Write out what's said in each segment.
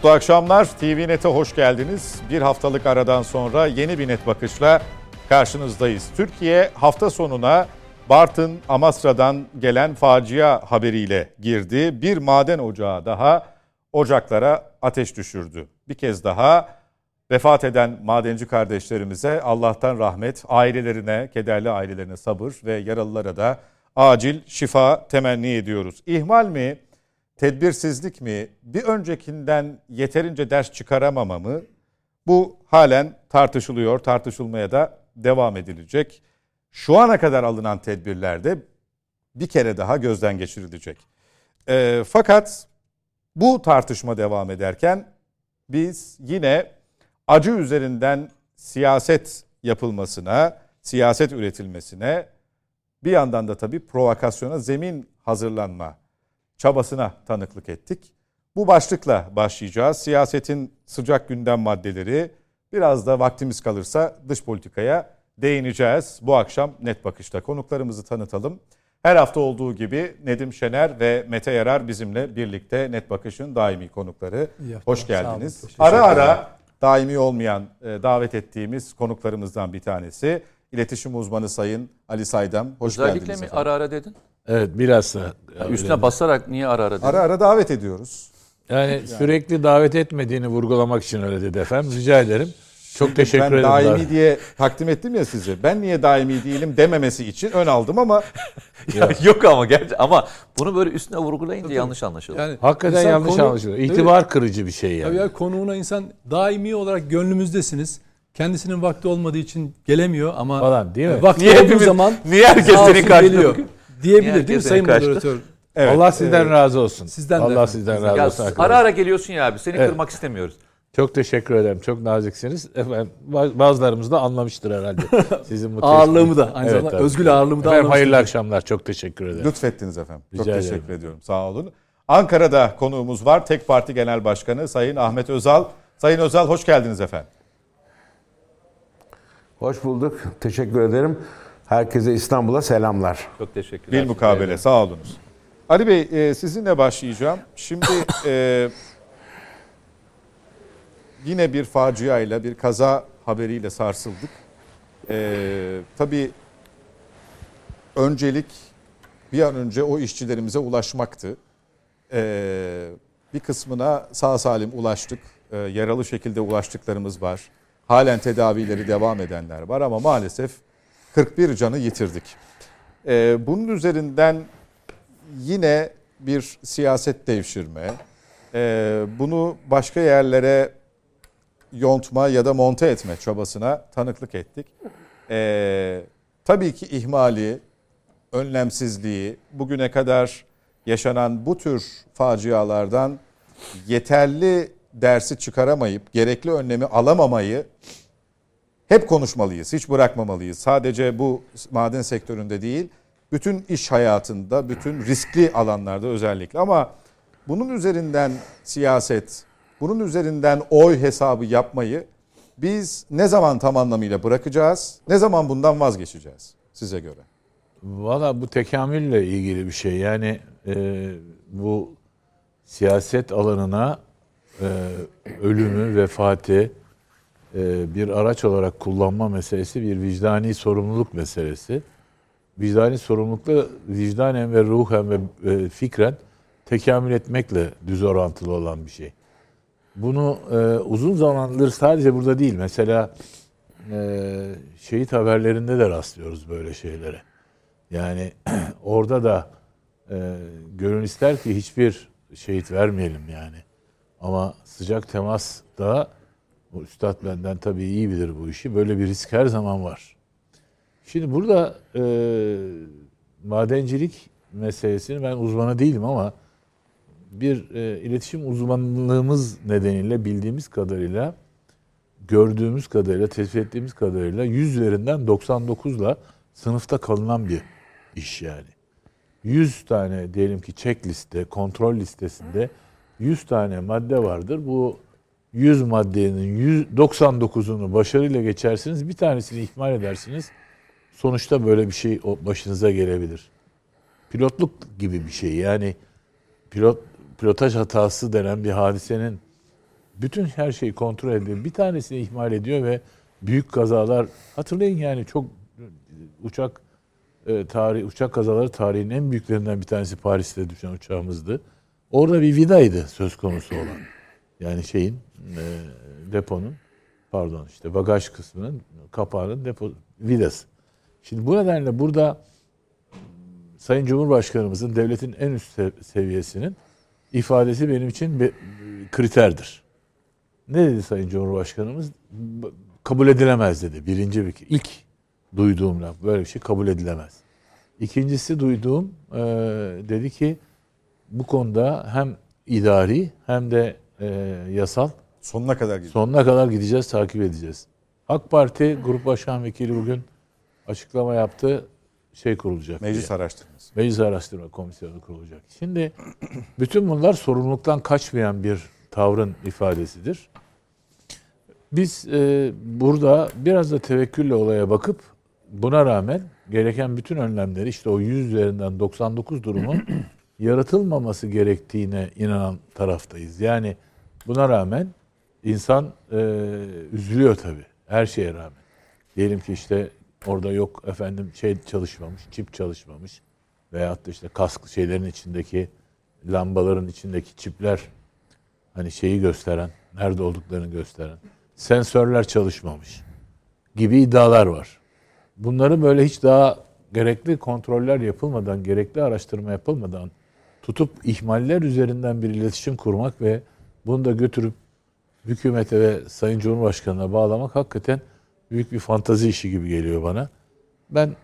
Mutlu akşamlar. TVNet'e hoş geldiniz. Bir haftalık aradan sonra yeni bir net bakışla karşınızdayız. Türkiye hafta sonuna Bartın Amasra'dan gelen facia haberiyle girdi. Bir maden ocağı daha ocaklara ateş düşürdü. Bir kez daha vefat eden madenci kardeşlerimize Allah'tan rahmet, ailelerine, kederli ailelerine sabır ve yaralılara da acil şifa temenni ediyoruz. İhmal mi? Tedbirsizlik mi, bir öncekinden yeterince ders çıkaramama mı? Bu halen tartışılıyor, tartışılmaya da devam edilecek. Şu ana kadar alınan tedbirlerde bir kere daha gözden geçirilecek. E, fakat bu tartışma devam ederken biz yine acı üzerinden siyaset yapılmasına, siyaset üretilmesine bir yandan da tabii provokasyona zemin hazırlanma çabasına tanıklık ettik. Bu başlıkla başlayacağız. Siyasetin sıcak gündem maddeleri, biraz da vaktimiz kalırsa dış politikaya değineceğiz. Bu akşam Net Bakış'ta konuklarımızı tanıtalım. Her hafta olduğu gibi Nedim Şener ve Mete Yarar bizimle birlikte Net Bakış'ın daimi konukları. Hoş geldiniz. Ara ara daimi olmayan e, davet ettiğimiz konuklarımızdan bir tanesi. İletişim uzmanı Sayın Ali Saydam. Hoş Özellikle geldiniz. mi efendim. ara ara dedin? Evet bilhassa. Üstüne basarak niye ara ara? Ara ara davet ediyoruz. Yani, sürekli davet etmediğini vurgulamak için öyle dedi efendim. Rica ederim. Çok teşekkür ben ederim. daimi diye takdim ettim ya size. Ben niye daimi değilim dememesi için ön aldım ama Ya Yok ama gerçi ama bunu böyle üstüne vurgulayınca yanlış anlaşılır. Yani Hakikaten yanlış konu- anlaşılıyor. Tabii- İtibar kırıcı bir şey yani. Tabii ya konuğuna insan daimi olarak gönlümüzdesiniz. Kendisinin vakti olmadığı için gelemiyor ama Falan, değil mi? vakti Niye olduğu hepimiz- zaman niye herkes senin geliyor. bugün? Diyebilir Niye değil mi Sayın karşında? Moderatör? evet, Allah sizden e, razı olsun. Sizden de Allah efendim. sizden ya razı olsun. arkadaşlar. ara ara geliyorsun ya abi. Seni Evet. kırmak istemiyoruz. Çok teşekkür ederim. Çok naziksiniz. Efendim baz- bazılarımız da anlamıştır herhalde. Sizin bu Ağırlığımı da aynı Evet, zamanda tabii. özgül ağırlığımı da Efendim, hayırlı akşamlar. Çok teşekkür ederim. lütfettiniz efendim. Çok Rica teşekkür ederim. ediyorum. Sağ olun. Ankara'da konuğumuz var. Tek Parti Genel Başkanı Sayın Ahmet Özal. Sayın Özal hoş geldiniz efendim. Hoş bulduk. Teşekkür ederim. Herkese İstanbul'a selamlar. Çok teşekkürler. Bir mukabele sağ olunuz. Ali Bey e, sizinle başlayacağım. Şimdi e, yine bir faciayla, bir kaza haberiyle sarsıldık. E, tabii öncelik bir an önce o işçilerimize ulaşmaktı. E, bir kısmına sağ salim ulaştık. E, yaralı şekilde ulaştıklarımız var. Halen tedavileri devam edenler var ama maalesef 41 canı yitirdik. E, bunun üzerinden yine bir siyaset devşirme, e, bunu başka yerlere yontma ya da monte etme çabasına tanıklık ettik. E, tabii ki ihmali, önlemsizliği, bugüne kadar yaşanan bu tür facialardan yeterli dersi çıkaramayıp gerekli önlemi alamamayı hep konuşmalıyız, hiç bırakmamalıyız. Sadece bu maden sektöründe değil, bütün iş hayatında, bütün riskli alanlarda özellikle. Ama bunun üzerinden siyaset, bunun üzerinden oy hesabı yapmayı biz ne zaman tam anlamıyla bırakacağız, ne zaman bundan vazgeçeceğiz size göre? Valla bu tekamülle ilgili bir şey. Yani e, bu siyaset alanına e, ölümü, vefatı bir araç olarak kullanma meselesi bir vicdani sorumluluk meselesi. Vicdani sorumlulukla vicdanen ve ruhen ve e, fikren tekamül etmekle düz orantılı olan bir şey. Bunu e, uzun zamandır sadece burada değil. Mesela e, şehit haberlerinde de rastlıyoruz böyle şeylere. Yani orada da e, gönül ister ki hiçbir şehit vermeyelim yani. Ama sıcak temas da o üstad benden tabii iyi bilir bu işi. Böyle bir risk her zaman var. Şimdi burada e, madencilik meselesini ben uzmanı değilim ama bir e, iletişim uzmanlığımız nedeniyle bildiğimiz kadarıyla gördüğümüz kadarıyla, tespit ettiğimiz kadarıyla 100 üzerinden 99'la sınıfta kalınan bir iş yani. 100 tane diyelim ki check liste, kontrol listesinde 100 tane madde vardır. Bu 100 maddenin 199'unu başarıyla geçersiniz. Bir tanesini ihmal edersiniz. Sonuçta böyle bir şey başınıza gelebilir. Pilotluk gibi bir şey. Yani pilot pilotaj hatası denen bir hadisenin bütün her şeyi kontrol ediyor. Bir tanesini ihmal ediyor ve büyük kazalar hatırlayın yani çok uçak e, tarih uçak kazaları tarihinin en büyüklerinden bir tanesi Paris'te düşen uçağımızdı. Orada bir vidaydı söz konusu olan. Yani şeyin e, deponun pardon işte bagaj kısmının kapağının depo vidası. Şimdi bu nedenle burada Sayın Cumhurbaşkanımızın devletin en üst seviyesinin ifadesi benim için bir kriterdir. Ne dedi Sayın Cumhurbaşkanımız? Kabul edilemez dedi. Birinci bir ilk duyduğum laf böyle bir şey kabul edilemez. İkincisi duyduğum e, dedi ki bu konuda hem idari hem de e, yasal sonuna kadar gideceğiz. Sonuna kadar gideceğiz, takip edeceğiz. AK Parti Grup Başkan Vekili bugün açıklama yaptı. Şey kurulacak. Meclis diye. araştırması. Meclis araştırma komisyonu kurulacak. Şimdi bütün bunlar sorumluluktan kaçmayan bir tavrın ifadesidir. Biz e, burada biraz da tevekkülle olaya bakıp buna rağmen gereken bütün önlemleri işte o 100 üzerinden 99 durumun yaratılmaması gerektiğine inanan taraftayız. Yani buna rağmen insan e, üzülüyor tabii her şeye rağmen. Diyelim ki işte orada yok efendim şey çalışmamış, çip çalışmamış veyahut da işte kask şeylerin içindeki lambaların içindeki çipler hani şeyi gösteren, nerede olduklarını gösteren sensörler çalışmamış gibi iddialar var. Bunları böyle hiç daha gerekli kontroller yapılmadan, gerekli araştırma yapılmadan tutup ihmaller üzerinden bir iletişim kurmak ve bunu da götürüp hükümete ve Sayın Cumhurbaşkanı'na bağlamak hakikaten büyük bir fantazi işi gibi geliyor bana. Ben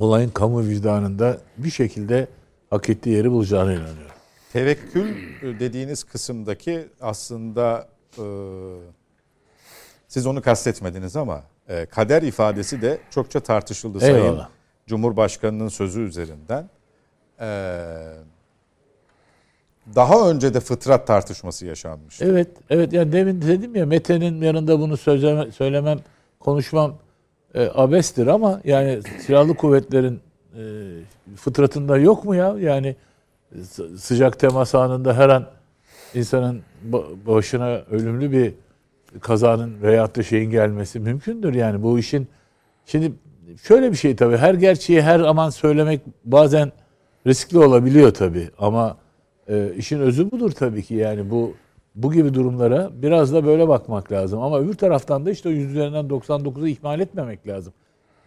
olayın kamu vicdanında bir şekilde hak ettiği yeri bulacağına inanıyorum. Tevekkül dediğiniz kısımdaki aslında e, siz onu kastetmediniz ama e, kader ifadesi de çokça tartışıldı Eyvallah. Sayın Cumhurbaşkanı'nın sözü üzerinden. Eee daha önce de fıtrat tartışması yaşanmış. Evet, evet. Yani demin dedim ya Mete'nin yanında bunu söyleme, söylemem, konuşmam e, abestir ama yani silahlı kuvvetlerin e, fıtratında yok mu ya? Yani sıcak temas anında her an insanın başına ölümlü bir kazanın veyahut da şeyin gelmesi mümkündür yani bu işin şimdi şöyle bir şey tabii her gerçeği her aman söylemek bazen riskli olabiliyor tabii ama e, işin özü budur tabii ki yani bu bu gibi durumlara biraz da böyle bakmak lazım. Ama öbür taraftan da işte o yüz üzerinden 99'u ihmal etmemek lazım.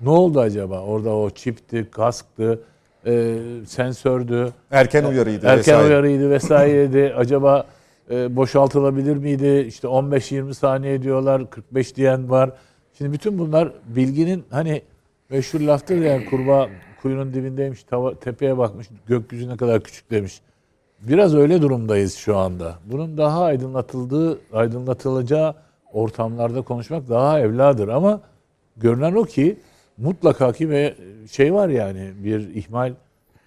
Ne oldu acaba? Orada o çipti, kasktı, e, sensördü. Erken uyarıydı Erken vesaire. uyarıydı vesaireydi. acaba e, boşaltılabilir miydi? İşte 15-20 saniye diyorlar, 45 diyen var. Şimdi bütün bunlar bilginin hani meşhur laftır yani kurbağa kuyunun dibindeymiş, tava, tepeye bakmış, gökyüzü ne kadar küçük demiş. Biraz öyle durumdayız şu anda. Bunun daha aydınlatıldığı, aydınlatılacağı ortamlarda konuşmak daha evladır ama görünen o ki mutlaka ki ve şey var yani bir ihmal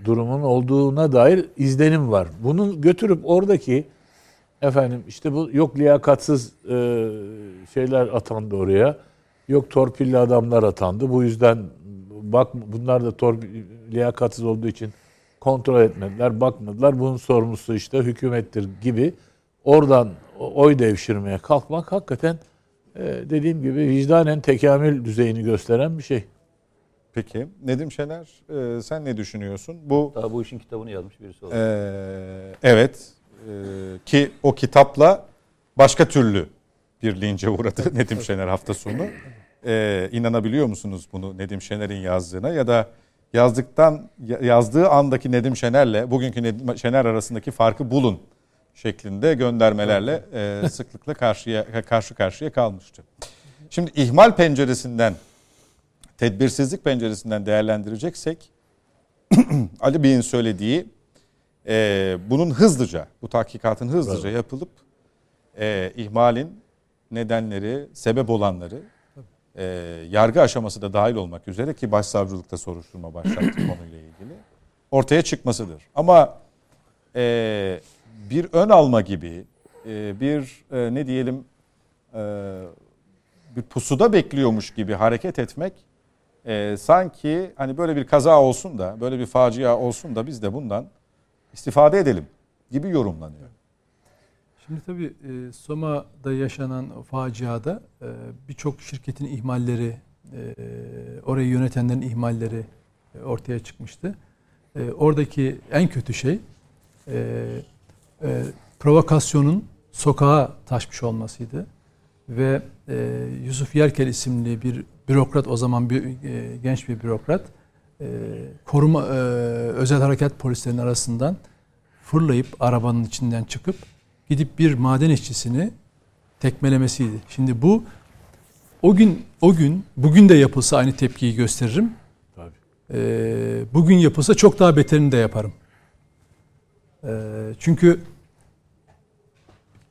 durumun olduğuna dair izlenim var. Bunu götürüp oradaki efendim işte bu yok liyakatsız e, şeyler atandı oraya. Yok torpilli adamlar atandı. Bu yüzden bak bunlar da torpil liyakatsız olduğu için kontrol etmediler, bakmadılar. Bunun sorumlusu işte hükümettir gibi oradan oy devşirmeye kalkmak hakikaten e, dediğim gibi vicdanen tekamül düzeyini gösteren bir şey. Peki Nedim Şener e, sen ne düşünüyorsun? Bu Daha bu işin kitabını yazmış birisi olarak. E, evet e, ki o kitapla başka türlü bir lince uğradı Nedim Şener hafta sonu. E, inanabiliyor musunuz bunu Nedim Şener'in yazdığına ya da yazdıktan yazdığı andaki Nedim Şener'le bugünkü Nedim Şener arasındaki farkı bulun şeklinde göndermelerle e, sıklıkla karşıya karşı karşıya kalmıştı. Şimdi ihmal penceresinden tedbirsizlik penceresinden değerlendireceksek Ali Bey'in söylediği e, bunun hızlıca bu tahkikatın hızlıca yapılıp e, ihmalin nedenleri, sebep olanları e, yargı aşaması da dahil olmak üzere ki başsavcılıkta soruşturma başlattı konuyla ilgili ortaya çıkmasıdır. Ama e, bir ön alma gibi e, bir e, ne diyelim e, bir pusuda bekliyormuş gibi hareket etmek e, sanki hani böyle bir kaza olsun da böyle bir facia olsun da biz de bundan istifade edelim gibi yorumlanıyor. Şimdi tabii e, Soma'da yaşanan faciada e, birçok şirketin ihmalleri, e, orayı yönetenlerin ihmalleri ortaya çıkmıştı. Oradaki en kötü şey provokasyonun sokağa taşmış olmasıydı. Ve Yusuf Yerkel isimli bir bürokrat, o zaman bir genç bir bürokrat, koruma özel harekat polislerinin arasından fırlayıp arabanın içinden çıkıp gidip bir maden işçisini tekmelemesiydi. Şimdi bu o gün o gün bugün de yapılsa aynı tepkiyi gösteririm. Tabii. Ee, bugün yapılsa çok daha beterini de yaparım. Ee, çünkü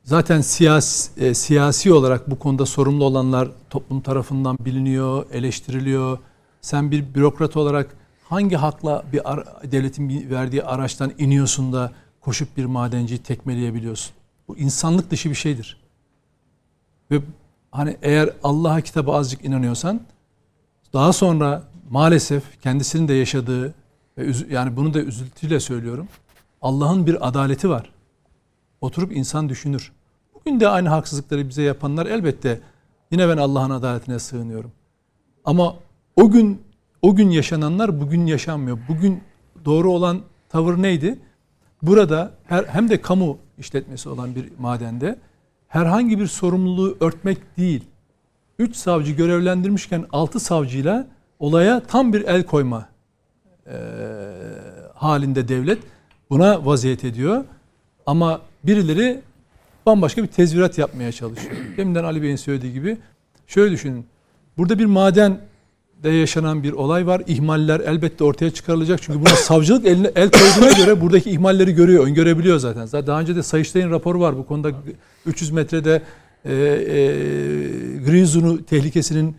zaten siyasi, e, siyasi olarak bu konuda sorumlu olanlar toplum tarafından biliniyor, eleştiriliyor. Sen bir bürokrat olarak hangi hakla bir devletin verdiği araçtan iniyorsun da koşup bir madenciyi tekmeleyebiliyorsun? Bu insanlık dışı bir şeydir. Ve hani eğer Allah'a kitaba azıcık inanıyorsan daha sonra maalesef kendisinin de yaşadığı ve yani bunu da üzüntüyle söylüyorum. Allah'ın bir adaleti var. Oturup insan düşünür. Bugün de aynı haksızlıkları bize yapanlar elbette yine ben Allah'ın adaletine sığınıyorum. Ama o gün o gün yaşananlar bugün yaşanmıyor. Bugün doğru olan tavır neydi? Burada her, hem de kamu işletmesi olan bir madende herhangi bir sorumluluğu örtmek değil. Üç savcı görevlendirmişken altı savcıyla olaya tam bir el koyma e, halinde devlet buna vaziyet ediyor. Ama birileri bambaşka bir tezvirat yapmaya çalışıyor. Deminden Ali Bey'in söylediği gibi şöyle düşünün. Burada bir maden de yaşanan bir olay var. İhmaller elbette ortaya çıkarılacak. Çünkü buna savcılık eline el koyduğuna göre buradaki ihmalleri görüyor, öngörebiliyor zaten. Zaten daha önce de Sayıştay'ın raporu var bu konuda 300 metrede e, e, gri zonu tehlikesinin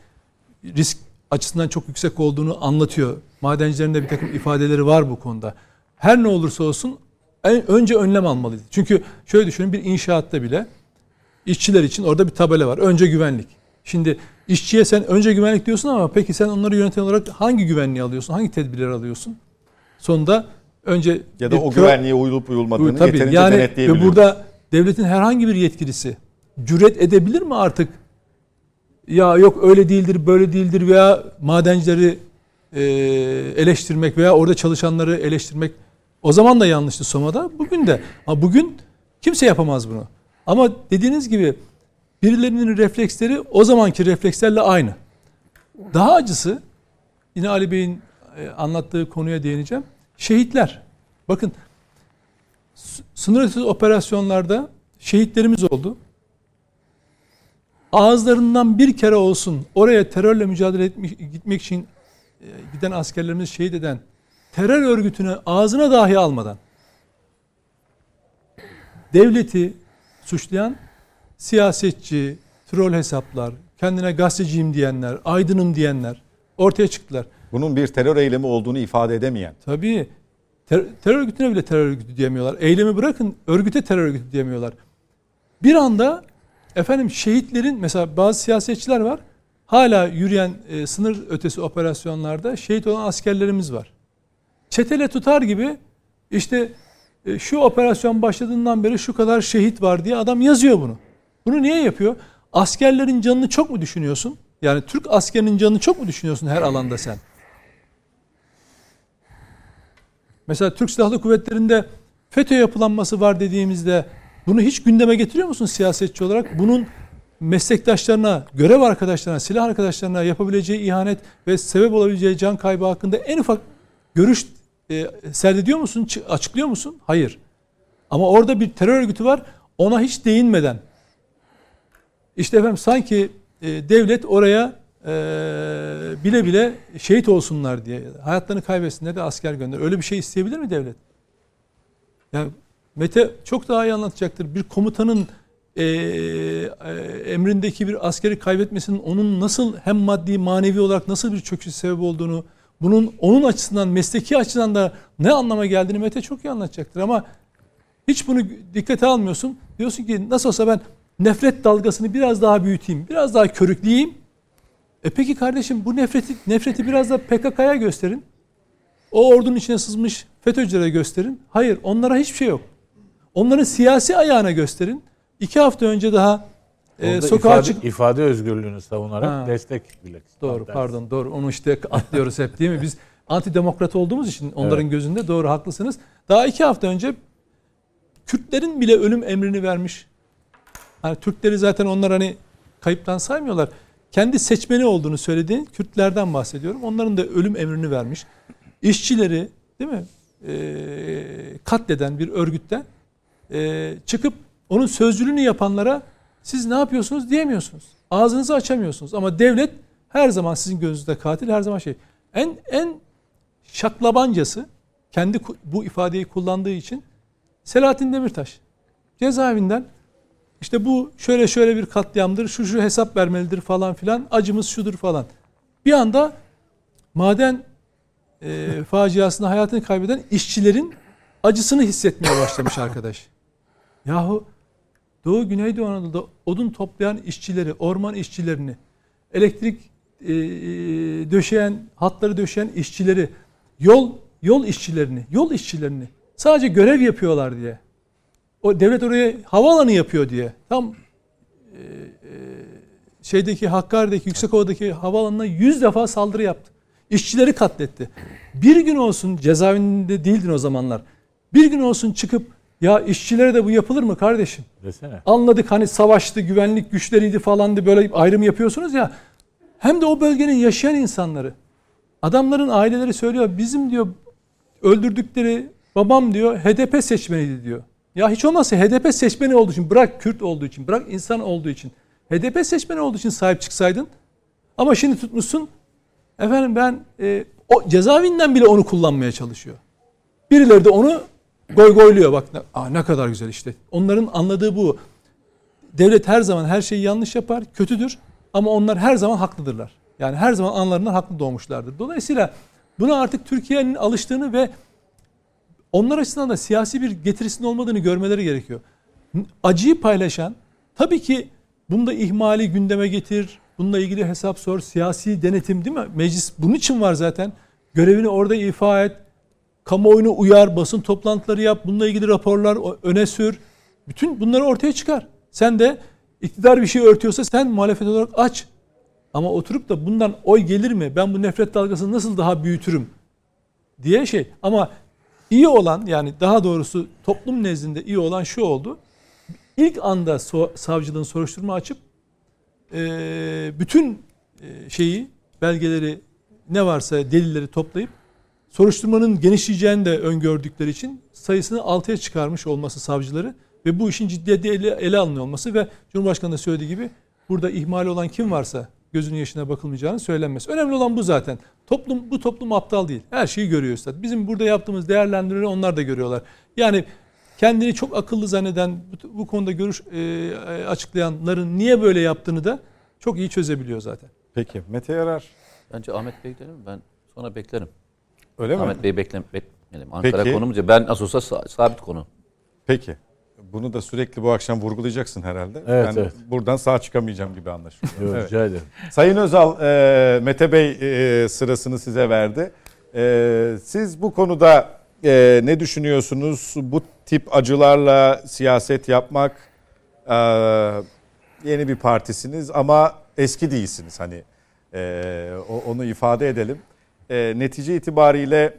risk açısından çok yüksek olduğunu anlatıyor. Madencilerin de bir takım ifadeleri var bu konuda. Her ne olursa olsun önce önlem almalıydı. Çünkü şöyle düşünün bir inşaatta bile işçiler için orada bir tabela var. Önce güvenlik. Şimdi işçiye sen önce güvenlik diyorsun ama peki sen onları yöneten olarak hangi güvenliği alıyorsun? Hangi tedbirleri alıyorsun? Sonunda önce Ya da o pro- güvenliğe uyulup uyulmadığını Tabii, yeterince yani ve denetleyebiliyor. burada devletin herhangi bir yetkilisi cüret edebilir mi artık? Ya yok öyle değildir, böyle değildir veya madencileri e, eleştirmek veya orada çalışanları eleştirmek o zaman da yanlıştı Soma'da. Bugün de. Ama bugün kimse yapamaz bunu. Ama dediğiniz gibi birilerinin refleksleri o zamanki reflekslerle aynı. Daha acısı yine Ali Bey'in e, anlattığı konuya değineceğim. Şehitler. Bakın sınır ötesi operasyonlarda şehitlerimiz oldu. Ağızlarından bir kere olsun oraya terörle mücadele etmek, gitmek için e, giden askerlerimiz şehit eden terör örgütüne ağzına dahi almadan devleti suçlayan siyasetçi, troll hesaplar, kendine gazeteciyim diyenler, aydınım diyenler ortaya çıktılar. Bunun bir terör eylemi olduğunu ifade edemeyen. Tabii ter- terör örgütüne bile terör örgütü diyemiyorlar. Eylemi bırakın örgüte terör örgütü diyemiyorlar. Bir anda efendim şehitlerin mesela bazı siyasetçiler var. Hala yürüyen e, sınır ötesi operasyonlarda şehit olan askerlerimiz var. Çetele tutar gibi işte e, şu operasyon başladığından beri şu kadar şehit var diye adam yazıyor bunu. Bunu niye yapıyor? Askerlerin canını çok mu düşünüyorsun? Yani Türk askerinin canını çok mu düşünüyorsun her alanda sen? Mesela Türk Silahlı Kuvvetleri'nde FETÖ yapılanması var dediğimizde bunu hiç gündeme getiriyor musun siyasetçi olarak? Bunun meslektaşlarına, görev arkadaşlarına, silah arkadaşlarına yapabileceği ihanet ve sebep olabileceği can kaybı hakkında en ufak görüş e, serdediyor musun, çı- açıklıyor musun? Hayır. Ama orada bir terör örgütü var, ona hiç değinmeden. İşte efendim sanki e, devlet oraya e, bile bile şehit olsunlar diye, hayatlarını kaybetsinler de asker gönder. Öyle bir şey isteyebilir mi devlet? Yani Mete çok daha iyi anlatacaktır. Bir komutanın e, e, emrindeki bir askeri kaybetmesinin onun nasıl hem maddi manevi olarak nasıl bir çöküş sebep olduğunu, bunun onun açısından mesleki açıdan da ne anlama geldiğini Mete çok iyi anlatacaktır ama hiç bunu dikkate almıyorsun. Diyorsun ki nasıl olsa ben nefret dalgasını biraz daha büyüteyim, biraz daha körükleyeyim. E peki kardeşim bu nefreti nefreti biraz da PKK'ya gösterin. O ordunun içine sızmış FETÖ'cülere gösterin. Hayır onlara hiçbir şey yok. Onların siyasi ayağına gösterin. İki hafta önce daha e, Orada sokağa ifade, çık... ifade özgürlüğünü savunarak Ha. destek bile. Doğru dersin. pardon doğru onu işte atlıyoruz hep değil mi? Biz antidemokrat olduğumuz için onların gözünde doğru haklısınız. Daha iki hafta önce Kürtlerin bile ölüm emrini vermiş. Hani Türkleri zaten onlar hani kayıptan saymıyorlar. Kendi seçmeni olduğunu söylediğin Kürtlerden bahsediyorum. Onların da ölüm emrini vermiş. İşçileri değil mi? Ee, katleden bir örgütten ee, çıkıp onun sözcülüğünü yapanlara siz ne yapıyorsunuz diyemiyorsunuz. Ağzınızı açamıyorsunuz. Ama devlet her zaman sizin gözünüzde katil, her zaman şey. En en şaklabancası kendi bu ifadeyi kullandığı için Selahattin Demirtaş cezaevinden işte bu şöyle şöyle bir katliamdır, şu şu hesap vermelidir falan filan, acımız şudur falan. Bir anda maden e, faciasında hayatını kaybeden işçilerin acısını hissetmeye başlamış arkadaş. Yahu Doğu Güneydoğu Anadolu'da odun toplayan işçileri, orman işçilerini, elektrik e, e, döşeyen, hatları döşeyen işçileri, yol yol işçilerini, yol işçilerini sadece görev yapıyorlar diye. O devlet oraya havaalanı yapıyor diye. Tam e, e, şeydeki Hakkari'deki Yüksekova'daki havaalanına yüz defa saldırı yaptı. İşçileri katletti. Bir gün olsun cezaevinde değildin o zamanlar. Bir gün olsun çıkıp ya işçilere de bu yapılır mı kardeşim? Desene. Anladık hani savaştı, güvenlik güçleriydi falandı böyle ayrım yapıyorsunuz ya. Hem de o bölgenin yaşayan insanları. Adamların aileleri söylüyor bizim diyor öldürdükleri babam diyor HDP seçmeniydi diyor. Ya hiç olmazsa HDP seçmeni olduğu için bırak Kürt olduğu için bırak insan olduğu için HDP seçmeni olduğu için sahip çıksaydın ama şimdi tutmuşsun efendim ben e, o cezaevinden bile onu kullanmaya çalışıyor. Birileri de onu goy goyluyor bak aa, ne kadar güzel işte. Onların anladığı bu. Devlet her zaman her şeyi yanlış yapar, kötüdür ama onlar her zaman haklıdırlar. Yani her zaman anlarından haklı doğmuşlardır. Dolayısıyla buna artık Türkiye'nin alıştığını ve onlar açısından da siyasi bir getirisinin olmadığını görmeleri gerekiyor. Acıyı paylaşan tabii ki bunda ihmali gündeme getir, bununla ilgili hesap sor, siyasi denetim değil mi? Meclis bunun için var zaten. Görevini orada ifa et, kamuoyunu uyar, basın toplantıları yap, bununla ilgili raporlar öne sür. Bütün bunları ortaya çıkar. Sen de iktidar bir şey örtüyorsa sen muhalefet olarak aç. Ama oturup da bundan oy gelir mi? Ben bu nefret dalgasını nasıl daha büyütürüm? diye şey. Ama iyi olan yani daha doğrusu toplum nezdinde iyi olan şu oldu. İlk anda so- savcılığın soruşturma açıp eee, bütün eee, şeyi belgeleri ne varsa delilleri toplayıp soruşturmanın genişleyeceğini de öngördükleri için sayısını 6'ya çıkarmış olması savcıları ve bu işin ciddiyeti ele, ele alınıyor olması ve Cumhurbaşkanı da söylediği gibi burada ihmal olan kim varsa gözünün yaşına bakılmayacağını söylenmesi. Önemli olan bu zaten. Toplum bu toplum aptal değil. Her şeyi görüyor üstad. Bizim burada yaptığımız değerlendirmeleri onlar da görüyorlar. Yani kendini çok akıllı zanneden bu, bu konuda görüş e, açıklayanların niye böyle yaptığını da çok iyi çözebiliyor zaten. Peki Mete Yarar Bence Ahmet Bey mi? Ben sonra beklerim. öyle mi? Ahmet Bey bekle, bekleyelim. Ankara Peki. konumuz ya. Ben nasıl olsa sa- sabit konu. Peki. Bunu da sürekli bu akşam vurgulayacaksın herhalde. Evet, ben evet. buradan sağ çıkamayacağım gibi anlaşılıyor. Yok, Evet. Rica ederim. Sayın Özal, e, Mete Bey e, sırasını size verdi. E, siz bu konuda e, ne düşünüyorsunuz? Bu tip acılarla siyaset yapmak e, yeni bir partisiniz ama eski değilsiniz. Hani e, onu ifade edelim. E, netice itibariyle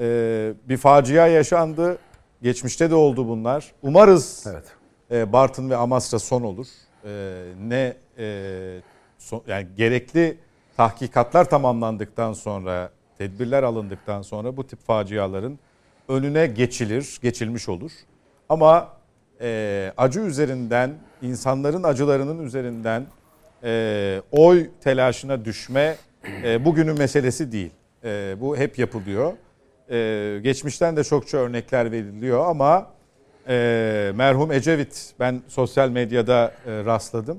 e, bir facia yaşandı. Geçmişte de oldu bunlar. Umarız Evet. e, Bartın ve Amasra son olur. E, ne e, son- yani gerekli tahkikatlar tamamlandıktan sonra, tedbirler alındıktan sonra bu tip faciaların önüne geçilir, geçilmiş olur. Ama e, acı üzerinden, insanların acılarının üzerinden e, oy telaşına düşme e, bugünün meselesi değil. E, bu hep yapılıyor. E, geçmişten de çokça örnekler veriliyor ama e, merhum Ecevit, ben sosyal medyada e, rastladım.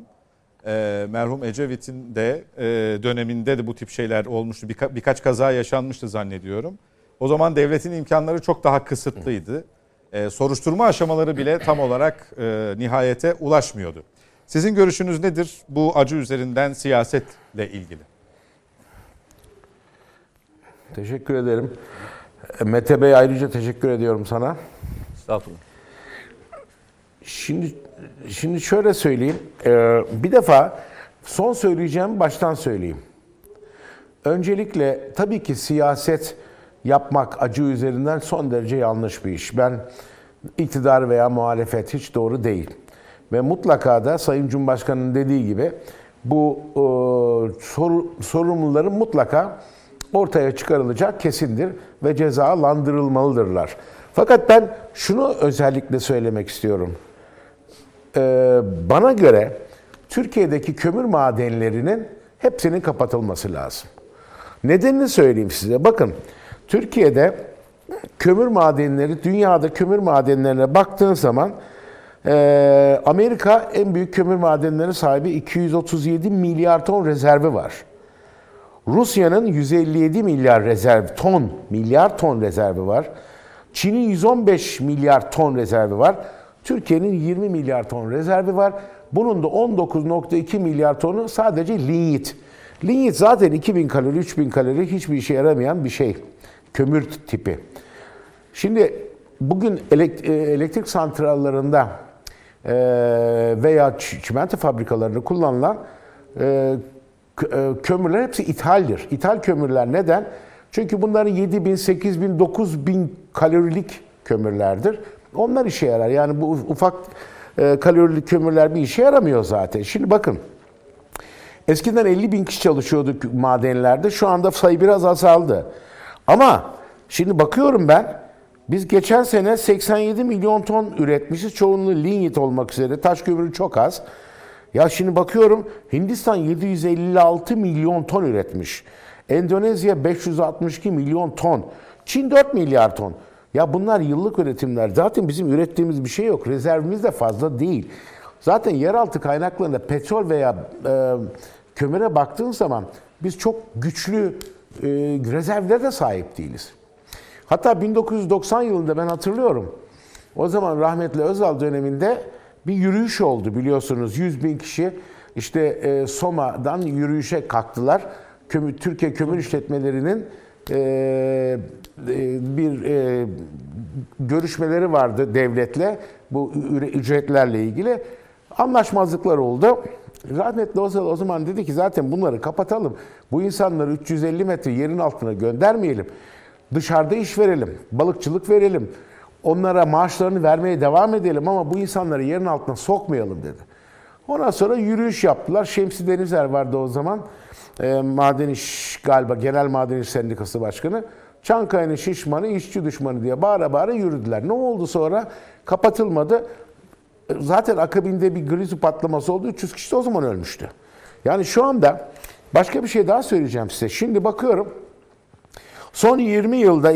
E, merhum Ecevit'in de e, döneminde de bu tip şeyler olmuştu. Birka- birkaç kaza yaşanmıştı zannediyorum. O zaman devletin imkanları çok daha kısıtlıydı. E, soruşturma aşamaları bile tam olarak e, nihayete ulaşmıyordu. Sizin görüşünüz nedir bu acı üzerinden siyasetle ilgili? Teşekkür ederim. Mete Bey ayrıca teşekkür ediyorum sana. Estağfurullah. Şimdi şimdi şöyle söyleyeyim. Ee, bir defa son söyleyeceğim baştan söyleyeyim. Öncelikle tabii ki siyaset yapmak acı üzerinden son derece yanlış bir iş. Ben iktidar veya muhalefet hiç doğru değil. Ve mutlaka da Sayın Cumhurbaşkanı'nın dediği gibi bu e, soru, sorumluların mutlaka ortaya çıkarılacak kesindir ve cezalandırılmalıdırlar. Fakat ben şunu özellikle söylemek istiyorum. Ee, bana göre Türkiye'deki kömür madenlerinin hepsinin kapatılması lazım. Nedenini söyleyeyim size. Bakın Türkiye'de kömür madenleri, dünyada kömür madenlerine baktığın zaman e, Amerika en büyük kömür madenleri sahibi 237 milyar ton rezervi var. Rusya'nın 157 milyar rezerv ton, milyar ton rezervi var. Çin'in 115 milyar ton rezervi var. Türkiye'nin 20 milyar ton rezervi var. Bunun da 19.2 milyar tonu sadece linyit. Linyit zaten 2000 kalori, 3000 kalori hiçbir işe yaramayan bir şey. Kömür tipi. Şimdi bugün elektrik santrallarında veya çimento fabrikalarında kullanılan kömürler hepsi ithaldir. İthal kömürler neden? Çünkü bunların 7 bin, 8 bin, 9 bin kalorilik kömürlerdir. Onlar işe yarar. Yani bu ufak e, kalorili kömürler bir işe yaramıyor zaten. Şimdi bakın. Eskiden 50 bin kişi çalışıyordu madenlerde. Şu anda sayı biraz azaldı. Ama şimdi bakıyorum ben. Biz geçen sene 87 milyon ton üretmişiz. Çoğunluğu lignit olmak üzere. Taş kömürü çok az. Ya şimdi bakıyorum Hindistan 756 milyon ton üretmiş. Endonezya 562 milyon ton. Çin 4 milyar ton. Ya bunlar yıllık üretimler. Zaten bizim ürettiğimiz bir şey yok. Rezervimiz de fazla değil. Zaten yeraltı kaynaklarında petrol veya e, kömüre baktığın zaman biz çok güçlü e, rezervlere de sahip değiliz. Hatta 1990 yılında ben hatırlıyorum. O zaman rahmetli Özal döneminde bir yürüyüş oldu biliyorsunuz. 100 bin kişi işte e, Soma'dan yürüyüşe kalktılar. Kömür, Türkiye Kömür İşletmelerinin e, e, bir e, görüşmeleri vardı devletle bu ücretlerle ilgili. Anlaşmazlıklar oldu. Rahmetli Özal o zaman dedi ki zaten bunları kapatalım. Bu insanları 350 metre yerin altına göndermeyelim. Dışarıda iş verelim, balıkçılık verelim. Onlara maaşlarını vermeye devam edelim ama bu insanları yerin altına sokmayalım dedi. Ondan sonra yürüyüş yaptılar. Şemsi Denizer vardı o zaman. E, Maden İş galiba Genel Maden İş Sendikası Başkanı. Çankaya'nın şişmanı, işçi düşmanı diye bağıra bağıra yürüdüler. Ne oldu sonra? Kapatılmadı. Zaten akabinde bir grizu patlaması oldu. 300 kişi de o zaman ölmüştü. Yani şu anda başka bir şey daha söyleyeceğim size. Şimdi bakıyorum. Son 20 yılda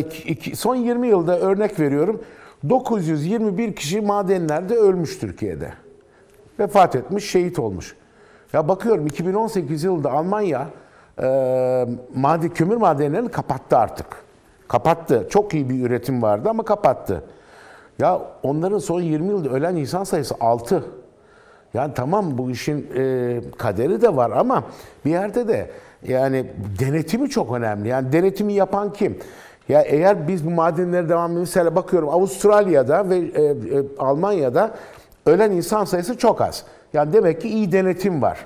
son 20 yılda örnek veriyorum. 921 kişi madenlerde ölmüş Türkiye'de. Vefat etmiş, şehit olmuş. Ya bakıyorum 2018 yılında Almanya e, maden, kömür madenlerini kapattı artık. Kapattı. Çok iyi bir üretim vardı ama kapattı. Ya onların son 20 yılda ölen insan sayısı 6. Yani tamam bu işin e, kaderi de var ama bir yerde de yani denetimi çok önemli. Yani denetimi yapan kim? Ya eğer biz bu madenlere devam mesela bakıyorum Avustralya'da ve e, e, Almanya'da ölen insan sayısı çok az. Yani demek ki iyi denetim var.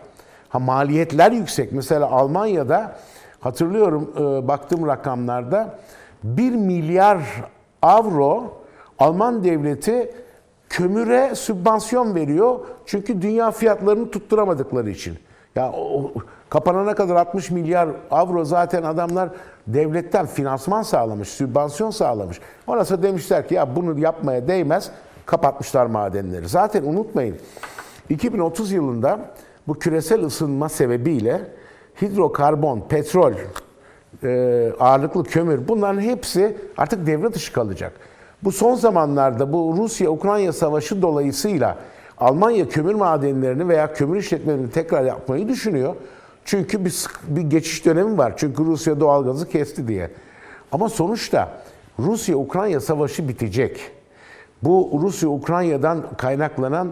Ha maliyetler yüksek. Mesela Almanya'da hatırlıyorum e, baktığım rakamlarda 1 milyar avro Alman devleti kömüre sübvansiyon veriyor. Çünkü dünya fiyatlarını tutturamadıkları için. Ya o, kapanana kadar 60 milyar avro zaten adamlar devletten finansman sağlamış, sübvansiyon sağlamış. Sonra demişler ki ya bunu yapmaya değmez. Kapatmışlar madenleri. Zaten unutmayın 2030 yılında bu küresel ısınma sebebiyle hidrokarbon, petrol, e, ağırlıklı kömür bunların hepsi artık devre dışı kalacak. Bu son zamanlarda bu Rusya-Ukrayna savaşı dolayısıyla Almanya kömür madenlerini veya kömür işletmelerini tekrar yapmayı düşünüyor. Çünkü bir, bir geçiş dönemi var. Çünkü Rusya doğalgazı kesti diye. Ama sonuçta Rusya-Ukrayna savaşı bitecek. Bu Rusya-Ukrayna'dan kaynaklanan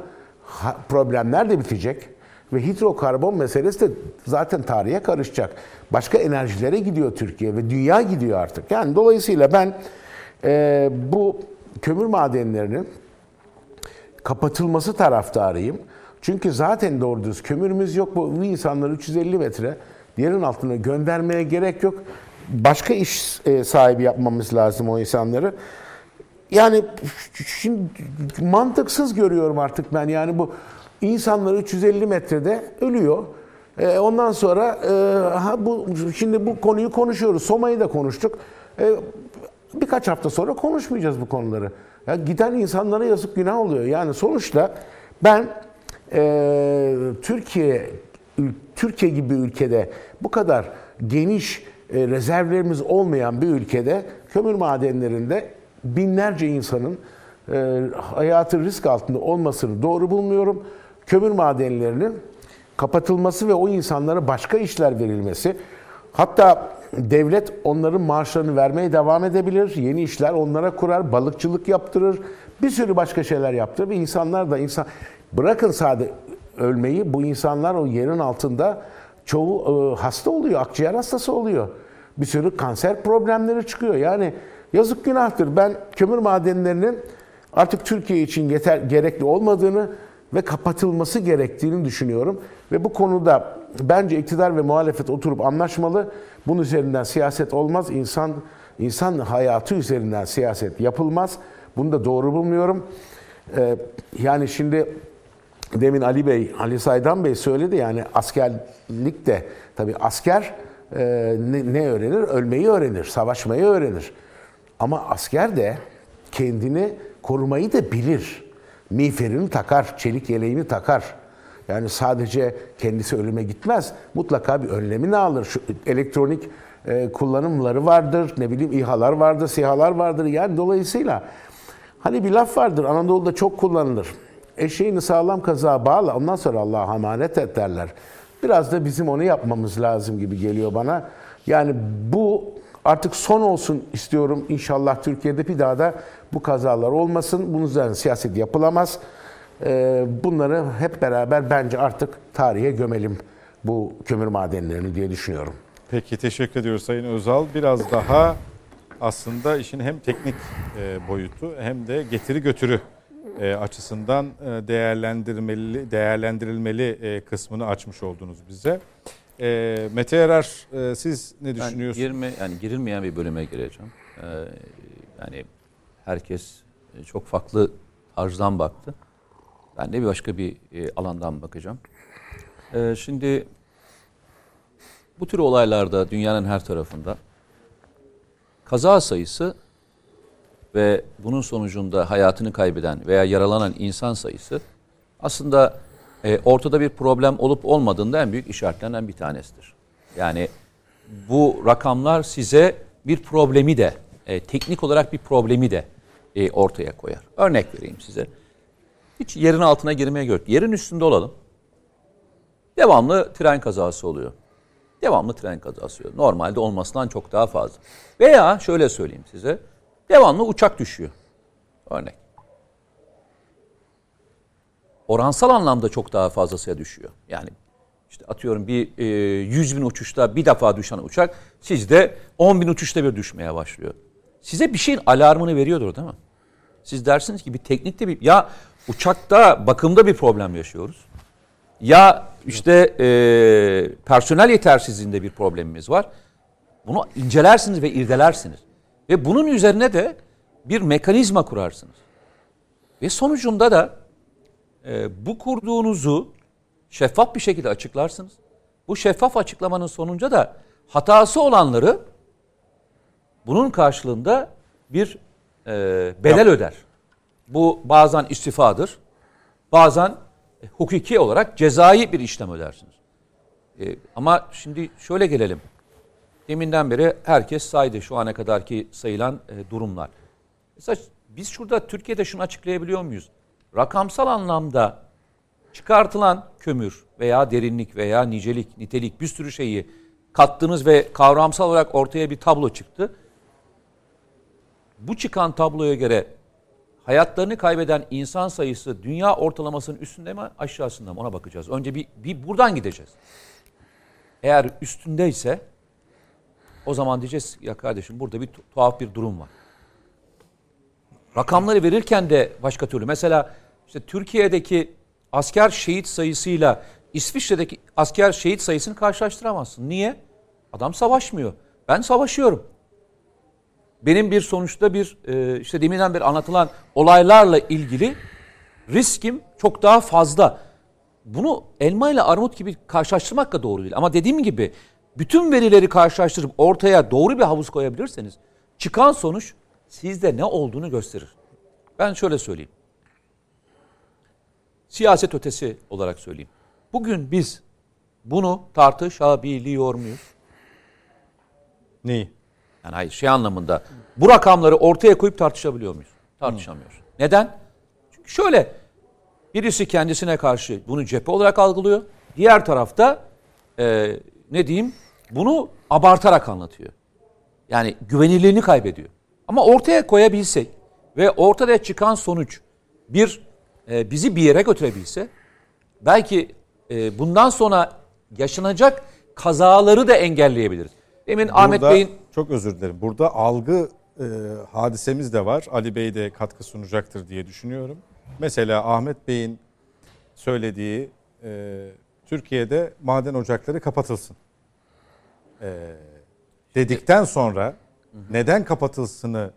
problemler de bitecek. Ve hidrokarbon meselesi de zaten tarihe karışacak. Başka enerjilere gidiyor Türkiye ve dünya gidiyor artık. Yani dolayısıyla ben e, bu kömür madenlerinin kapatılması taraftarıyım. Çünkü zaten doğru düz kömürümüz yok. Bu, insanları 350 metre yerin altına göndermeye gerek yok. Başka iş e, sahibi yapmamız lazım o insanları. Yani şimdi mantıksız görüyorum artık ben. Yani bu insanlar 350 metrede ölüyor. E, ondan sonra e, ha bu şimdi bu konuyu konuşuyoruz. Soma'yı da konuştuk. Birkaç hafta sonra konuşmayacağız bu konuları. Ya giden insanlara yazık günah oluyor. Yani sonuçta ben e, Türkiye Türkiye gibi ülkede bu kadar geniş e, rezervlerimiz olmayan bir ülkede kömür madenlerinde binlerce insanın e, hayatı risk altında olmasını doğru bulmuyorum. Kömür madenlerinin kapatılması ve o insanlara başka işler verilmesi, hatta devlet onların maaşlarını vermeye devam edebilir, yeni işler onlara kurar, balıkçılık yaptırır, bir sürü başka şeyler yaptırır ve insanlar da insan bırakın sade ölmeyi bu insanlar o yerin altında çoğu e, hasta oluyor, akciğer hastası oluyor. Bir sürü kanser problemleri çıkıyor. Yani yazık günahtır. Ben kömür madenlerinin artık Türkiye için yeter gerekli olmadığını ve kapatılması gerektiğini düşünüyorum. Ve bu konuda bence iktidar ve muhalefet oturup anlaşmalı. Bunun üzerinden siyaset olmaz. İnsan insan hayatı üzerinden siyaset yapılmaz. Bunu da doğru bulmuyorum. Ee, yani şimdi demin Ali Bey, Ali Saydan Bey söyledi yani askerlik de tabii asker e, ne, ne öğrenir? Ölmeyi öğrenir, savaşmayı öğrenir. Ama asker de kendini korumayı da bilir. Miğferini takar, çelik yeleğini takar. Yani sadece kendisi ölüme gitmez. Mutlaka bir önlemini alır. Şu elektronik e, kullanımları vardır, ne bileyim İHA'lar vardır, SİHA'lar vardır. Yani dolayısıyla hani bir laf vardır Anadolu'da çok kullanılır. Eşeğini sağlam kazağa bağla ondan sonra Allah'a emanet et derler. Biraz da bizim onu yapmamız lazım gibi geliyor bana. Yani bu artık son olsun istiyorum. İnşallah Türkiye'de bir daha da bu kazalar olmasın. Bunun üzerine siyaset yapılamaz. Ee, bunları hep beraber bence artık tarihe gömelim bu kömür madenlerini diye düşünüyorum. Peki teşekkür ediyoruz Sayın Özal. Biraz daha aslında işin hem teknik e, boyutu hem de getiri götürü e, açısından e, değerlendirmeli değerlendirilmeli kısmını açmış oldunuz bize. Mete Erer siz ne düşünüyorsunuz? Ben girme, yani girilmeyen bir bölüme gireceğim. yani herkes çok farklı tarzdan baktı. Ben de bir başka bir alandan bakacağım. şimdi bu tür olaylarda dünyanın her tarafında kaza sayısı ve bunun sonucunda hayatını kaybeden veya yaralanan insan sayısı aslında e, ortada bir problem olup olmadığında en büyük işaretlenen bir tanesidir. Yani bu rakamlar size bir problemi de, e, teknik olarak bir problemi de e, ortaya koyar. Örnek vereyim size. Hiç yerin altına girmeye gerek Yerin üstünde olalım. Devamlı tren kazası oluyor. Devamlı tren kazası oluyor. Normalde olmasından çok daha fazla. Veya şöyle söyleyeyim size. Devamlı uçak düşüyor. Örnek. Oransal anlamda çok daha fazlasıya düşüyor. Yani işte atıyorum bir e, 100 bin uçuşta bir defa düşen uçak sizde 10 bin uçuşta bir düşmeye başlıyor. Size bir şeyin alarmını veriyordur değil mi? Siz dersiniz ki bir teknikte bir ya uçakta bakımda bir problem yaşıyoruz. Ya işte e, personel yetersizliğinde bir problemimiz var. Bunu incelersiniz ve irdelersiniz. Ve bunun üzerine de bir mekanizma kurarsınız. Ve sonucunda da e, bu kurduğunuzu şeffaf bir şekilde açıklarsınız. Bu şeffaf açıklamanın sonunca da hatası olanları bunun karşılığında bir e, bedel Yap. öder. Bu bazen istifadır, bazen hukuki olarak cezai bir işlem ödersiniz. E, ama şimdi şöyle gelelim. Deminden beri herkes saydı şu ana kadarki sayılan e, durumlar. Mesela biz şurada Türkiye'de şunu açıklayabiliyor muyuz? Rakamsal anlamda çıkartılan kömür veya derinlik veya nicelik, nitelik bir sürü şeyi kattınız ve kavramsal olarak ortaya bir tablo çıktı. Bu çıkan tabloya göre hayatlarını kaybeden insan sayısı dünya ortalamasının üstünde mi aşağısında mı ona bakacağız. Önce bir, bir buradan gideceğiz. Eğer üstündeyse o zaman diyeceğiz ya kardeşim burada bir tuhaf bir durum var. Rakamları verirken de başka türlü. Mesela işte Türkiye'deki asker şehit sayısıyla İsviçre'deki asker şehit sayısını karşılaştıramazsın. Niye? Adam savaşmıyor. Ben savaşıyorum. Benim bir sonuçta bir e, işte deminden beri anlatılan olaylarla ilgili riskim çok daha fazla. Bunu elma ile armut gibi karşılaştırmak da doğru değil. Ama dediğim gibi bütün verileri karşılaştırıp ortaya doğru bir havuz koyabilirseniz çıkan sonuç sizde ne olduğunu gösterir. Ben şöyle söyleyeyim. Siyaset ötesi olarak söyleyeyim. Bugün biz bunu tartışabiliyor muyuz? Neyi? Yani hayır şey anlamında bu rakamları ortaya koyup tartışabiliyor muyuz? Tartışamıyoruz. Neden? Çünkü şöyle birisi kendisine karşı bunu cephe olarak algılıyor. Diğer tarafta e, ne diyeyim bunu abartarak anlatıyor. Yani güvenilirliğini kaybediyor. Ama ortaya koyabilsek ve ortaya çıkan sonuç bir e, bizi bir yere götürebilse belki e, bundan sonra yaşanacak kazaları da engelleyebiliriz. Demin Ahmet Bey'in çok özür dilerim. Burada algı e, hadisemiz de var. Ali Bey de katkı sunacaktır diye düşünüyorum. Mesela Ahmet Bey'in söylediği e, Türkiye'de maden ocakları kapatılsın. E, dedikten sonra neden kapatılsını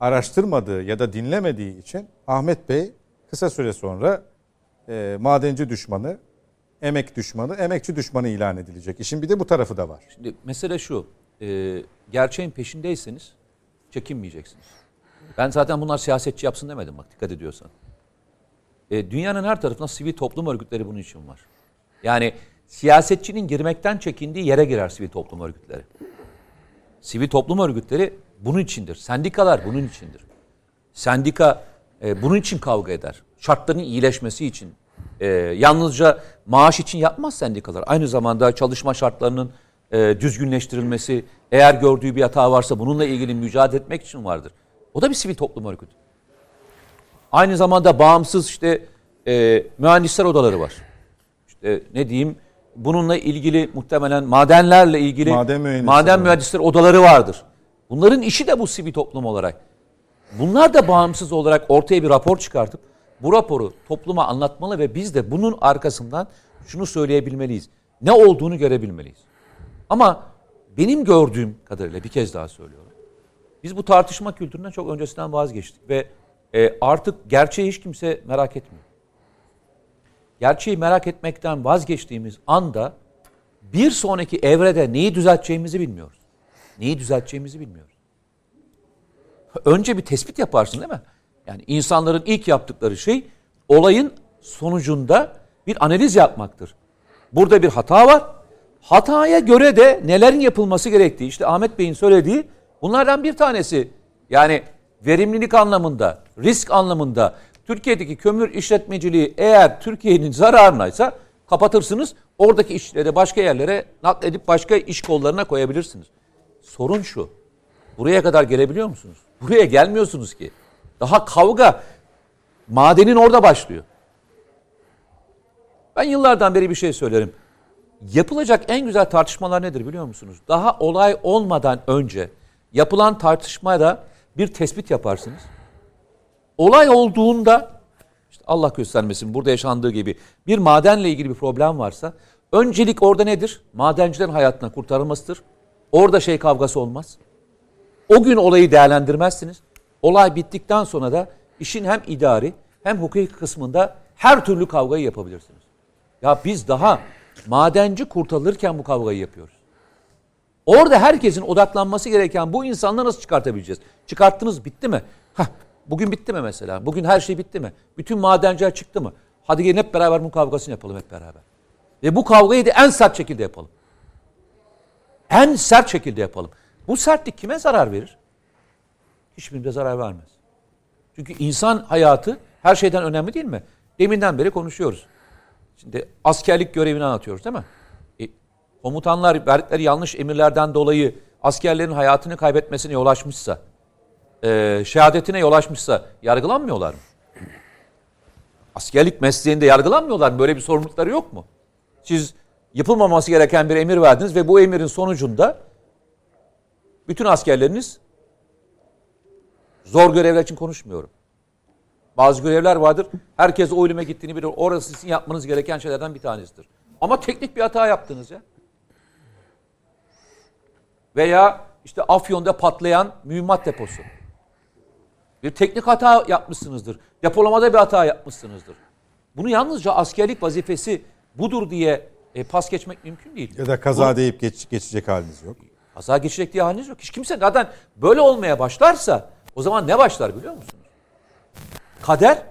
araştırmadığı ya da dinlemediği için Ahmet Bey kısa süre sonra e, madenci düşmanı, emek düşmanı, emekçi düşmanı ilan edilecek. İşin bir de bu tarafı da var. Şimdi mesele şu. E, gerçeğin peşindeyseniz çekinmeyeceksiniz. Ben zaten bunlar siyasetçi yapsın demedim bak dikkat ediyorsan. E, dünyanın her tarafında sivil toplum örgütleri bunun için var. Yani siyasetçinin girmekten çekindiği yere girer sivil toplum örgütleri. Sivil toplum örgütleri bunun içindir. Sendikalar bunun içindir. Sendika e, bunun için kavga eder. Şartların iyileşmesi için. E, yalnızca maaş için yapmaz sendikalar. Aynı zamanda çalışma şartlarının e, düzgünleştirilmesi, eğer gördüğü bir hata varsa bununla ilgili mücadele etmek için vardır. O da bir sivil toplum örgütü. Aynı zamanda bağımsız işte e, mühendisler odaları var. İşte ne diyeyim bununla ilgili muhtemelen madenlerle ilgili Maden mühendisleri maden var. mühendisler odaları vardır. Bunların işi de bu sivil toplum olarak. Bunlar da bağımsız olarak ortaya bir rapor çıkartıp bu raporu topluma anlatmalı ve biz de bunun arkasından şunu söyleyebilmeliyiz. Ne olduğunu görebilmeliyiz. Ama benim gördüğüm kadarıyla bir kez daha söylüyorum. Biz bu tartışma kültüründen çok öncesinden vazgeçtik ve e, artık gerçeği hiç kimse merak etmiyor. Gerçeği merak etmekten vazgeçtiğimiz anda bir sonraki evrede neyi düzelteceğimizi bilmiyoruz. Neyi düzelteceğimizi bilmiyoruz. Önce bir tespit yaparsın değil mi? Yani insanların ilk yaptıkları şey olayın sonucunda bir analiz yapmaktır. Burada bir hata var. Hataya göre de nelerin yapılması gerektiği işte Ahmet Bey'in söylediği bunlardan bir tanesi. Yani verimlilik anlamında, risk anlamında Türkiye'deki kömür işletmeciliği eğer Türkiye'nin zararınaysa kapatırsınız. Oradaki işleri başka yerlere nakledip başka iş kollarına koyabilirsiniz. Sorun şu. Buraya kadar gelebiliyor musunuz? Buraya gelmiyorsunuz ki. Daha kavga madenin orada başlıyor. Ben yıllardan beri bir şey söylerim. Yapılacak en güzel tartışmalar nedir biliyor musunuz? Daha olay olmadan önce yapılan tartışmada bir tespit yaparsınız. Olay olduğunda işte Allah göstermesin burada yaşandığı gibi bir madenle ilgili bir problem varsa öncelik orada nedir? Madencilerin hayatına kurtarılmasıdır. Orada şey kavgası olmaz. O gün olayı değerlendirmezsiniz. Olay bittikten sonra da işin hem idari hem hukuki kısmında her türlü kavgayı yapabilirsiniz. Ya biz daha madenci kurtarılırken bu kavgayı yapıyoruz. Orada herkesin odaklanması gereken bu insanları nasıl çıkartabileceğiz? Çıkarttınız bitti mi? Hah, bugün bitti mi mesela? Bugün her şey bitti mi? Bütün madenciler çıktı mı? Hadi gelin hep beraber bu kavgasını yapalım hep beraber. Ve bu kavgayı da en sert şekilde yapalım. En sert şekilde yapalım. Bu sertlik kime zarar verir? Hiçbirine zarar vermez. Çünkü insan hayatı her şeyden önemli değil mi? Deminden beri konuşuyoruz. Şimdi askerlik görevini anlatıyoruz değil mi? E, komutanlar verdikleri yanlış emirlerden dolayı askerlerin hayatını kaybetmesine yol açmışsa, e, şehadetine yol açmışsa yargılanmıyorlar mı? Askerlik mesleğinde yargılanmıyorlar mı? Böyle bir sorumlulukları yok mu? Siz yapılmaması gereken bir emir verdiniz ve bu emirin sonucunda bütün askerleriniz zor görevler için konuşmuyorum. Bazı görevler vardır. Herkes o ölüme gittiğini bilir. Orası sizin yapmanız gereken şeylerden bir tanesidir. Ama teknik bir hata yaptınız ya. Veya işte Afyon'da patlayan mühimmat deposu. Bir teknik hata yapmışsınızdır. Depolamada bir hata yapmışsınızdır. Bunu yalnızca askerlik vazifesi budur diye e, pas geçmek mümkün değil. Ya da kaza deyip geç, geçecek haliniz yok. Kaza geçecek diye haliniz yok. Hiç kimse zaten böyle olmaya başlarsa o zaman ne başlar biliyor musunuz? Kader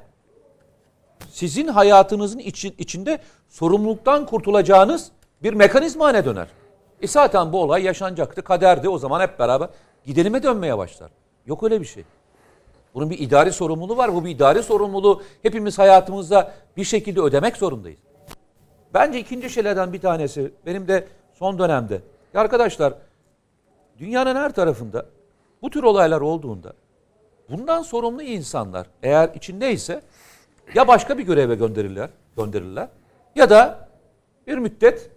sizin hayatınızın için, içinde sorumluluktan kurtulacağınız bir mekanizma haline döner. E zaten bu olay yaşanacaktı, kaderdi. O zaman hep beraber gidelime dönmeye başlar. Yok öyle bir şey. Bunun bir idari sorumluluğu var. Bu bir idari sorumluluğu hepimiz hayatımızda bir şekilde ödemek zorundayız. Bence ikinci şeylerden bir tanesi benim de son dönemde. Arkadaşlar dünyanın her tarafında bu tür olaylar olduğunda bundan sorumlu insanlar eğer içindeyse ya başka bir göreve gönderirler, gönderirler ya da bir müddet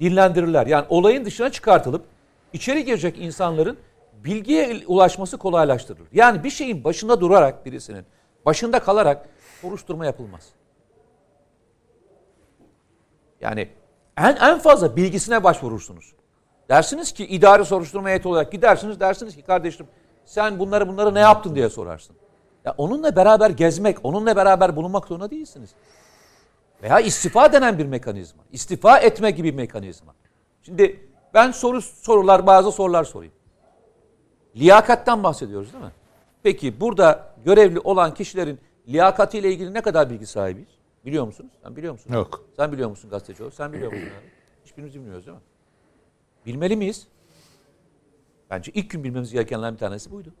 dinlendirirler. Yani olayın dışına çıkartılıp içeri girecek insanların bilgiye ulaşması kolaylaştırılır. Yani bir şeyin başında durarak birisinin başında kalarak soruşturma yapılmaz. Yani en en fazla bilgisine başvurursunuz. Dersiniz ki idari soruşturma heyeti olarak gidersiniz dersiniz ki kardeşim sen bunları bunları ne yaptın diye sorarsın. Ya onunla beraber gezmek, onunla beraber bulunmak zorunda değilsiniz. Veya istifa denen bir mekanizma. İstifa etme gibi bir mekanizma. Şimdi ben soru sorular bazı sorular sorayım. Liyakattan bahsediyoruz değil mi? Peki burada görevli olan kişilerin liyakatiyle ilgili ne kadar bilgi sahibiyiz? Biliyor musunuz? Sen biliyor musun? Yok. Sen biliyor musun gazeteci olarak? Sen biliyor musun? abi? Hiçbirimiz bilmiyoruz değil mi? Bilmeli miyiz? Bence ilk gün bilmemiz gerekenlerden bir tanesi buydu.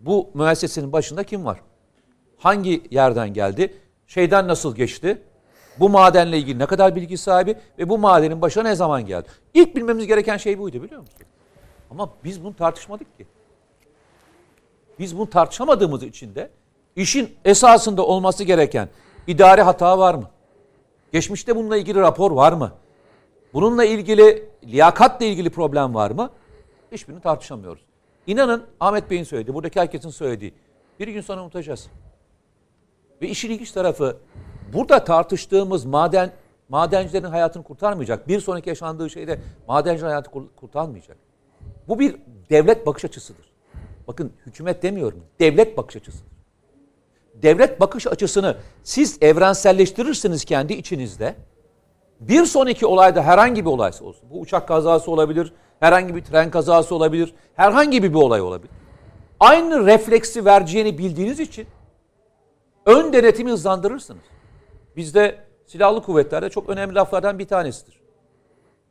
Bu müessesenin başında kim var? Hangi yerden geldi? Şeyden nasıl geçti? Bu madenle ilgili ne kadar bilgi sahibi ve bu madenin başına ne zaman geldi? İlk bilmemiz gereken şey buydu biliyor musun? Ama biz bunu tartışmadık ki. Biz bunu tartışamadığımız için de işin esasında olması gereken idari hata var mı? Geçmişte bununla ilgili rapor var mı? Bununla ilgili liyakatla ilgili problem var mı? Hiçbirini tartışamıyoruz. İnanın Ahmet Bey'in söylediği, buradaki herkesin söylediği bir gün sonra unutacağız. Ve işin ilginç tarafı burada tartıştığımız maden madencilerin hayatını kurtarmayacak. Bir sonraki yaşandığı şeyde madencilerin hayatı kur- kurtarmayacak. Bu bir devlet bakış açısıdır. Bakın hükümet demiyorum. Devlet bakış açısıdır. Devlet bakış açısını siz evrenselleştirirsiniz kendi içinizde. Bir sonraki olayda herhangi bir olaysa olsun. Bu uçak kazası olabilir, herhangi bir tren kazası olabilir, herhangi bir, bir olay olabilir. Aynı refleksi vereceğini bildiğiniz için ön denetimi hızlandırırsınız. Bizde silahlı kuvvetlerde çok önemli laflardan bir tanesidir.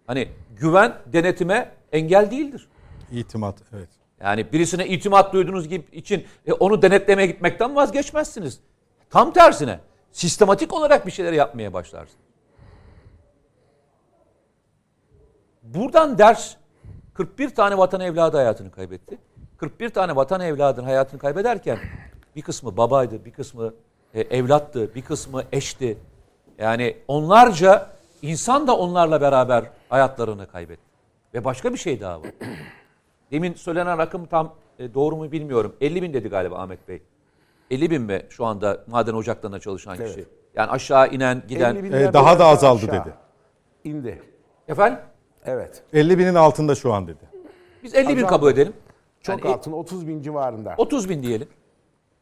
Hani güven denetime engel değildir. İtimat evet. Yani birisine itimat duyduğunuz gibi için e, onu denetlemeye gitmekten vazgeçmezsiniz. Tam tersine sistematik olarak bir şeyler yapmaya başlarsınız. Buradan ders 41 tane vatan evladı hayatını kaybetti. 41 tane vatan evladının hayatını kaybederken bir kısmı babaydı, bir kısmı e, evlattı, bir kısmı eşti. Yani onlarca insan da onlarla beraber hayatlarını kaybetti. Ve başka bir şey daha var. Demin söylenen rakım tam e, doğru mu bilmiyorum. 50 bin dedi galiba Ahmet Bey. 50 bin mi şu anda maden ocaklarında çalışan kişi? Yani aşağı inen, giden. 50 bin lira daha da azaldı aşağı dedi. İndi. Efendim? Evet. 50 binin altında şu an dedi. Biz 50 bin Azaldı. kabul edelim. Çok Yani, altın 30 bin civarında. 30 bin diyelim.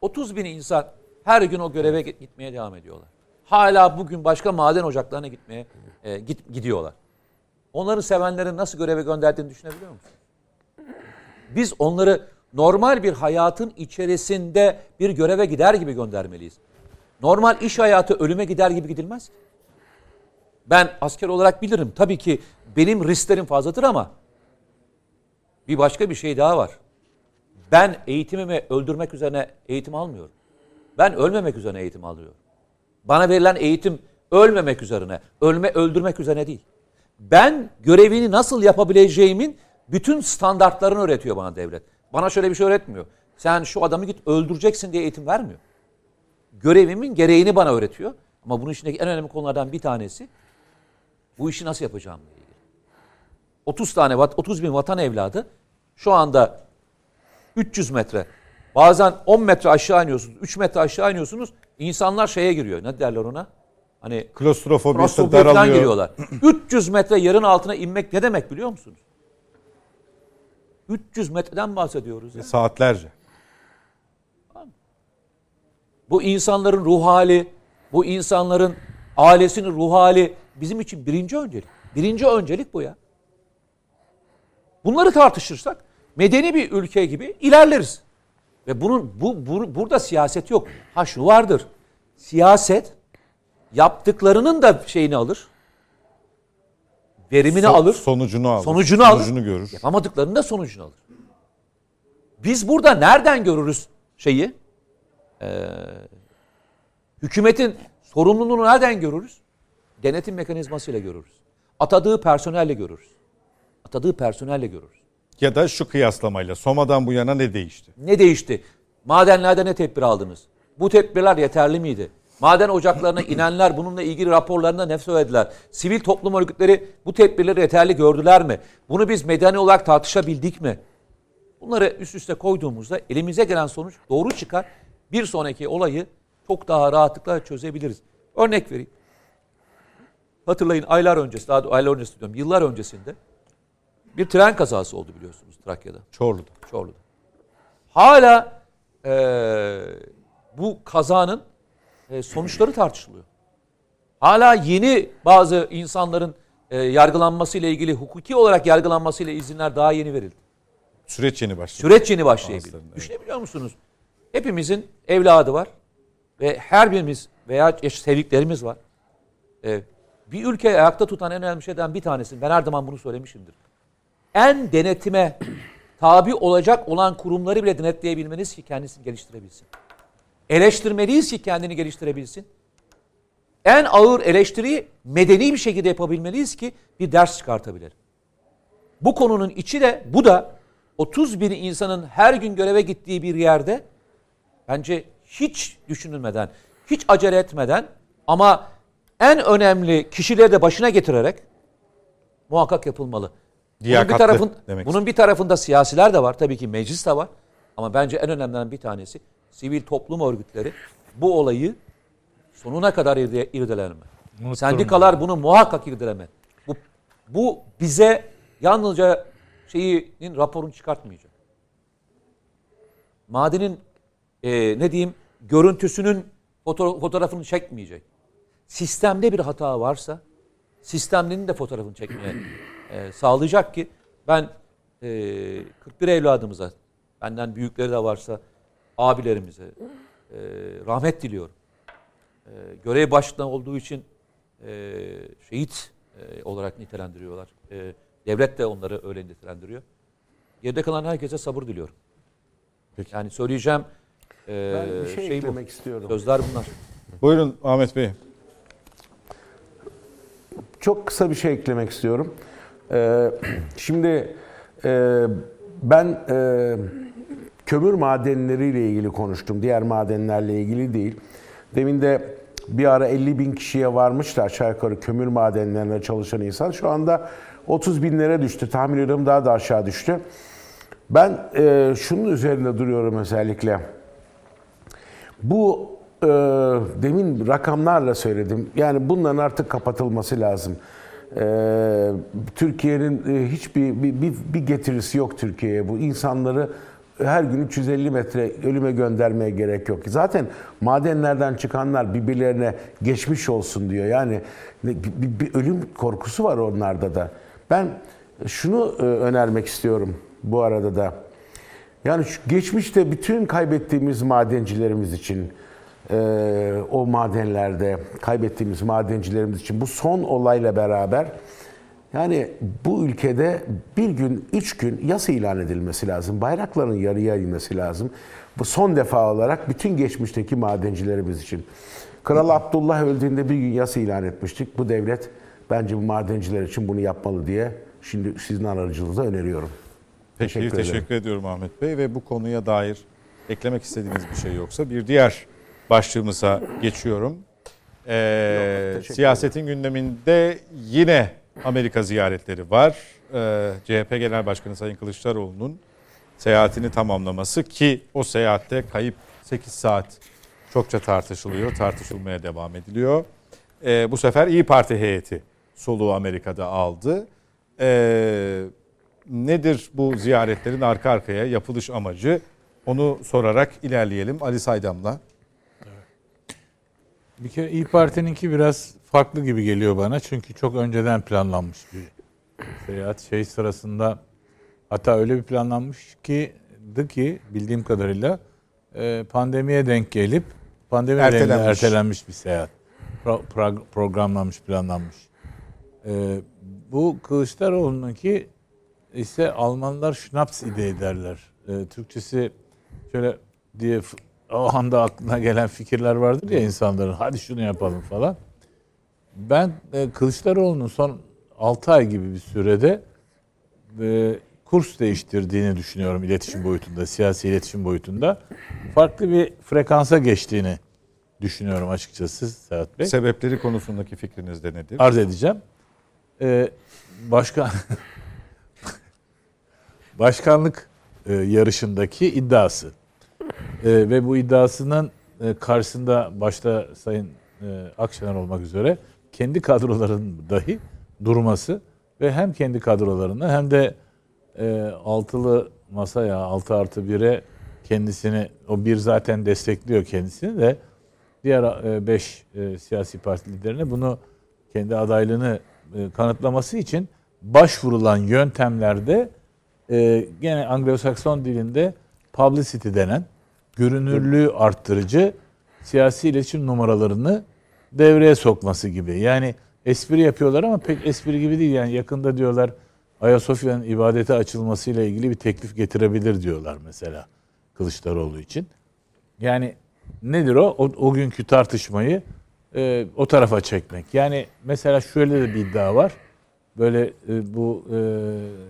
30 bin insan her gün o göreve git- gitmeye devam ediyorlar. Hala bugün başka maden ocaklarına gitmeye e, git, gidiyorlar. Onların sevenlerin nasıl göreve gönderdiğini düşünebiliyor musun? Biz onları normal bir hayatın içerisinde bir göreve gider gibi göndermeliyiz. Normal iş hayatı ölüme gider gibi gidilmez. ki. Ben asker olarak bilirim. Tabii ki benim risklerim fazladır ama bir başka bir şey daha var. Ben eğitimimi öldürmek üzerine eğitim almıyorum. Ben ölmemek üzerine eğitim alıyorum. Bana verilen eğitim ölmemek üzerine, ölme öldürmek üzerine değil. Ben görevini nasıl yapabileceğimin bütün standartlarını öğretiyor bana devlet. Bana şöyle bir şey öğretmiyor. Sen şu adamı git öldüreceksin diye eğitim vermiyor. Görevimin gereğini bana öğretiyor. Ama bunun içindeki en önemli konulardan bir tanesi bu işi nasıl yapacağımla ilgili. 30 tane, vat- 30 bin vatan evladı şu anda 300 metre Bazen 10 metre aşağı iniyorsunuz, 3 metre aşağı iniyorsunuz. İnsanlar şeye giriyor. Ne derler ona? Hani falan daralıyor. giriyorlar. 300 metre yerin altına inmek ne demek biliyor musunuz? 300 metreden bahsediyoruz. ya. Saatlerce. Bu insanların ruh hali, bu insanların ailesinin ruh hali bizim için birinci öncelik. Birinci öncelik bu ya. Bunları tartışırsak medeni bir ülke gibi ilerleriz. Ve bunun bu, bu burada siyaset yok. Ha şu vardır. Siyaset yaptıklarının da şeyini alır. Verimini So- alır. Sonucunu alır. Sonucunu alır. Sonucunu görür. Yapamadıklarının da sonucunu alır. Biz burada nereden görürüz şeyi? Ee, hükümetin sorumluluğunu nereden görürüz? Denetim mekanizmasıyla görürüz. Atadığı personelle görürüz. Atadığı personelle görürüz. Ya da şu kıyaslamayla Soma'dan bu yana ne değişti? Ne değişti? Madenlerde ne tedbir aldınız? Bu tedbirler yeterli miydi? Maden ocaklarına inenler bununla ilgili raporlarında ne söylediler? Sivil toplum örgütleri bu tedbirleri yeterli gördüler mi? Bunu biz medeni olarak tartışabildik mi? Bunları üst üste koyduğumuzda elimize gelen sonuç doğru çıkar. Bir sonraki olayı çok daha rahatlıkla çözebiliriz. Örnek vereyim. Hatırlayın aylar öncesi, daha da aylar öncesi diyorum, yıllar öncesinde bir tren kazası oldu biliyorsunuz Trakya'da. Çorlu'da. Çorlu'da. Hala eee, bu kazanın sonuçları tartışılıyor. Hala yeni bazı insanların eee yargılanmasıyla ilgili hukuki olarak yargılanmasıyla izinler daha yeni verildi. Süreç yeni başladı. Süreç yeni başlayabilir. Evet. Düşünebiliyor musunuz? Hepimizin evladı var ve her birimiz veya sevdiklerimiz var. Ee, bir ülkeyi ayakta tutan en önemli şeyden bir tanesi, ben her zaman bunu söylemişimdir. En denetime tabi olacak olan kurumları bile denetleyebilmeniz ki kendisini geliştirebilsin. Eleştirmeliyiz ki kendini geliştirebilsin. En ağır eleştiriyi medeni bir şekilde yapabilmeliyiz ki bir ders çıkartabilirim. Bu konunun içi de bu da 30 bin insanın her gün göreve gittiği bir yerde bence hiç düşünülmeden, hiç acele etmeden ama en önemli kişileri de başına getirerek muhakkak yapılmalı. Bunun bir tarafın bunun bir tarafında siyasiler de var, tabii ki meclis de var. Ama bence en önemlilerinden bir tanesi sivil toplum örgütleri bu olayı sonuna kadar irde, irdelenme. Sendikalar bunu muhakkak irdeleme. Bu, bu bize yalnızca şeyinin raporunu çıkartmayacak. Madenin e, ne diyeyim görüntüsünün foto- fotoğrafını çekmeyecek. Sistemde bir hata varsa sisteminin de fotoğrafını çekmeye e, sağlayacak ki ben e, 41 evladımıza benden büyükleri de varsa abilerimize e, rahmet diliyorum. E, görev başında olduğu için e, şehit e, olarak nitelendiriyorlar. E, devlet de onları öyle nitelendiriyor. Geride kalan herkese sabır diliyorum. Peki. Yani söyleyeceğim e, Ben bir şey, bu. eklemek istiyorum. Sözler bunlar. Buyurun Ahmet Bey. Çok kısa bir şey eklemek istiyorum. Ee, şimdi e, ben e, kömür madenleriyle ilgili konuştum. Diğer madenlerle ilgili değil. Demin de bir ara 50 bin kişiye varmıştı aşağı yukarı kömür madenlerinde çalışan insan. Şu anda 30 binlere düştü. Tahmin ediyorum daha da aşağı düştü. Ben e, şunun üzerinde duruyorum özellikle. Bu e, demin rakamlarla söyledim. Yani bunların artık kapatılması lazım. E, Türkiye'nin e, hiçbir bir, bir, bir getirisi yok Türkiye'ye. Bu insanları her gün 350 metre ölüme göndermeye gerek yok. Zaten madenlerden çıkanlar birbirlerine geçmiş olsun diyor. Yani bir, bir ölüm korkusu var onlarda da. Ben şunu e, önermek istiyorum bu arada da. Yani şu geçmişte bütün kaybettiğimiz madencilerimiz için, e, o madenlerde kaybettiğimiz madencilerimiz için bu son olayla beraber yani bu ülkede bir gün, üç gün yas ilan edilmesi lazım. Bayrakların yarıya inmesi lazım. Bu son defa olarak bütün geçmişteki madencilerimiz için. Kral Abdullah öldüğünde bir gün yas ilan etmiştik. Bu devlet bence bu madenciler için bunu yapmalı diye şimdi sizin aracılığınızla öneriyorum. Peki Teşekkür teşekkür, ederim. ediyorum Ahmet Bey ve bu konuya dair eklemek istediğiniz bir şey yoksa bir diğer başlığımıza geçiyorum. Ee, teşekkür siyasetin gündeminde yine Amerika ziyaretleri var. Ee, CHP Genel Başkanı Sayın Kılıçdaroğlu'nun seyahatini tamamlaması ki o seyahatte kayıp 8 saat çokça tartışılıyor, tartışılmaya devam ediliyor. Ee, bu sefer İyi Parti heyeti soluğu Amerika'da aldı. Ee, nedir bu ziyaretlerin arka arkaya yapılış amacı? Onu sorarak ilerleyelim Ali Saydam'la. Bir kere İyi Parti'ninki biraz farklı gibi geliyor bana. Çünkü çok önceden planlanmış bir seyahat şey sırasında hatta öyle bir planlanmış ki ki bildiğim kadarıyla e, pandemiye denk gelip pandemi Ertelenmiş. ertelenmiş. bir seyahat. Pro- pro- programlanmış, planlanmış. E, bu Kılıçdaroğlu'nunki ise Almanlar Schnaps idee ederler. E, Türkçesi şöyle diye o anda aklına gelen fikirler vardır ya insanların. Hadi şunu yapalım falan. Ben e, Kılıçdaroğlu'nun son 6 ay gibi bir sürede e, kurs değiştirdiğini düşünüyorum iletişim boyutunda, siyasi iletişim boyutunda. Farklı bir frekansa geçtiğini düşünüyorum açıkçası Serhat Bey. Sebepleri konusundaki fikriniz de nedir? Arz edeceğim. E, başkan başkanlık e, yarışındaki iddiası. E, ve bu iddiasının e, karşısında başta Sayın e, Akşener olmak üzere kendi kadroların dahi durması ve hem kendi kadrolarını hem de e, altılı masaya 6 artı 1'e kendisini o bir zaten destekliyor kendisini de diğer 5 siyasi parti liderine bunu kendi adaylığını e, kanıtlaması için başvurulan yöntemlerde e, gene Anglo-Sakson dilinde publicity denen görünürlüğü arttırıcı siyasi iletişim numaralarını devreye sokması gibi. Yani espri yapıyorlar ama pek espri gibi değil. Yani yakında diyorlar Ayasofya'nın ibadete açılmasıyla ilgili bir teklif getirebilir diyorlar mesela Kılıçdaroğlu için. Yani nedir o? O, o günkü tartışmayı e, o tarafa çekmek. Yani mesela şöyle de bir iddia var. Böyle e, bu e,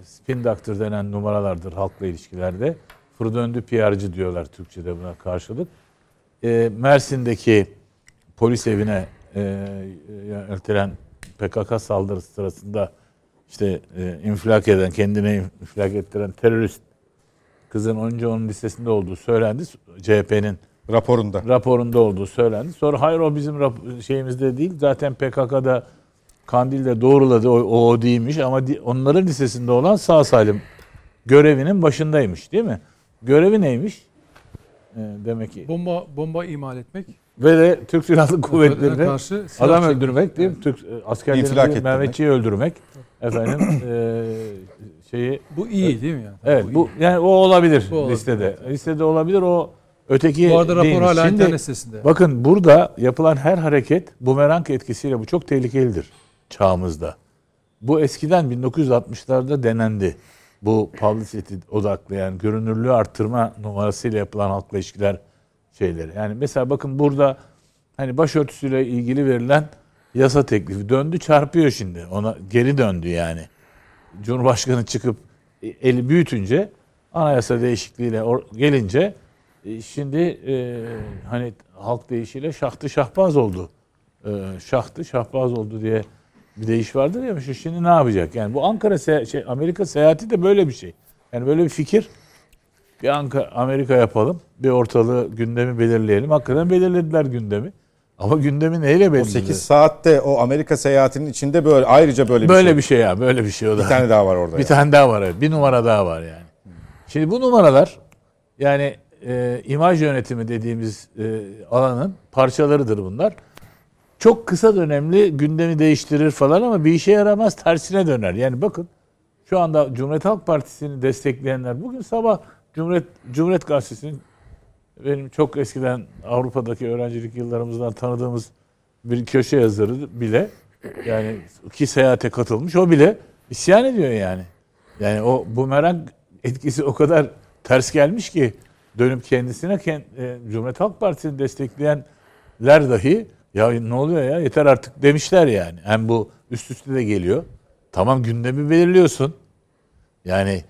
spin doctor denen numaralardır halkla ilişkilerde. Fır döndü PR'cı diyorlar Türkçe'de buna karşılık. E, Mersin'deki polis evine e, yöneltilen PKK saldırısı sırasında işte e, infilak eden, kendine infilak ettiren terörist kızın önce onun listesinde olduğu söylendi. CHP'nin Raporunda. raporunda olduğu söylendi. Sonra hayır o bizim rap- şeyimizde değil. Zaten PKK'da Kandil'de doğruladı. O, o, o değilmiş ama di- onların listesinde olan sağ salim görevinin başındaymış değil mi? Görevi neymiş? Ee, demek ki. Bomba bomba imal etmek. Ve de Türk Silahlı Kuvvetleri'ne karşı silah adam çekmek. öldürmek değil mi? Türk İnfilak askerlerini. Mehmetçiyi öldürmek. Efendim e, şeyi Bu iyi değil mi yani? Evet iyi. bu yani o olabilir Bu olabilir, listede. Listede olabilir o öteki Bu arada rapor hala Şimdi- internet sitesinde. Bakın burada yapılan her hareket bumerang etkisiyle bu çok tehlikelidir çağımızda. Bu eskiden 1960'larda denendi. Bu publicity odaklı yani görünürlüğü arttırma numarasıyla yapılan halkla ilişkiler şeyleri. Yani mesela bakın burada hani başörtüsüyle ilgili verilen yasa teklifi döndü çarpıyor şimdi. Ona geri döndü yani. Cumhurbaşkanı çıkıp eli büyütünce anayasa değişikliğiyle gelince e, şimdi e, hani halk deyişiyle şahtı şahbaz oldu. E, şahtı şahbaz oldu diye bir deyiş vardır ya. Şimdi ne yapacak? Yani bu Ankara se- şey Amerika seyahati de böyle bir şey. Yani böyle bir fikir. Bir Ankara, Amerika yapalım. Bir ortalığı gündemi belirleyelim. Hakikaten belirlediler gündemi. Ama gündemi neyle belirledi? 8 saatte o Amerika seyahatinin içinde böyle ayrıca böyle bir böyle şey. bir şey ya. Böyle bir şey o da. Bir tane daha var orada. Bir yani. tane daha var. evet. Bir numara daha var yani. Şimdi bu numaralar yani e, imaj yönetimi dediğimiz e, alanın parçalarıdır bunlar. Çok kısa dönemli gündemi değiştirir falan ama bir işe yaramaz tersine döner. Yani bakın şu anda Cumhuriyet Halk Partisi'ni destekleyenler bugün sabah Cumhuriyet Cumhuriyet Gazetesi'nin benim çok eskiden Avrupa'daki öğrencilik yıllarımızdan tanıdığımız bir köşe yazarı bile yani ki seyahate katılmış o bile isyan ediyor yani. Yani o bumerang etkisi o kadar ters gelmiş ki dönüp kendisine kend- e, Cumhuriyet Halk Partisi'ni destekleyenler dahi ya ne oluyor ya yeter artık demişler yani. Hem bu üst üste de geliyor. Tamam gündemi belirliyorsun. Yani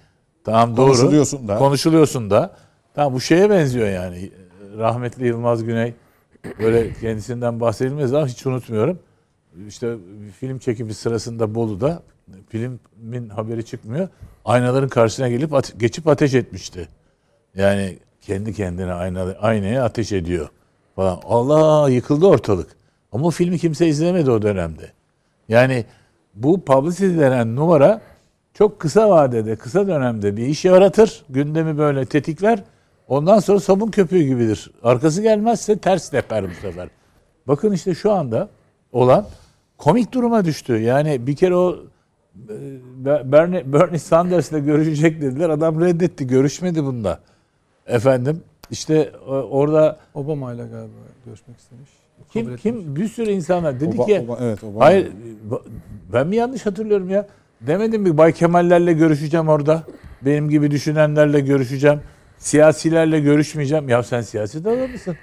tamam doğru. Konuşuluyorsun da. Konuşuluyorsun da. Tamam bu şeye benziyor yani. Rahmetli Yılmaz Güney böyle kendisinden bahsedilmez ama hiç unutmuyorum. İşte film çekimi sırasında Bolu'da Filmin haberi çıkmıyor. Aynaların karşısına gelip ate- geçip ateş etmişti. Yani kendi kendine ayna, aynaya ateş ediyor falan. Allah yıkıldı ortalık. Ama o filmi kimse izlemedi o dönemde. Yani bu publicity denen numara çok kısa vadede, kısa dönemde bir iş yaratır. Gündemi böyle tetikler. Ondan sonra sabun köpüğü gibidir. Arkası gelmezse ters teper bu sefer. Bakın işte şu anda olan komik duruma düştü. Yani bir kere o e, Bernie, Bernie Sanders'la görüşecek dediler. Adam reddetti. Görüşmedi bunda. Efendim işte e, orada Obama ile galiba görüşmek istemiş. Kim kim bir sürü insanlar dedi Oba- ki Oba- evet, Obama. hayır ben mi yanlış hatırlıyorum ya? Demedim mi Bay Kemallerle görüşeceğim orada. Benim gibi düşünenlerle görüşeceğim. Siyasilerle görüşmeyeceğim. Ya sen siyaset adamısın.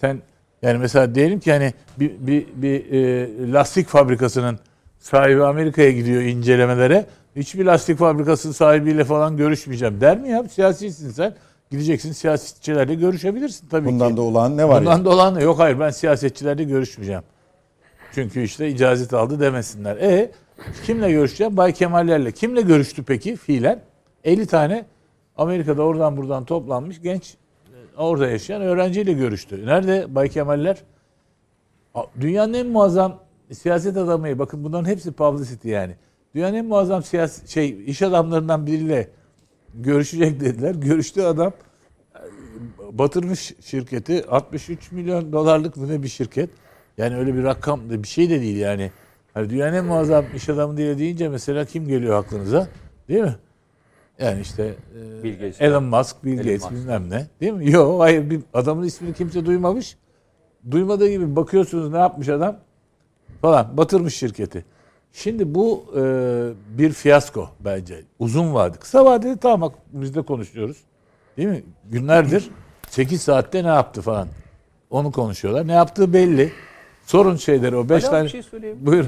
Sen yani mesela diyelim ki hani bir, bir, bir e, lastik fabrikasının sahibi Amerika'ya gidiyor incelemelere. Hiçbir lastik fabrikasının sahibiyle falan görüşmeyeceğim der mi ya? Siyasisin sen. Gideceksin siyasetçilerle görüşebilirsin tabii ki. Bundan da olan ne var Bundan ya? da olan yok hayır ben siyasetçilerle görüşmeyeceğim. Çünkü işte icazet aldı demesinler. E kimle görüşeceğim? Bay Kemallerle. Kimle görüştü peki fiilen? 50 tane Amerika'da oradan buradan toplanmış genç e, orada yaşayan öğrenciyle görüştü. Nerede Bay Kemaller? Dünyanın en muazzam siyaset adamı. Bakın bunların hepsi publicity yani. Dünyanın en muazzam siyasi şey iş adamlarından biriyle görüşecek dediler. Görüştüğü adam e, batırmış şirketi 63 milyon dolarlık mı ne bir şirket. Yani öyle bir rakam bir şey de değil yani. Hani dünyanın en muazzam iş adamı diye deyince mesela kim geliyor aklınıza? Değil mi? Yani işte e, Bill Gates. Elon Musk, Bill Elon Gates Musk. bilmem ne. Değil mi? Yok hayır bir adamın ismini kimse duymamış. Duymadığı gibi bakıyorsunuz ne yapmış adam falan batırmış şirketi. Şimdi bu e, bir fiyasko bence. Uzun vade. Kısa vadede tamam bak biz de konuşuyoruz. Değil mi? Günlerdir 8 saatte ne yaptı falan. Onu konuşuyorlar. Ne yaptığı belli. Sorun şeyleri o 5 Ali abi tane. bir şey söyleyeyim. Buyur.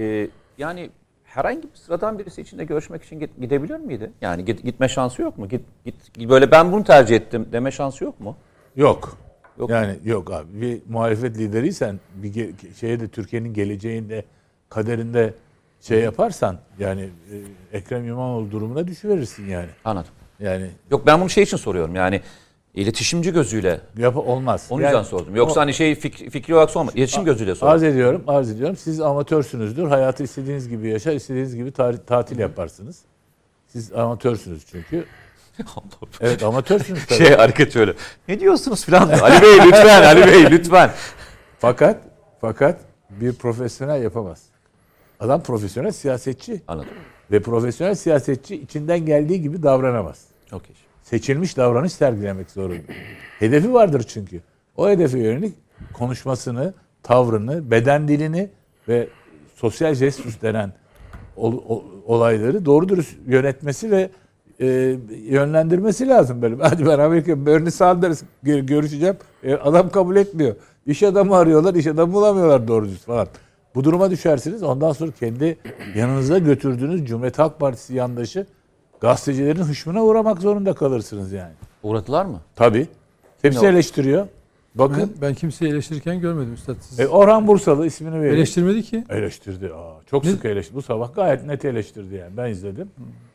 Ee, yani herhangi bir sıradan birisi için de görüşmek için git- gidebilir miydi? Yani git, gitme şansı yok mu? Git, git böyle ben bunu tercih ettim deme şansı yok mu? Yok. Yok. Yani yok abi. Bir muhalefet lideriysen bir şeye de Türkiye'nin geleceğinde kaderinde şey yaparsan yani e, Ekrem İmamoğlu durumuna düşüverirsin yani. Anladım. Yani Yok ben bunu şey için soruyorum yani iletişimci gözüyle yap olmaz. onun Yani yüzden sordum. Yoksa hani şey fik- fikri olarak sorma. İletişim gözüyle Arz sordum. ediyorum, arz ediyorum. Siz amatörsünüzdür. Hayatı istediğiniz gibi yaşar, istediğiniz gibi tar- tatil yaparsınız. Siz amatörsünüz çünkü. Evet amatörsünüz tabii. şey hareket şöyle. Ne diyorsunuz filan. Ali Bey lütfen Ali Bey lütfen. Fakat fakat bir profesyonel yapamaz. Adam profesyonel siyasetçi Anladım. ve profesyonel siyasetçi içinden geldiği gibi davranamaz. Okey. Seçilmiş davranış sergilemek zorunda. Hedefi vardır çünkü. O hedefe yönelik konuşmasını, tavrını, beden dilini ve sosyal jestüs denen olayları doğru dürüst yönetmesi ve e, yönlendirmesi lazım böyle. Hadi ben Amerika Bernie Sanders gö- görüşeceğim. E, adam kabul etmiyor. İş adamı arıyorlar, iş adamı bulamıyorlar doğru düz falan. Bu duruma düşersiniz. Ondan sonra kendi yanınıza götürdüğünüz Cumhuriyet Halk Partisi yandaşı gazetecilerin hışmına uğramak zorunda kalırsınız yani. Uğradılar mı? Tabii. Hepsi eleştiriyor. Bakın Ben, ben kimseyi eleştirirken görmedim üstad. Siz e, Orhan Bursalı ismini veriyor. eleştirmedi ki. Eleştirdi. Aa, çok Ne- sık eleştirdi. Bu sabah gayet net eleştirdi yani. Ben izledim.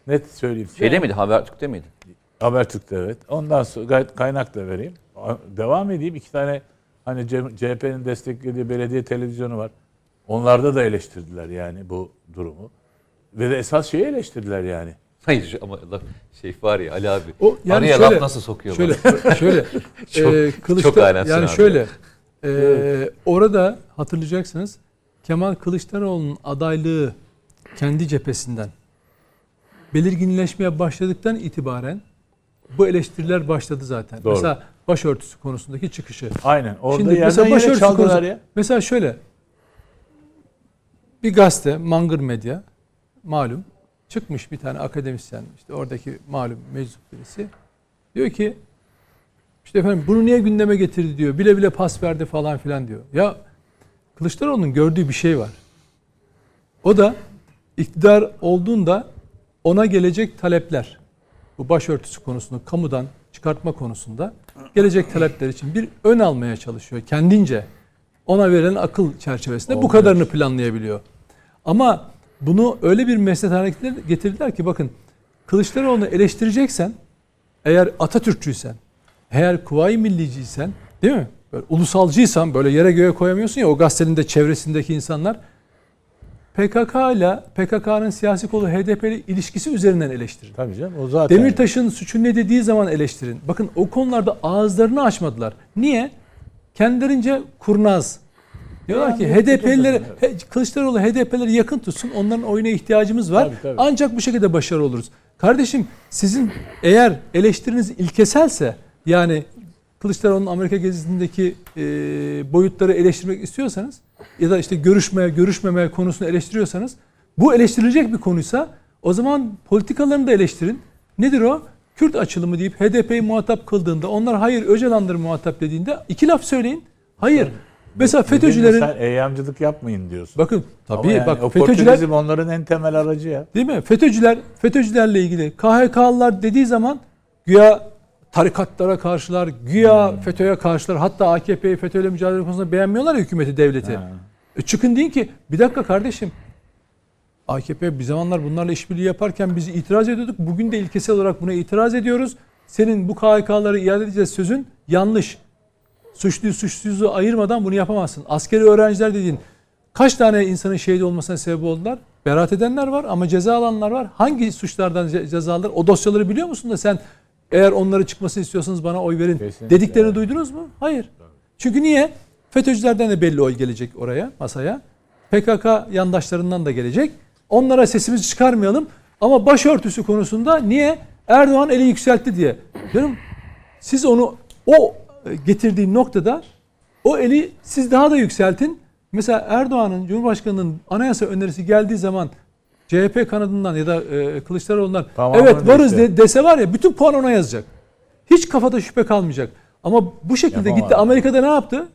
Net söyleyeyim size. Şeyde miydi? Habertürk'te miydi? Habertürk'te evet. Ondan sonra gayet kaynak da vereyim. A- Devam edeyim. İki tane hani CHP'nin desteklediği belediye televizyonu var. Onlarda da eleştirdiler yani bu durumu. Ve de esas şeyi eleştirdiler yani. Hayır ama laf- şey var ya Ali abi. O yani Araya şöyle, laf nasıl sokuyor Şöyle bana? şöyle Çok- e, çok yani abi. şöyle e, orada hatırlayacaksınız Kemal Kılıçdaroğlu'nun adaylığı kendi cephesinden belirginleşmeye başladıktan itibaren bu eleştiriler başladı zaten. Doğru. Mesela başörtüsü konusundaki çıkışı. Aynen. Orada Şimdi mesela başörtüsü konusu- ya. Mesela şöyle bir gazete Mangır Medya malum çıkmış bir tane akademisyen işte oradaki malum meczup birisi diyor ki işte efendim bunu niye gündeme getirdi diyor. Bile bile pas verdi falan filan diyor. Ya Kılıçdaroğlu'nun gördüğü bir şey var. O da iktidar olduğunda ona gelecek talepler. Bu başörtüsü konusunu kamudan çıkartma konusunda gelecek talepler için bir ön almaya çalışıyor kendince. Ona verilen akıl çerçevesinde bu kadarını planlayabiliyor. Ama bunu öyle bir meslek haline getirdiler ki bakın Kılıçdaroğlu'nu eleştireceksen eğer Atatürkçüysen, eğer Kuvayi Milliciysen değil mi? Böyle ulusalcıysan böyle yere göğe koyamıyorsun ya o gazetenin de çevresindeki insanlar PKK ile PKK'nın siyasi kolu HDP ile ilişkisi üzerinden eleştirin. Tabii canım o zaten. Demirtaş'ın suçu ne dediği zaman eleştirin. Bakın o konularda ağızlarını açmadılar. Niye? Kendilerince kurnaz. Diyorlar ki HDP'lileri Kılıçdaroğlu HDP'leri yakın tutsun. Onların oyuna ihtiyacımız var. Tabii, tabii. Ancak bu şekilde başarılı oluruz. Kardeşim sizin eğer eleştiriniz ilkeselse yani Kılıçdaroğlu'nun Amerika gezisindeki e, boyutları eleştirmek istiyorsanız ya da işte görüşmeye, görüşmemeye konusunu eleştiriyorsanız bu eleştirilecek bir konuysa o zaman politikalarını da eleştirin. Nedir o? Kürt açılımı deyip HDP'yi muhatap kıldığında onlar hayır Öcalan'dır muhatap dediğinde iki laf söyleyin. Hayır. Mesela FETÖ'cülerin Sen eyyamcılık yapmayın diyorsun. bakın tabii yani bak FETÖ'cüler onların en temel aracı ya. Değil mi? FETÖ'cüler, FETÖ'cülerle ilgili KHK'lılar dediği zaman güya tarikatlara karşılar, güya Hmm. FETÖ'ye karşılar. Hatta AKP'yi FETÖ'yle mücadele konusunda beğenmiyorlar ya hükümeti, devleti. E çıkın deyin ki bir dakika kardeşim AKP bir zamanlar bunlarla işbirliği yaparken bizi itiraz ediyorduk. Bugün de ilkesel olarak buna itiraz ediyoruz. Senin bu KHK'ları iade edeceğiz sözün yanlış. Suçluyu suçsuzu ayırmadan bunu yapamazsın. Askeri öğrenciler dediğin kaç tane insanın şehit olmasına sebep oldular? Beraat edenler var ama ceza alanlar var. Hangi suçlardan ce- ceza aldılar? O dosyaları biliyor musun da sen eğer onları çıkmasını istiyorsanız bana oy verin Kesinlikle, dediklerini evet. duydunuz mu? Hayır. Çünkü niye? FETÖ'cülerden de belli oy gelecek oraya, masaya. PKK yandaşlarından da gelecek. Onlara sesimizi çıkarmayalım. Ama başörtüsü konusunda niye? Erdoğan eli yükseltti diye. Diyorum siz onu o getirdiği noktada o eli siz daha da yükseltin. Mesela Erdoğan'ın Cumhurbaşkanı'nın anayasa önerisi geldiği zaman CHP kanadından ya da e, Kılıçdaroğlu'ndan Tamamını evet varız de, dese var ya bütün puan ona yazacak. Hiç kafada şüphe kalmayacak. Ama bu şekilde Yapamaz. gitti Amerika'da ne yaptı?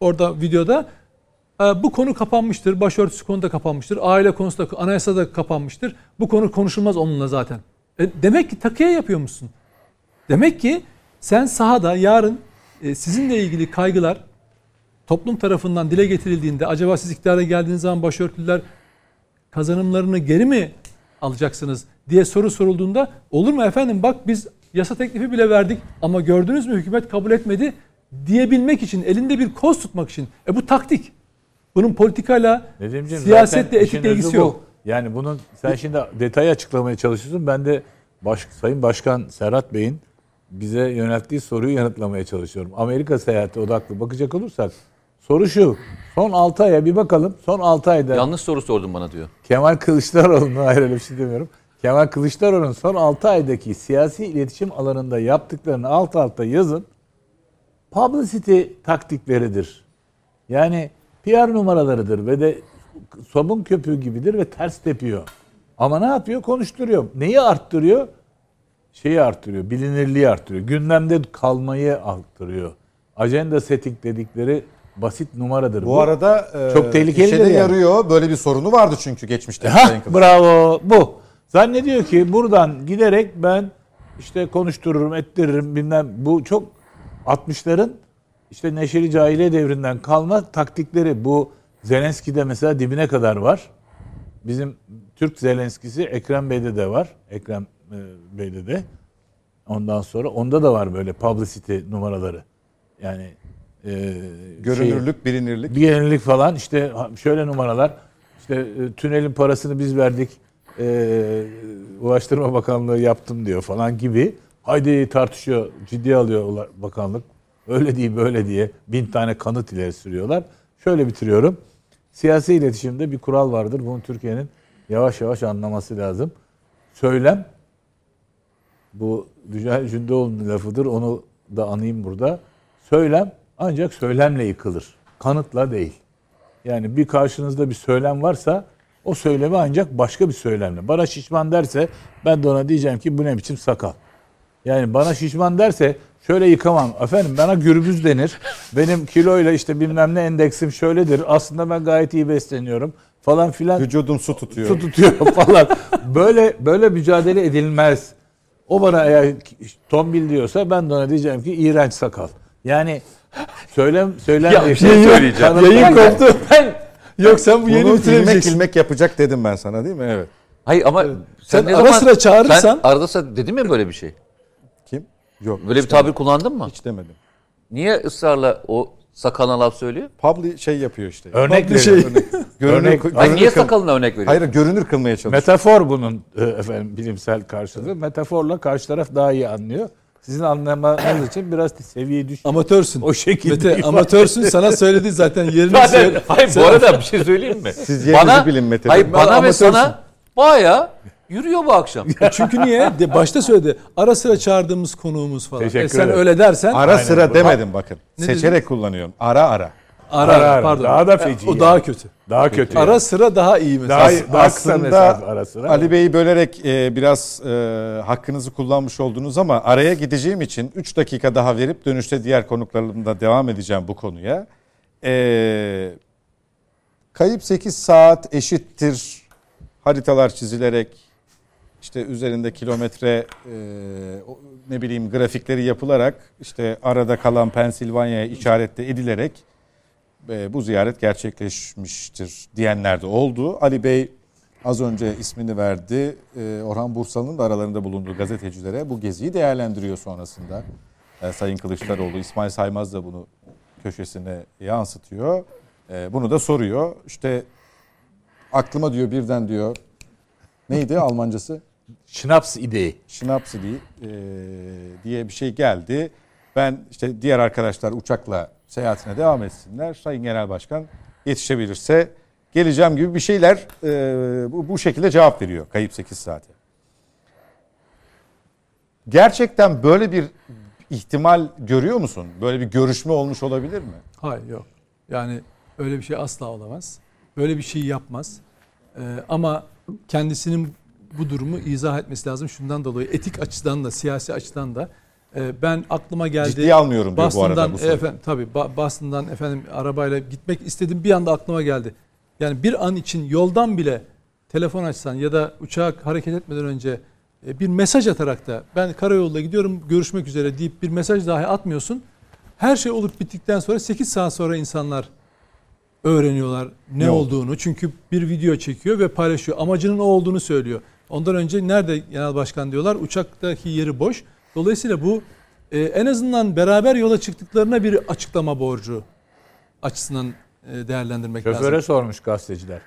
Orada videoda e, bu konu kapanmıştır. Başörtüsü konu da kapanmıştır. Aile konusu da anayasa da kapanmıştır. Bu konu konuşulmaz onunla zaten. E, demek ki takıya yapıyormuşsun. Demek ki sen sahada yarın e, sizinle ilgili kaygılar toplum tarafından dile getirildiğinde acaba siz iktidara geldiğiniz zaman başörtüler kazanımlarını geri mi alacaksınız diye soru sorulduğunda olur mu efendim bak biz yasa teklifi bile verdik ama gördünüz mü hükümet kabul etmedi diyebilmek için elinde bir koz tutmak için. E bu taktik. Bunun politikayla Nedimciğim, siyasetle etikle ilgisi bu. yok. Yani bunun sen şimdi detayı açıklamaya çalışıyorsun. Ben de baş, Sayın Başkan Serhat Bey'in bize yönelttiği soruyu yanıtlamaya çalışıyorum. Amerika seyahati odaklı bakacak olursak soru şu. Son 6 aya bir bakalım. Son 6 ayda Yanlış soru sordun bana diyor. Kemal Kılıçdaroğlu'na hayır öyle bir şey demiyorum. Kemal Kılıçdaroğlu'nun son 6 aydaki siyasi iletişim alanında yaptıklarını alt alta yazın. Publicity taktikleridir. Yani PR numaralarıdır ve de sabun köpüğü gibidir ve ters tepiyor. Ama ne yapıyor? Konuşturuyor. Neyi arttırıyor? Şeyi arttırıyor. Bilinirliği arttırıyor. Gündemde kalmayı arttırıyor. Agenda setting dedikleri basit numaradır. Bu arada e, Çok işe de yani. yarıyor. Böyle bir sorunu vardı çünkü geçmişte. Ha, bravo bu. Zannediyor ki buradan giderek ben işte konuştururum, ettiririm bilmem. Bu çok 60'ların işte Neşeli Cahiliye devrinden kalma taktikleri. Bu Zelenski'de mesela dibine kadar var. Bizim Türk Zelenski'si Ekrem Bey'de de var. Ekrem e, Bey'de de. Ondan sonra onda da var böyle publicity numaraları. Yani e, şey- Görünürlük, bilinirlik. bir yenilik falan işte şöyle numaralar işte e, tünelin parasını biz verdik e, Ulaştırma Bakanlığı yaptım diyor falan gibi haydi tartışıyor ciddiye alıyor bakanlık öyle değil böyle diye bin tane kanıt ileri sürüyorlar. Şöyle bitiriyorum. Siyasi iletişimde bir kural vardır. Bunu Türkiye'nin yavaş yavaş anlaması lazım. Söylem bu Dünya Cündoğlu'nun lafıdır. Onu da anayım burada. Söylem ancak söylemle yıkılır. Kanıtla değil. Yani bir karşınızda bir söylem varsa o söylemi ancak başka bir söylemle. Bana şişman derse ben de ona diyeceğim ki bu ne biçim sakal. Yani bana şişman derse şöyle yıkamam. Efendim bana gürbüz denir. Benim kiloyla işte bilmem ne endeksim şöyledir. Aslında ben gayet iyi besleniyorum falan filan Vücudum su tutuyor. su tutuyor falan. Böyle böyle mücadele edilmez. O bana eğer tombil diyorsa ben de ona diyeceğim ki iğrenç sakal. Yani söylem söylem Ya bir şey söyleyeceğim. Kanıtlar- Yayın koptu. Ben Yok sen bu yeni Bunu ilmek bitiremeyeceksin. ilmek yapacak dedim ben sana değil mi? Evet. Hayır ama Sen ne ara zaman- sıra çağırırsan- Sen arada sıra dedin mi böyle bir şey? Kim? Yok. Böyle bir tabir demedim. kullandın mı? Hiç demedim. Niye ısrarla o sakalına laf söylüyor? Pabli şey yapıyor işte. Örnek bir şey. veriyorum. Görünür, Örnek- görünür Ay niye kıl- sakalına örnek veriyorsun? Hayır görünür kılmaya çalışıyor. Metafor bunun e, efendim bilimsel karşılığı. Metaforla karşı taraf daha iyi anlıyor. Sizin anlamanız için biraz seviye düş. Amatörsün. O şekilde Mete amatörsün sana söyledi zaten yerini Zaten, söyle. hayır bu arada bir şey söyleyeyim mi? Siz yerinizi bilin Mete. Hayır Ben bana ve amatörsün. sana baya yürüyor bu akşam. Çünkü niye? De başta söyledi. Ara sıra çağırdığımız konuğumuz falan. Teşekkür E sen ederim. öyle dersen Ara Aynen sıra demedim bakın. Ne Seçerek kullanıyorum. Ara ara. ara, Ara ara. pardon. Daha da E, feci O yani. daha kötü. Daha kötü. Ara yani. sıra daha iyi mesela. Daha, daha kısa mesafe ara sıra. Ali Bey'i bölerek e, biraz e, hakkınızı kullanmış oldunuz ama araya gideceğim için 3 dakika daha verip dönüşte diğer konuklarımda devam edeceğim bu konuya. E, kayıp 8 saat eşittir haritalar çizilerek işte üzerinde kilometre e, ne bileyim grafikleri yapılarak işte arada kalan Pensilvanya'ya işaretle edilerek e, bu ziyaret gerçekleşmiştir diyenler de oldu. Ali Bey az önce ismini verdi. E, Orhan Bursalı'nın da aralarında bulunduğu gazetecilere bu geziyi değerlendiriyor sonrasında. E, Sayın Kılıçdaroğlu, İsmail Saymaz da bunu köşesine yansıtıyor. E, bunu da soruyor. İşte aklıma diyor birden diyor neydi Almancası? Şnaps ideyi. Schnapsili e, diye bir şey geldi. Ben işte diğer arkadaşlar uçakla seyahatine devam etsinler. Sayın Genel Başkan yetişebilirse geleceğim gibi bir şeyler e, bu, bu şekilde cevap veriyor kayıp 8 saate. Gerçekten böyle bir ihtimal görüyor musun? Böyle bir görüşme olmuş olabilir mi? Hayır yok. Yani öyle bir şey asla olamaz. Böyle bir şey yapmaz. Ee, ama kendisinin bu durumu izah etmesi lazım. Şundan dolayı etik açıdan da siyasi açıdan da e, ben aklıma geldi. Ciddiye almıyorum diyor bu arada bu efendim tabii Ba- Boston'dan efendim arabayla gitmek istedim bir anda aklıma geldi. Yani bir an için yoldan bile telefon açsan ya da uçak hareket etmeden önce e, bir mesaj atarak da ben karayolda gidiyorum görüşmek üzere deyip bir mesaj dahi atmıyorsun. Her şey olup bittikten sonra 8 saat sonra insanlar öğreniyorlar ne, Ne oldu? olduğunu. Çünkü bir video çekiyor ve paylaşıyor. Amacının o olduğunu söylüyor. Ondan önce nerede genel başkan diyorlar uçaktaki yeri boş. Dolayısıyla bu e, en azından beraber yola çıktıklarına bir açıklama borcu açısından e, değerlendirmek Şoföre lazım. sormuş gazeteciler.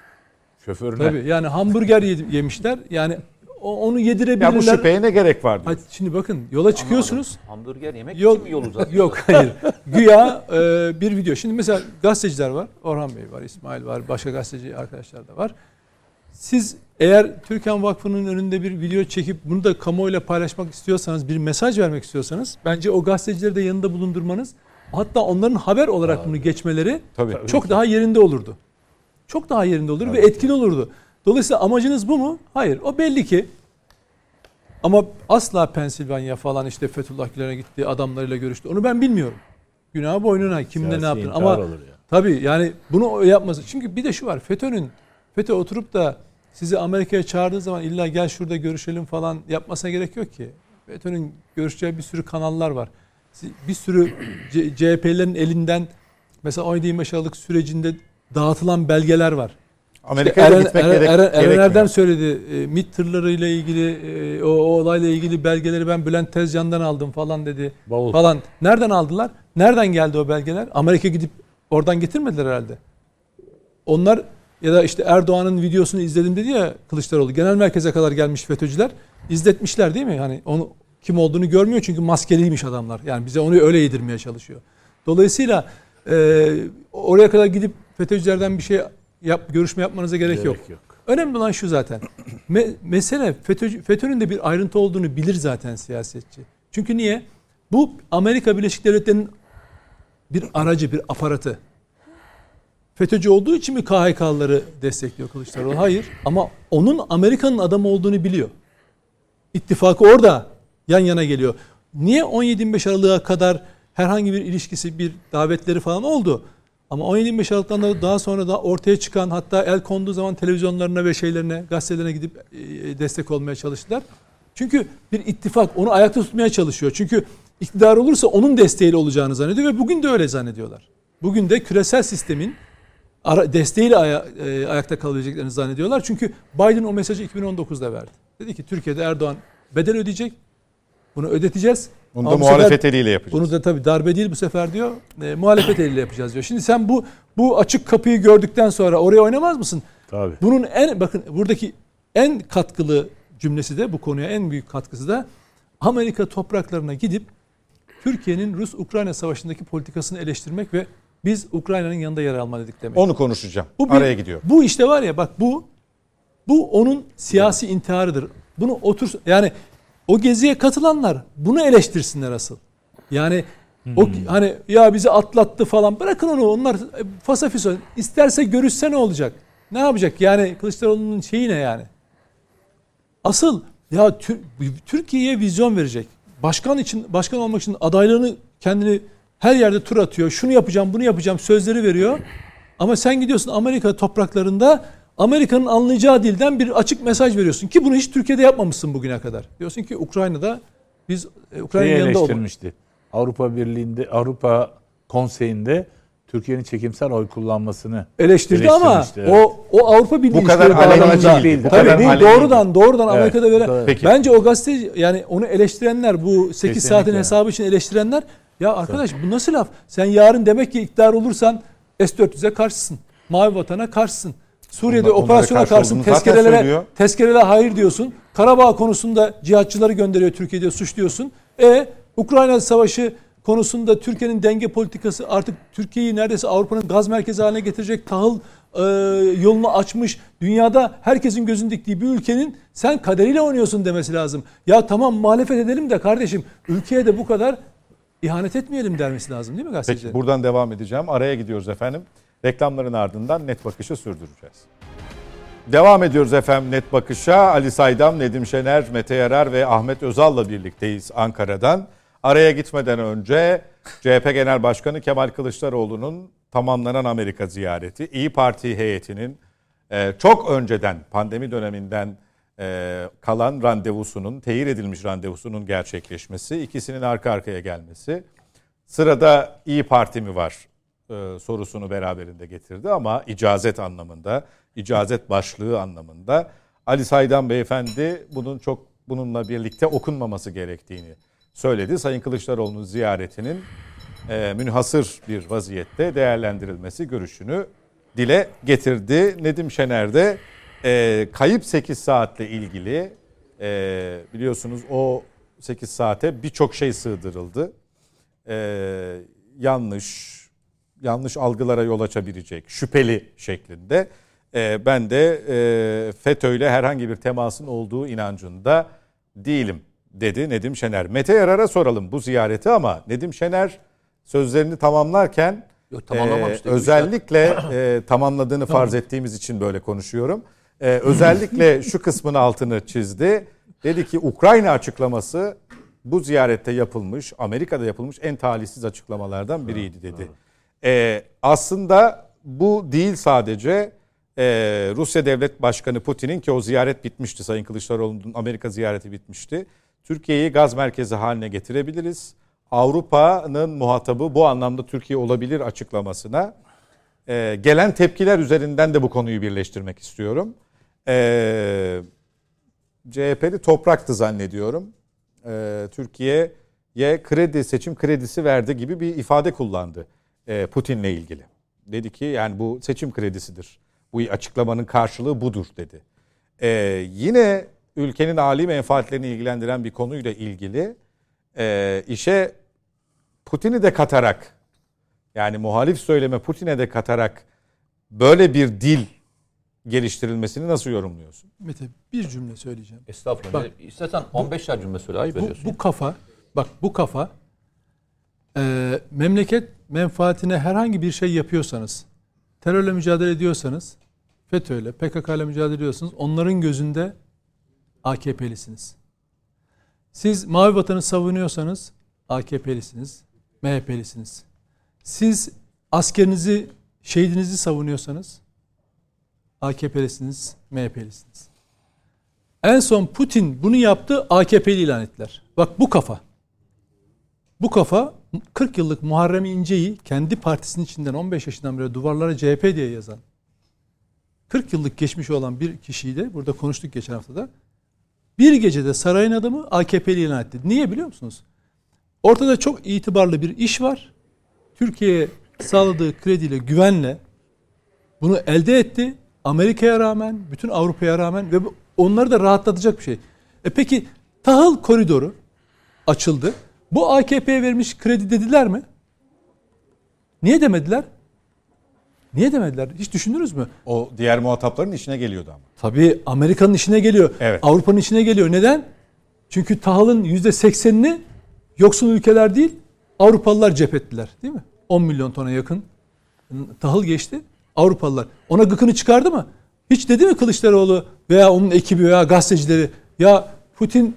Şoförüne. Tabii yani hamburger yemişler. Yani onu yedirebilirler. Ya bu şüpheye ne gerek var diyor. Hadi şimdi bakın yola çıkıyorsunuz. Hamburger yemek Yol, için mi yol uzatıyor? yok hayır. Güya e, bir video. Şimdi mesela gazeteciler var. Orhan Bey var, İsmail var, başka gazeteci arkadaşlar da var. Siz eğer Türkan Vakfı'nın önünde bir video çekip bunu da kamuoyuyla paylaşmak istiyorsanız, bir mesaj vermek istiyorsanız bence o gazetecileri de yanında bulundurmanız hatta onların haber olarak bunu geçmeleri Tabii. çok daha yerinde olurdu. Çok daha yerinde olur ve etkili olurdu. Dolayısıyla amacınız bu mu? Hayır. O belli ki ama asla Pensilvanya falan işte Fethullah Gülen'e gitti, adamlarıyla görüştü. Onu ben bilmiyorum. Günah boynuna kiminle Siyasi ne yaptın. Ama ya. tabii yani bunu yapması. Çünkü bir de şu var. FETÖ'nün FETÖ oturup da sizi Amerika'ya çağırdığı zaman illa gel şurada görüşelim falan yapmasına gerek yok ki. FETÖ'nün görüşeceği bir sürü kanallar var. Bir sürü CHP'lerin elinden mesela 17-25 Aralık sürecinde dağıtılan belgeler var. Amerika'ya İşte da gitmek Eren, gerek, Eren, Eren. Erdem söyledi. E, MİT tırlarıyla ilgili e, o, o olayla ilgili belgeleri ben Bülent Tezcan'dan aldım falan dedi. Bavul. Falan. Nereden aldılar? Nereden geldi o belgeler? Amerika gidip oradan getirmediler herhalde. Onlar ya da işte Erdoğan'ın videosunu izledim dedi ya Kılıçdaroğlu. Genel merkeze kadar gelmiş FETÖ'cüler. izletmişler değil mi? Hani onu kim olduğunu görmüyor çünkü maskeliymiş adamlar. Yani bize onu öyle yedirmeye çalışıyor. Dolayısıyla e, oraya kadar gidip FETÖ'cülerden bir şey yap, görüşme yapmanıza gerek, yok. Gerek yok. Önemli olan şu zaten. Me- mesele FETÖ, FETÖ'nün de bir ayrıntı olduğunu bilir zaten siyasetçi. Çünkü niye? Bu Amerika Birleşik Devletleri'nin bir aracı, bir aparatı. FETÖ'cü olduğu için mi KHK'ları destekliyor Kılıçdaroğlu? Hayır. Ama onun Amerika'nın adamı olduğunu biliyor. İttifakı orada yan yana geliyor. Niye 17-25 Aralık'a kadar herhangi bir ilişkisi, bir davetleri falan oldu? Ama 17-25 Aralık'tan da daha sonra da ortaya çıkan hatta el konduğu zaman televizyonlarına ve şeylerine, gazetelerine gidip e, destek olmaya çalıştılar. Çünkü bir ittifak onu ayakta tutmaya çalışıyor. Çünkü iktidar olursa onun desteğiyle olacağını zannediyor ve bugün de öyle zannediyorlar. Bugün de küresel sistemin ara, desteğiyle aya, e, ayakta kalabileceklerini zannediyorlar. Çünkü Biden o mesajı 2019'da verdi. Dedi ki Türkiye'de Erdoğan bedel ödeyecek. Bunu ödeteceğiz. Bunu da muhalefet sefer- eliyle yapacağız. Bunu da tabii darbe değil bu sefer diyor. E, muhalefet eliyle yapacağız diyor. Şimdi sen bu bu açık kapıyı gördükten sonra oraya oynamaz mısın? Tabii. Bunun en bakın buradaki en katkılı cümlesi de bu konuya en büyük katkısı da Amerika topraklarına gidip Türkiye'nin Rus-Ukrayna savaşındaki politikasını eleştirmek ve biz Ukrayna'nın yanında yer alma dedik demek. Onu konuşacağım. Bu bir- Araya gidiyor. Bu işte var ya bak bu bu onun siyasi intiharıdır. Bunu otur yani o geziye katılanlar bunu eleştirsinler asıl. Yani o hani ya bizi atlattı falan bırakın onu onlar e, fasafiso isterse görüşse ne olacak? Ne yapacak? Yani Kılıçdaroğlu'nun şeyi ne yani? Asıl ya Tür- Türkiye'ye vizyon verecek. Başkan için başkan olmak için adaylığını kendini her yerde tur atıyor. Şunu yapacağım, bunu yapacağım sözleri veriyor. Ama sen gidiyorsun Amerika topraklarında Amerika'nın anlayacağı dilden bir açık mesaj veriyorsun ki bunu hiç Türkiye'de yapmamışsın bugüne kadar. Diyorsun ki Ukrayna'da biz e, Ukrayna'nın yanında eleştirmişti. Avrupa Birliği'nde, Avrupa Konseyi'nde Türkiye'nin çekimsel oy kullanmasını eleştirdi ama evet. o o Avrupa Birliği Bu kadar bağlamında- değil, bu Tabii kadar değil, doğrudan doğrudan Evet, Amerika'da böyle. Peki. Bence o gazeteci yani onu eleştirenler bu 8 Kesinlikle. saatin hesabı için eleştirenler ya arkadaş bu nasıl laf? Sen yarın demek ki iktidar olursan S-400'e karşısın. Mavi Vatan'a karşısın. Suriye'de Onlar- operasyona karşı karşısın. Tezkerelere, tezkerelere hayır diyorsun. Karabağ konusunda cihatçıları gönderiyor Türkiye'de suç diyorsun. E Ukrayna Savaşı konusunda Türkiye'nin denge politikası artık Türkiye'yi neredeyse Avrupa'nın gaz merkezi haline getirecek tahıl e, yolunu açmış. Dünyada herkesin gözün diktiği bir ülkenin sen kaderiyle oynuyorsun demesi lazım. Ya tamam muhalefet edelim de kardeşim ülkeye de bu kadar ihanet etmeyelim dermesi lazım değil mi gazeteci? Peki buradan devam edeceğim. Araya gidiyoruz efendim. Reklamların ardından net bakışı sürdüreceğiz. Devam ediyoruz efendim net bakışa. Ali Saydam, Nedim Şener, Mete Yarar ve Ahmet Özal'la birlikteyiz Ankara'dan. Araya gitmeden önce CHP Genel Başkanı Kemal Kılıçdaroğlu'nun tamamlanan Amerika ziyareti, İyi Parti heyetinin e, çok önceden pandemi döneminden e, kalan randevusunun, teyir edilmiş randevusunun gerçekleşmesi, ikisinin arka arkaya gelmesi, Sırada İyi Parti mi var e, sorusunu beraberinde getirdi ama icazet anlamında, icazet başlığı anlamında Ali Saydam Beyefendi bunun çok bununla birlikte okunmaması gerektiğini söyledi. Sayın Kılıçdaroğlu'nun ziyaretinin e, münhasır bir vaziyette değerlendirilmesi görüşünü dile getirdi. Nedim Şener de e, kayıp 8 saatle ilgili e, biliyorsunuz o 8 saate birçok şey sığdırıldı e, yanlış yanlış algılara yol açabilecek şüpheli şeklinde e, ben de e, FETÖ'yle herhangi bir temasın olduğu inancında değilim dedi Nedim Şener. Mete Yarar'a soralım bu ziyareti ama Nedim Şener sözlerini tamamlarken Yok, e, demiş özellikle e, tamamladığını farz ettiğimiz için böyle konuşuyorum. E, özellikle şu kısmın altını çizdi. Dedi ki Ukrayna açıklaması bu ziyarette yapılmış, Amerika'da yapılmış en talihsiz açıklamalardan biriydi dedi. Ee, aslında bu değil sadece e, Rusya Devlet Başkanı Putin'in ki o ziyaret bitmişti Sayın Kılıçdaroğlu'nun Amerika ziyareti bitmişti. Türkiye'yi gaz merkezi haline getirebiliriz. Avrupa'nın muhatabı bu anlamda Türkiye olabilir açıklamasına e, gelen tepkiler üzerinden de bu konuyu birleştirmek istiyorum. E, CHP'li topraktı zannediyorum e, Türkiye'ye kredi seçim kredisi verdi gibi bir ifade kullandı e, Putin'le ilgili. Dedi ki yani bu seçim kredisidir. Bu açıklamanın karşılığı budur dedi. E, yine ülkenin âli menfaatlerini ilgilendiren bir konuyla ilgili e, işe Putin'i de katarak yani muhalif söyleme Putin'e de katarak böyle bir dil geliştirilmesini nasıl yorumluyorsun? Mete bir cümle söyleyeceğim. Estağfurullah. Bak, İstersen 15 yer cümle söyle. Ayıp Bu, ediyorsun. bu kafa bak bu kafa e, memleket menfaatine herhangi bir şey yapıyorsanız terörle mücadele ediyorsanız FETÖ'yle PKK'yla mücadele ediyorsanız onların gözünde AKP'lisiniz. Siz Mavi Vatan'ı savunuyorsanız AKP'lisiniz, MHP'lisiniz. Siz askerinizi, şehidinizi savunuyorsanız AKP'lisiniz, MHP'lisiniz. En son Putin bunu yaptı, AKP'li ilan ettiler. Bak bu kafa. Bu kafa 40 yıllık Muharrem İnce'yi kendi partisinin içinden 15 yaşından beri duvarlara CHP diye yazan 40 yıllık geçmiş olan bir kişiyi de burada konuştuk geçen haftada. Bir gecede sarayın adamı AKP'li ilan etti. Niye biliyor musunuz? Ortada çok itibarlı bir iş var. Türkiye'ye sağladığı krediyle, güvenle bunu elde etti. Amerika'ya rağmen, bütün Avrupa'ya rağmen ve onları da rahatlatacak bir şey. E peki tahıl koridoru açıldı. Bu AKP'ye verilmiş kredi dediler mi? Niye demediler? Niye demediler? Hiç düşündünüz mü? O diğer muhatapların işine geliyordu ama. Tabii Amerika'nın işine geliyor. Evet. Avrupa'nın işine geliyor. Neden? Çünkü tahılın %80'ini yoksul ülkeler değil, Avrupalılar cephettiler. Değil mi? 10 milyon tona yakın tahıl geçti. Avrupalılar. Ona gıkını çıkardı mı? Hiç dedi mi Kılıçdaroğlu veya onun ekibi veya gazetecileri ya Putin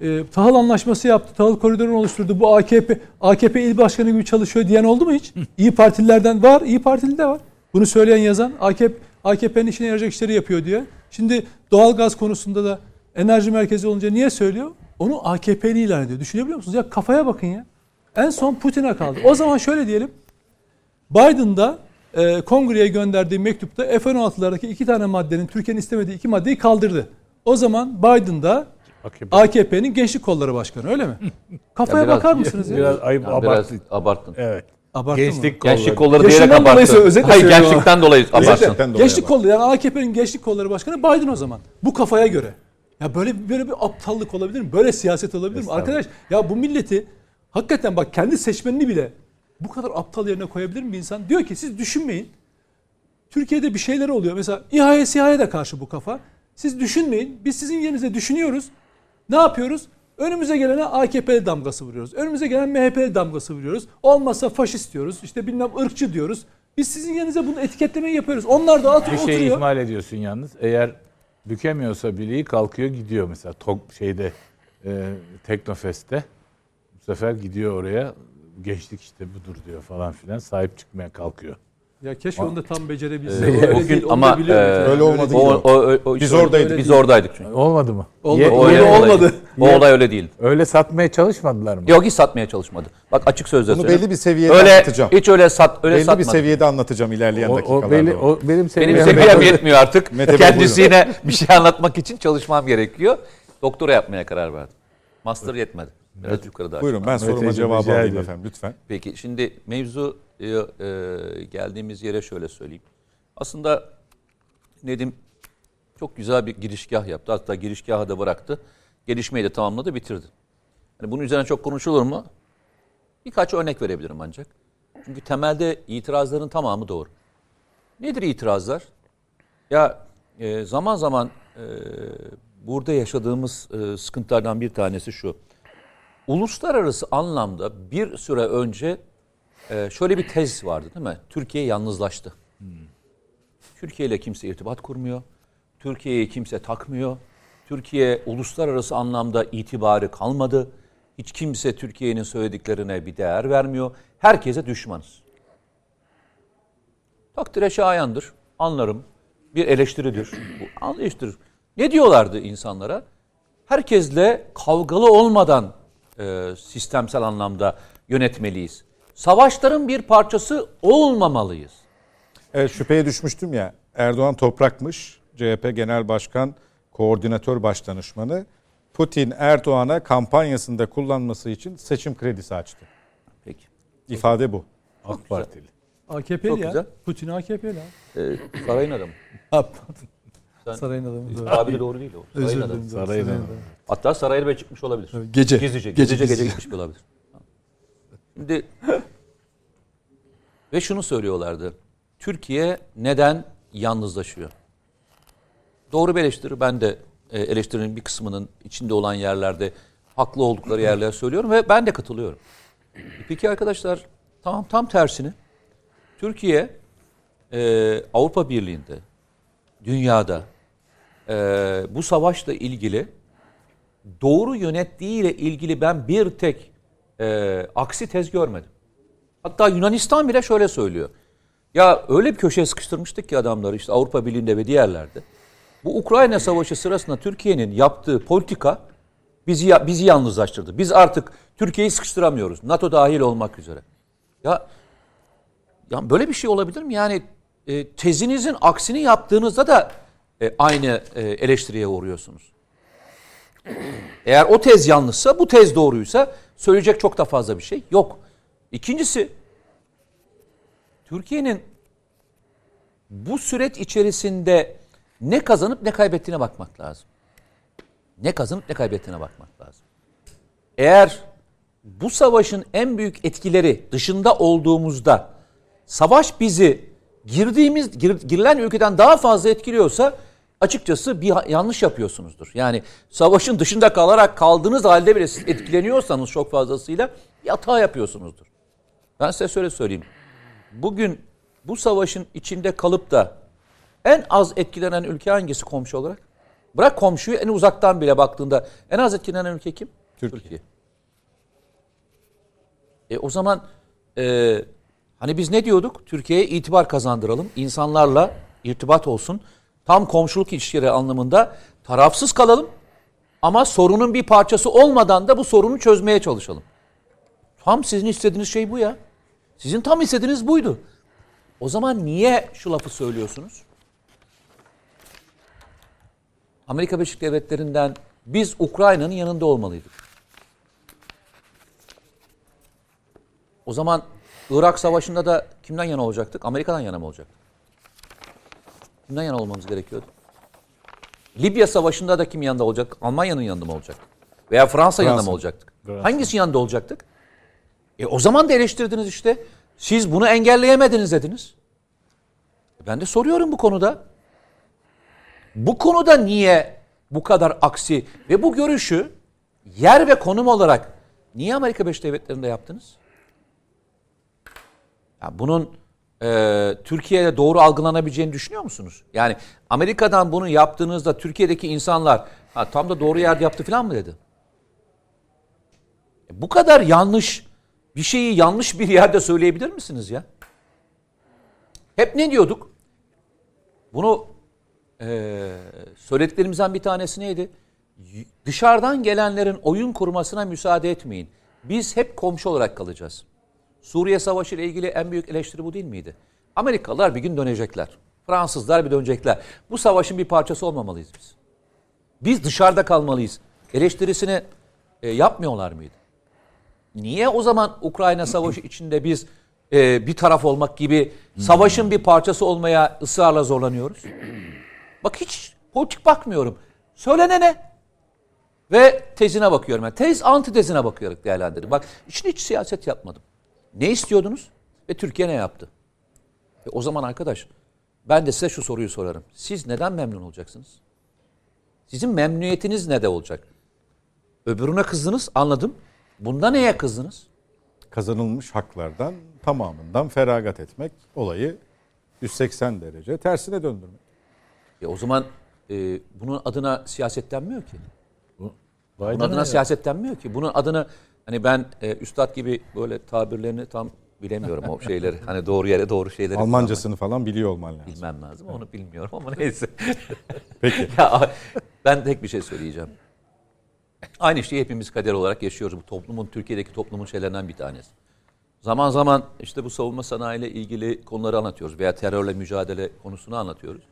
e, tahıl anlaşması yaptı, tahıl koridorunu oluşturdu. Bu AKP AKP il başkanı gibi çalışıyor diyen oldu mu hiç? İyi Partililerden var, İyi Partili de var. Bunu söyleyen yazan AKP AKP'nin işine yarayacak işleri yapıyor diye. Şimdi doğalgaz konusunda da enerji merkezi olunca niye söylüyor? Onu AKP'li ilan ediyor. Düşünebiliyor musunuz? Ya kafaya bakın ya. En son Putin'e kaldı. O zaman şöyle diyelim. Biden'da e, kongreye gönderdiği mektupta F-16'lardaki iki tane maddenin Türkiye'nin istemediği iki maddeyi kaldırdı. O zaman Biden'da AKP. AKP'nin gençlik kolları başkanı öyle mi? Kafaya biraz- bakar mısınız ya? Biraz ayıp Yani biraz abarttı. abarttın. Evet. Abarttı mı? Gençlik kolları. Gençlik kolları Yaşından diyerek dolayı abarttın. Hayır gençlikten dolayı abarttın. Gençlik kolları yani AKP'nin gençlik kolları başkanı Biden o zaman. Bu kafaya göre. Ya böyle böyle bir aptallık olabilir mi? Böyle siyaset olabilir mi? Arkadaş ya bu milleti hakikaten bak kendi seçmenini bile bu kadar aptal yerine koyabilir mi bir insan? Diyor ki siz düşünmeyin. Türkiye'de bir şeyler oluyor. Mesela İHA SİHA'ya da karşı bu kafa. Siz düşünmeyin. Biz sizin yerinize düşünüyoruz. Ne yapıyoruz? Önümüze gelene AKP damgası vuruyoruz. Önümüze gelen MHP damgası vuruyoruz. Olmazsa faşist diyoruz. İşte bilmem ırkçı diyoruz. Biz sizin yerinize bunu etiketlemeyi yapıyoruz. Onlar da atıyor Bir şeyi oturuyor. ihmal ediyorsun yalnız. Eğer bükemiyorsa bileği kalkıyor gidiyor mesela tok şeyde e, Teknofest'te. Bu sefer gidiyor oraya gençlik işte budur diyor falan filan sahip çıkmaya kalkıyor. Ya keşke onu da tam becerebilse. Ee, Öyle o gün onu ama e, Öyle olmadı O, o, o, o- Biz oradaydık. Biz oradaydık çünkü. Olmadı mı? Olmadı. Ye- Öyle öyle olmadı. O olay öyle değil. Öyle satmaya çalışmadılar mı? Yok hiç satmaya çalışmadı. Bak açık sözle Bunu söyleyeyim. belli bir seviyede öyle, anlatacağım. Hiç öyle sat öyle Belli bir satmadı. seviyede anlatacağım ilerleyen O, dakikalarda. o, belli, o benim Benim seviyem. seviyem yetmiyor artık. Mete Kendisine bir şey anlatmak için çalışmam gerekiyor. Doktora yapmaya karar verdim. Master yetmedi. Biraz yukarıda. Buyurun ben soruma Meteciğim, cevabı alayım ederim. efendim lütfen. Peki şimdi mevzu e, e, geldiğimiz yere şöyle söyleyeyim. Aslında Nedim çok güzel bir girişgah yaptı. Hatta girişgahı da bıraktı. Gelişmeyi de tamamladı, bitirdi. Hani bunun üzerine çok konuşulur mu? Birkaç örnek verebilirim ancak. Çünkü temelde itirazların tamamı doğru. Nedir itirazlar? Ya e, zaman zaman e, burada yaşadığımız e, sıkıntılardan bir tanesi şu. Uluslararası anlamda bir süre önce e, şöyle bir tez vardı değil mi? Türkiye yalnızlaştı. Türkiye ile kimse irtibat kurmuyor. Türkiye'yi kimse takmıyor. Türkiye uluslararası anlamda itibarı kalmadı. Hiç kimse Türkiye'nin söylediklerine bir değer vermiyor. Herkese düşmanız. Takdire şayandır. Anlarım. Bir eleştiridir. Bu eleştirir. Ne diyorlardı insanlara? Herkesle kavgalı olmadan e, sistemsel anlamda yönetmeliyiz. Savaşların bir parçası olmamalıyız. Evet, şüpheye düşmüştüm ya. Erdoğan toprakmış. CHP Genel Başkan Koordinatör Başdanışmanı. Putin Erdoğan'a kampanyasında kullanması için seçim kredisi açtı. Peki. İfade bu. AK Partili. AKP'li Çok ya. güzel. Putin AKP'li. Ee, sarayın adamı. Sarayın adamı. doğru. Tabiri doğru değil o. Sarayın Özür adamı. Sarayın adamı. Hatta sarayına bile çıkmış olabilir. Evet, Gece. Gizlice, Gece, gizlice, gece gizlice. gitmiş olabilir. Şimdi ve şunu söylüyorlardı. Türkiye neden yalnızlaşıyor? Doğru bir eleştiri. Ben de e, eleştirinin bir kısmının içinde olan yerlerde haklı oldukları yerler söylüyorum ve ben de katılıyorum. Peki arkadaşlar tamam tam tersini. Türkiye e, Avrupa Birliği'nde, dünyada e, bu savaşla ilgili doğru yönettiğiyle ilgili ben bir tek e, aksi tez görmedim. Hatta Yunanistan bile şöyle söylüyor. Ya öyle bir köşeye sıkıştırmıştık ki adamları işte Avrupa Birliği'nde ve diğerlerde. Bu Ukrayna Savaşı sırasında Türkiye'nin yaptığı politika Bizi bizi yalnızlaştırdı. Biz artık Türkiye'yi sıkıştıramıyoruz. NATO dahil olmak üzere. Ya ya böyle bir şey olabilir mi? Yani e, tezinizin aksini yaptığınızda da e, aynı e, eleştiriye uğruyorsunuz. Eğer o tez yanlışsa, bu tez doğruysa söyleyecek çok da fazla bir şey yok. İkincisi, Türkiye'nin bu süreç içerisinde ne kazanıp ne kaybettiğine bakmak lazım. Ne kazanıp ne kaybettiğine bakmak lazım. Eğer bu savaşın en büyük etkileri dışında olduğumuzda savaş bizi girdiğimiz gir, girilen ülkeden daha fazla etkiliyorsa açıkçası bir yanlış yapıyorsunuzdur. Yani savaşın dışında kalarak kaldığınız halde bile siz etkileniyorsanız çok fazlasıyla bir hata yapıyorsunuzdur. Ben size şöyle söyleyeyim. Bugün bu savaşın içinde kalıp da en az etkilenen ülke hangisi komşu olarak? Bırak komşuyu en uzaktan bile baktığında en az etkilenen ülke kim? Türkiye. Türkiye. E o zaman e, hani biz ne diyorduk? Türkiye'ye itibar kazandıralım. insanlarla irtibat olsun. Tam komşuluk ilişkileri anlamında tarafsız kalalım. Ama sorunun bir parçası olmadan da bu sorunu çözmeye çalışalım. Tam sizin istediğiniz şey bu ya. Sizin tam istediğiniz buydu. O zaman niye şu lafı söylüyorsunuz? Amerika Birleşik Devletleri'nden biz Ukrayna'nın yanında olmalıydık. O zaman Irak Savaşı'nda da kimden yana olacaktık? Amerika'dan yana mı olacaktık? Kimden yana olmamız gerekiyordu? Libya Savaşı'nda da kim yanında olacak? Almanya'nın yanında mı olacaktık? Veya Fransa, yanında mı olacaktık? Fransa. Hangisi yanında olacaktık? E o zaman da eleştirdiniz işte. Siz bunu engelleyemediniz dediniz. E ben de soruyorum bu konuda. Bu konuda niye bu kadar aksi ve bu görüşü yer ve konum olarak niye Amerika Birleşik Devletleri'nde yaptınız? Ya bunun e, Türkiye'de doğru algılanabileceğini düşünüyor musunuz? Yani Amerika'dan bunu yaptığınızda Türkiye'deki insanlar ha, tam da doğru yerde yaptı falan mı dedi? E, bu kadar yanlış bir şeyi yanlış bir yerde söyleyebilir misiniz ya? Hep ne diyorduk? Bunu e, söylediklerimizden bir tanesi neydi? Dışarıdan gelenlerin oyun kurmasına müsaade etmeyin. Biz hep komşu olarak kalacağız. Suriye Savaşı ile ilgili en büyük eleştiri bu değil miydi? Amerikalılar bir gün dönecekler. Fransızlar bir dönecekler. Bu savaşın bir parçası olmamalıyız biz. Biz dışarıda kalmalıyız. Eleştirisini e, yapmıyorlar mıydı? Niye o zaman Ukrayna Savaşı içinde biz e, bir taraf olmak gibi savaşın bir parçası olmaya ısrarla zorlanıyoruz? Bak hiç politik bakmıyorum. Söylenene ve tezine bakıyorum. Yani tez antitezine bakıyorum değerlendirdim. Bak için hiç siyaset yapmadım. Ne istiyordunuz ve Türkiye ne yaptı? E o zaman arkadaş ben de size şu soruyu sorarım. Siz neden memnun olacaksınız? Sizin memnuniyetiniz ne de olacak? Öbürüne kızdınız anladım. Bunda neye kızdınız? Kazanılmış haklardan tamamından feragat etmek olayı 180 derece tersine döndürmek. E o zaman e, bunun adına siyaset denmiyor ki. Bunun Biden adına öyle. siyaset denmiyor ki. Bunun adına hani ben e, üstad gibi böyle tabirlerini tam bilemiyorum o şeyleri. Hani doğru yere doğru şeyleri Almancasını falan biliyor olman lazım. bilmem lazım. Onu bilmiyorum ama neyse. Peki. ya, ben tek bir şey söyleyeceğim. Aynı şeyi hepimiz kader olarak yaşıyoruz. Bu toplumun, Türkiye'deki toplumun şeylerinden bir tanesi. Zaman zaman işte bu savunma sanayiyle ilgili konuları anlatıyoruz veya terörle mücadele konusunu anlatıyoruz.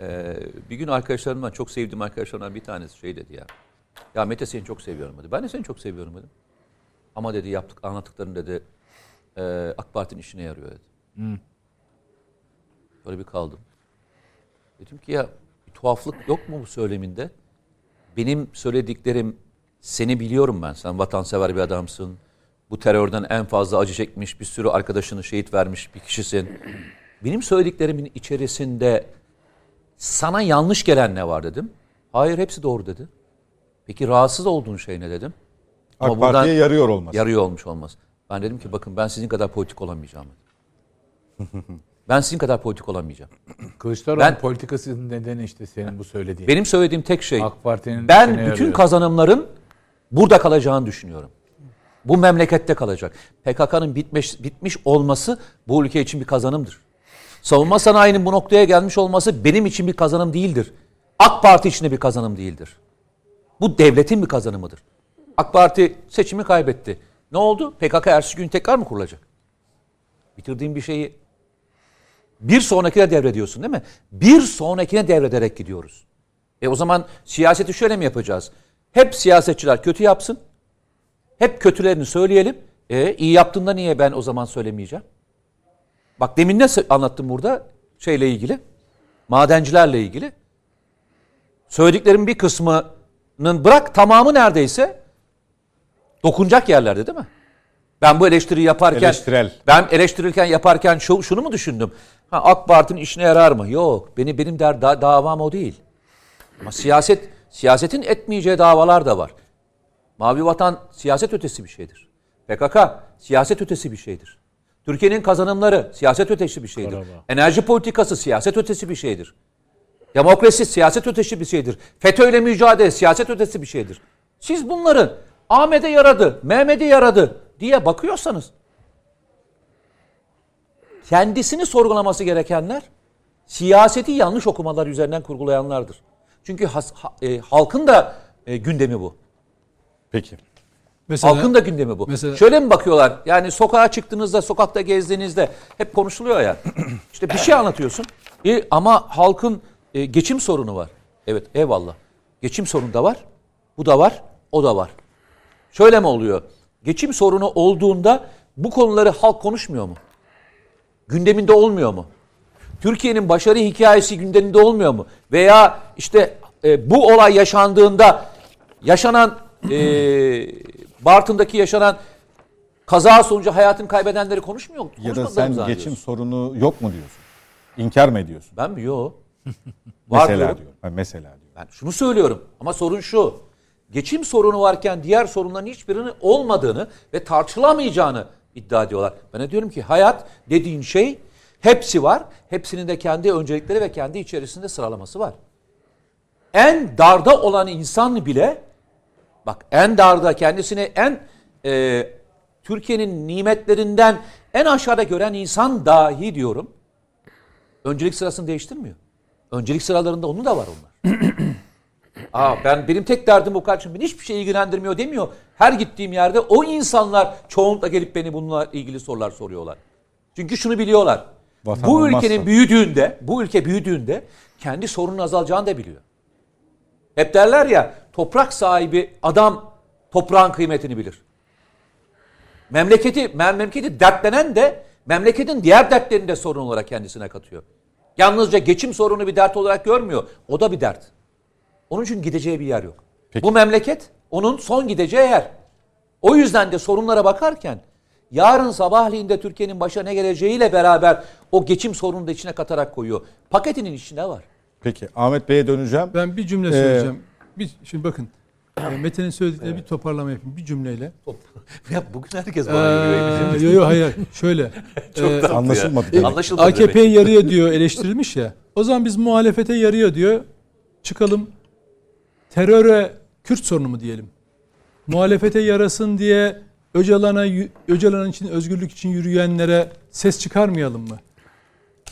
Ee, bir gün arkadaşlarımdan, çok sevdiğim arkadaşlarımdan bir tanesi şey dedi ya. Ya Mete seni çok seviyorum dedi. Ben de seni çok seviyorum dedim. Ama dedi yaptık, anlattıkların dedi e, AK Parti'nin işine yarıyor dedi. Böyle bir kaldım. Dedim ki ya bir tuhaflık yok mu bu söyleminde? Benim söylediklerim seni biliyorum ben. Sen vatansever bir adamsın. Bu terörden en fazla acı çekmiş bir sürü arkadaşını şehit vermiş bir kişisin. Benim söylediklerimin içerisinde sana yanlış gelen ne var dedim. Hayır hepsi doğru dedi. Peki rahatsız olduğun şey ne dedim. AK buradan Parti'ye yarıyor olması. Yarıyor olmuş olmaz. Ben dedim ki bakın ben sizin kadar politik olamayacağım. ben sizin kadar politik olamayacağım. Kılıçdaroğlu Ben- politikasının nedeni işte senin bu söylediğin. Benim söylediğim tek şey AK Parti'nin ben bütün yarıyor. kazanımların burada kalacağını düşünüyorum. Bu memlekette kalacak. PKK'nın bitmiş, bitmiş olması bu ülke için bir kazanımdır. Savunma sanayinin bu noktaya gelmiş olması benim için bir kazanım değildir. AK Parti için de bir kazanım değildir. Bu devletin mi kazanımıdır? AK Parti seçimi kaybetti. Ne oldu? PKK ertesi gün tekrar mı kurulacak? Bitirdiğin bir şeyi bir sonrakine devrediyorsun değil mi? Bir sonrakine devrederek gidiyoruz. E o zaman siyaseti şöyle mi yapacağız? Hep siyasetçiler kötü yapsın. Hep kötülerini söyleyelim. E iyi yaptığında niye ben o zaman söylemeyeceğim? Bak demin ne anlattım burada? Şeyle ilgili. Madencilerle ilgili. Söylediklerimin bir kısmının bırak tamamı neredeyse dokunacak yerlerde değil mi? Ben bu eleştiriyi yaparken Eleştirel. ben eleştirirken yaparken şu, şunu mu düşündüm? Ha, AK Parti'nin işine yarar mı? Yok. Beni benim der da, davam o değil. Ama siyaset siyasetin etmeyeceği davalar da var. Mavi Vatan siyaset ötesi bir şeydir. PKK siyaset ötesi bir şeydir. Türkiye'nin kazanımları siyaset ötesi bir şeydir. Karabağ. Enerji politikası siyaset ötesi bir şeydir. Demokrasi siyaset ötesi bir şeydir. FETÖ'yle mücadele siyaset ötesi bir şeydir. Siz bunların Ahmet'e yaradı, Mehmet'e yaradı diye bakıyorsanız kendisini sorgulaması gerekenler siyaseti yanlış okumalar üzerinden kurgulayanlardır. Çünkü has, ha- e, halkın da e, gündemi bu. Peki. Mesela, Halkın da gündemi bu. mesela- Şöyle mi bakıyorlar? Yani sokağa çıktığınızda, sokakta gezdiğinizde hep konuşuluyor ya. İşte bir şey anlatıyorsun. E, ama halkın e, geçim sorunu var. Evet, eyvallah. Geçim sorunu da var. Bu da var, o da var. Şöyle mi oluyor? Geçim sorunu olduğunda bu konuları halk konuşmuyor mu? Gündeminde olmuyor mu? Türkiye'nin başarı hikayesi gündeminde olmuyor mu? Veya işte e, bu olay yaşandığında yaşanan e, Bartın'daki yaşanan kaza sonucu hayatını kaybedenleri konuşmuyor mu? Ya da sen geçim sorunu yok mu diyorsun? İnkar mı ediyorsun? Ben mi? Yok. Var Mesela diyorum. diyor. Ha, mesela diyor. Ben şunu söylüyorum ama sorun şu. Geçim sorunu varken diğer sorunların hiçbirinin olmadığını ve tartışılamayacağını iddia ediyorlar. Ben de diyorum ki hayat dediğin şey hepsi var. Hepsinin de kendi öncelikleri ve kendi içerisinde sıralaması var. En darda olan insan bile bak en darda kendisini en e, Türkiye'nin nimetlerinden en aşağıda gören insan dahi diyorum. Öncelik sırasını değiştirmiyor. Öncelik sıralarında onun da var onlar. Aa, ben benim tek derdim bu kardeşim beni hiçbir şey ilgilendirmiyor demiyor. Her gittiğim yerde o insanlar çoğunlukla gelip beni bununla ilgili sorular soruyorlar. Çünkü şunu biliyorlar. Vatan bu olmazsa- ülkenin büyüdüğünde, bu ülke büyüdüğünde kendi sorunun azalacağını da biliyor. Hep derler ya toprak sahibi adam toprağın kıymetini bilir. Memleketi, memleketi dertlenen de memleketin diğer dertlerini de sorun olarak kendisine katıyor. Yalnızca geçim sorunu bir dert olarak görmüyor. O da bir dert. Onun için gideceği bir yer yok. Peki. Bu memleket onun son gideceği yer. O yüzden de sorunlara bakarken yarın sabahleyin de Türkiye'nin başına ne geleceğiyle beraber o geçim sorununu da içine katarak koyuyor. Paketinin içinde var. Peki Ahmet Bey'e döneceğim. Ben bir cümle Ee, söyleyeceğim. Bir, şimdi bakın. E, Mete'nin söyledikleri bir toparlama yapayım. Bir cümleyle. ya bugün herkes Ee, yo yo hayır. Şöyle. Ee, Anlaşılmadı demek. Anlaşılmadı AKP yarıyor diyor eleştirilmiş ya. O zaman biz muhalefete yarıyor diyor. Çıkalım teröre Kürt sorunu mu diyelim? Muhalefete yarasın diye Öcalan'a Öcalan için özgürlük için yürüyenlere ses çıkarmayalım mı?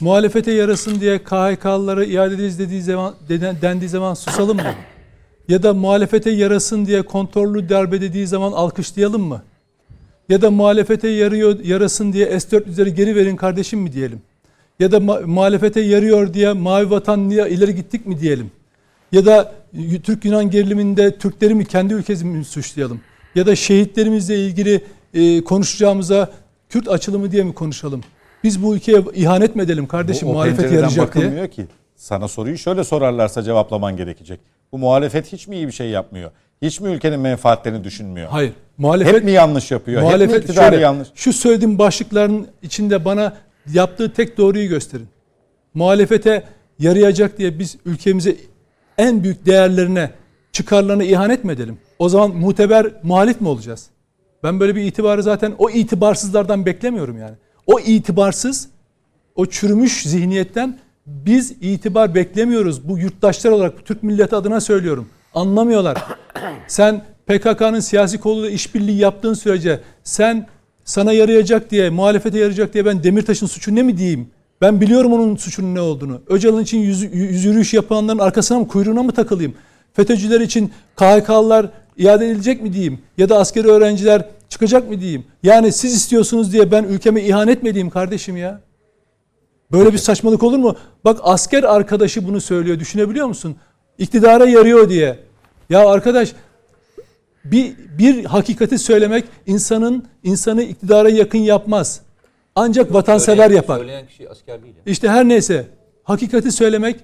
Muhalefete yarasın diye KHK'lılara iade ederiz dediği zaman dendiği zaman susalım mı? Ya da muhalefete yarasın diye kontrollü darbe dediği zaman alkışlayalım mı? Ya da muhalefete yarıyor yarasın diye S-400'leri geri verin kardeşim mi diyelim? Ya da ma- muhalefete yarıyor diye mavi vatan diye ileri gittik mi diyelim? Ya da Türk-Yunan geriliminde Türkleri mi kendi ülkemizi mi suçlayalım? Ya da şehitlerimizle ilgili e, konuşacağımıza Kürt açılımı diye mi konuşalım? Biz bu ülkeye ihanet mi edelim kardeşim Bu muhalefet yarayacak diye? ki. Sana soruyu şöyle sorarlarsa cevaplaman gerekecek. Bu muhalefet hiç mi iyi bir şey yapmıyor? Hiç mi ülkenin menfaatlerini düşünmüyor? Hayır. Muhalefet Hep mi yanlış yapıyor? Hep mi muhalefet iktidarı şöyle, yanlış? Şu söylediğim başlıkların içinde bana yaptığı tek doğruyu gösterin. Muhalefete yarayacak diye biz ülkemize en büyük değerlerine, çıkarlarına ihanet mi edelim? O zaman muteber muhalif mi olacağız? Ben böyle bir itibarı zaten o itibarsızlardan beklemiyorum yani. O itibarsız, o çürümüş zihniyetten biz itibar beklemiyoruz. Bu yurttaşlar olarak bu Türk milleti adına söylüyorum. Anlamıyorlar. Sen PKK'nın siyasi koluyla işbirliği yaptığın sürece sen sana yarayacak diye, muhalefete yarayacak diye ben Demirtaş'ın suçu ne mi diyeyim? Ben biliyorum onun suçunun ne olduğunu. Öcalan için yüz, yüz yürüyüş yapanların arkasına mı kuyruğuna mı takılayım? FETÖ'cüler için KHK'lılar iade edilecek mi diyeyim? Ya da askeri öğrenciler çıkacak mı diyeyim? Yani siz istiyorsunuz diye ben ülkeme ihanet mi edeyim kardeşim ya? Böyle bir saçmalık olur mu? Bak asker arkadaşı bunu söylüyor. Düşünebiliyor musun? İktidara yarıyor diye. Ya arkadaş bir bir hakikati söylemek insanın insanı iktidara yakın yapmaz. Ancak vatansever yapar. Söyleyen kişi asker değil. İşte her neyse hakikati söylemek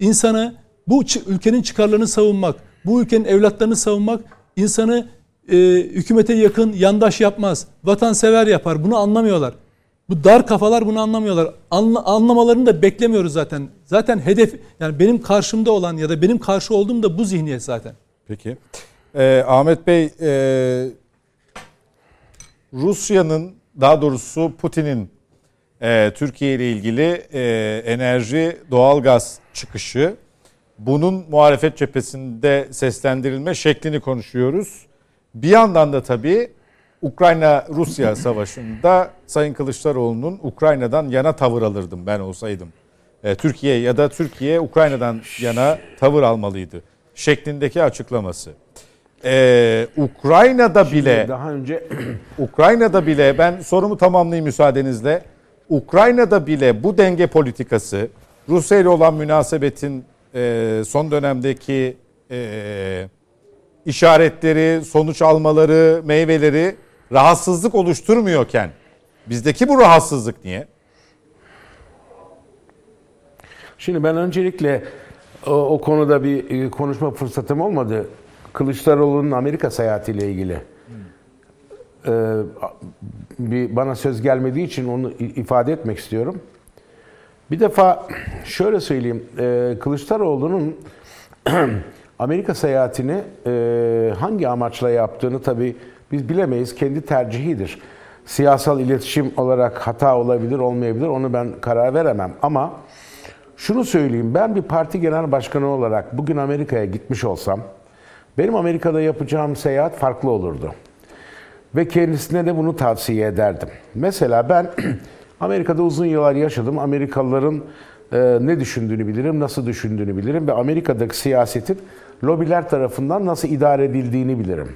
insanı bu ülkenin çıkarlarını savunmak, bu ülkenin evlatlarını savunmak insanı e, hükümete yakın yandaş yapmaz. Vatansever yapar. Bunu anlamıyorlar. Bu dar kafalar bunu anlamıyorlar. Anla, anlamalarını da beklemiyoruz zaten. Zaten hedef yani benim karşımda olan ya da benim karşı olduğum da bu zihniyet zaten. Peki. Ee, Ahmet Bey, e, Rusya'nın daha doğrusu Putin'in e, Türkiye ile ilgili e, enerji, doğalgaz çıkışı, bunun muhalefet cephesinde seslendirilme şeklini konuşuyoruz. Bir yandan da tabii Ukrayna-Rusya savaşında Sayın Kılıçdaroğlu'nun Ukrayna'dan yana tavır alırdım ben olsaydım. E, Türkiye ya da Türkiye Ukrayna'dan yana tavır almalıydı şeklindeki açıklaması. E, Ukrayna'da bile Daha önce Ukrayna'da bile ben sorumu tamamlayayım müsaadenizle. Ukrayna'da bile bu denge politikası Rusya ile olan münasebetin e, son dönemdeki e, işaretleri, sonuç almaları, meyveleri rahatsızlık oluşturmuyorken bizdeki bu rahatsızlık niye? Şimdi ben öncelikle o, o konuda bir e, konuşma fırsatım olmadı. Kılıçdaroğlu'nun Amerika seyahatiyle ilgili. Ee, bir bana söz gelmediği için onu ifade etmek istiyorum. Bir defa şöyle söyleyeyim. e, Kılıçdaroğlu'nun Amerika seyahatini e, hangi amaçla yaptığını tabii biz bilemeyiz. Kendi tercihidir. Siyasal iletişim olarak hata olabilir, olmayabilir. Onu ben karar veremem. Ama şunu söyleyeyim. Ben bir parti genel başkanı olarak bugün Amerika'ya gitmiş olsam benim Amerika'da yapacağım seyahat farklı olurdu. Ve kendisine de bunu tavsiye ederdim. Mesela ben Amerika'da uzun yıllar yaşadım. Amerikalıların e, ne düşündüğünü bilirim, nasıl düşündüğünü bilirim ve Amerika'daki siyasetin lobiler tarafından nasıl idare edildiğini bilirim.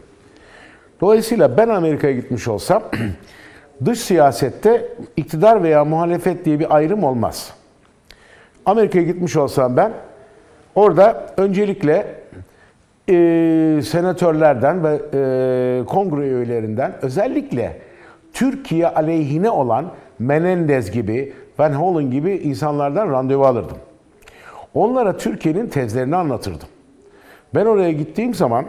Dolayısıyla ben Amerika'ya gitmiş olsam dış siyasette iktidar veya muhalefet diye bir ayrım olmaz. Amerika'ya gitmiş olsam ben orada öncelikle e, senatörlerden ve e, kongre üyelerinden özellikle Türkiye aleyhine olan Menendez gibi, Van Hollen gibi insanlardan randevu alırdım. Onlara Türkiye'nin tezlerini anlatırdım. Ben oraya gittiğim zaman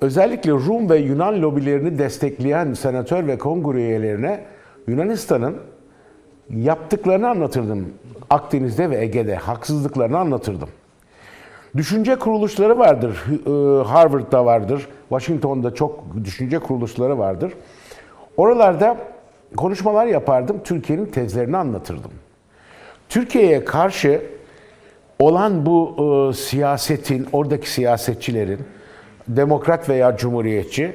özellikle Rum ve Yunan lobilerini destekleyen senatör ve kongre üyelerine Yunanistan'ın yaptıklarını anlatırdım. Akdeniz'de ve Ege'de haksızlıklarını anlatırdım. Düşünce kuruluşları vardır. E, Harvard'da vardır. Washington'da çok düşünce kuruluşları vardır. Oralarda konuşmalar yapardım. Türkiye'nin tezlerini anlatırdım. Türkiye'ye karşı olan bu e, siyasetin, oradaki siyasetçilerin, demokrat veya cumhuriyetçi,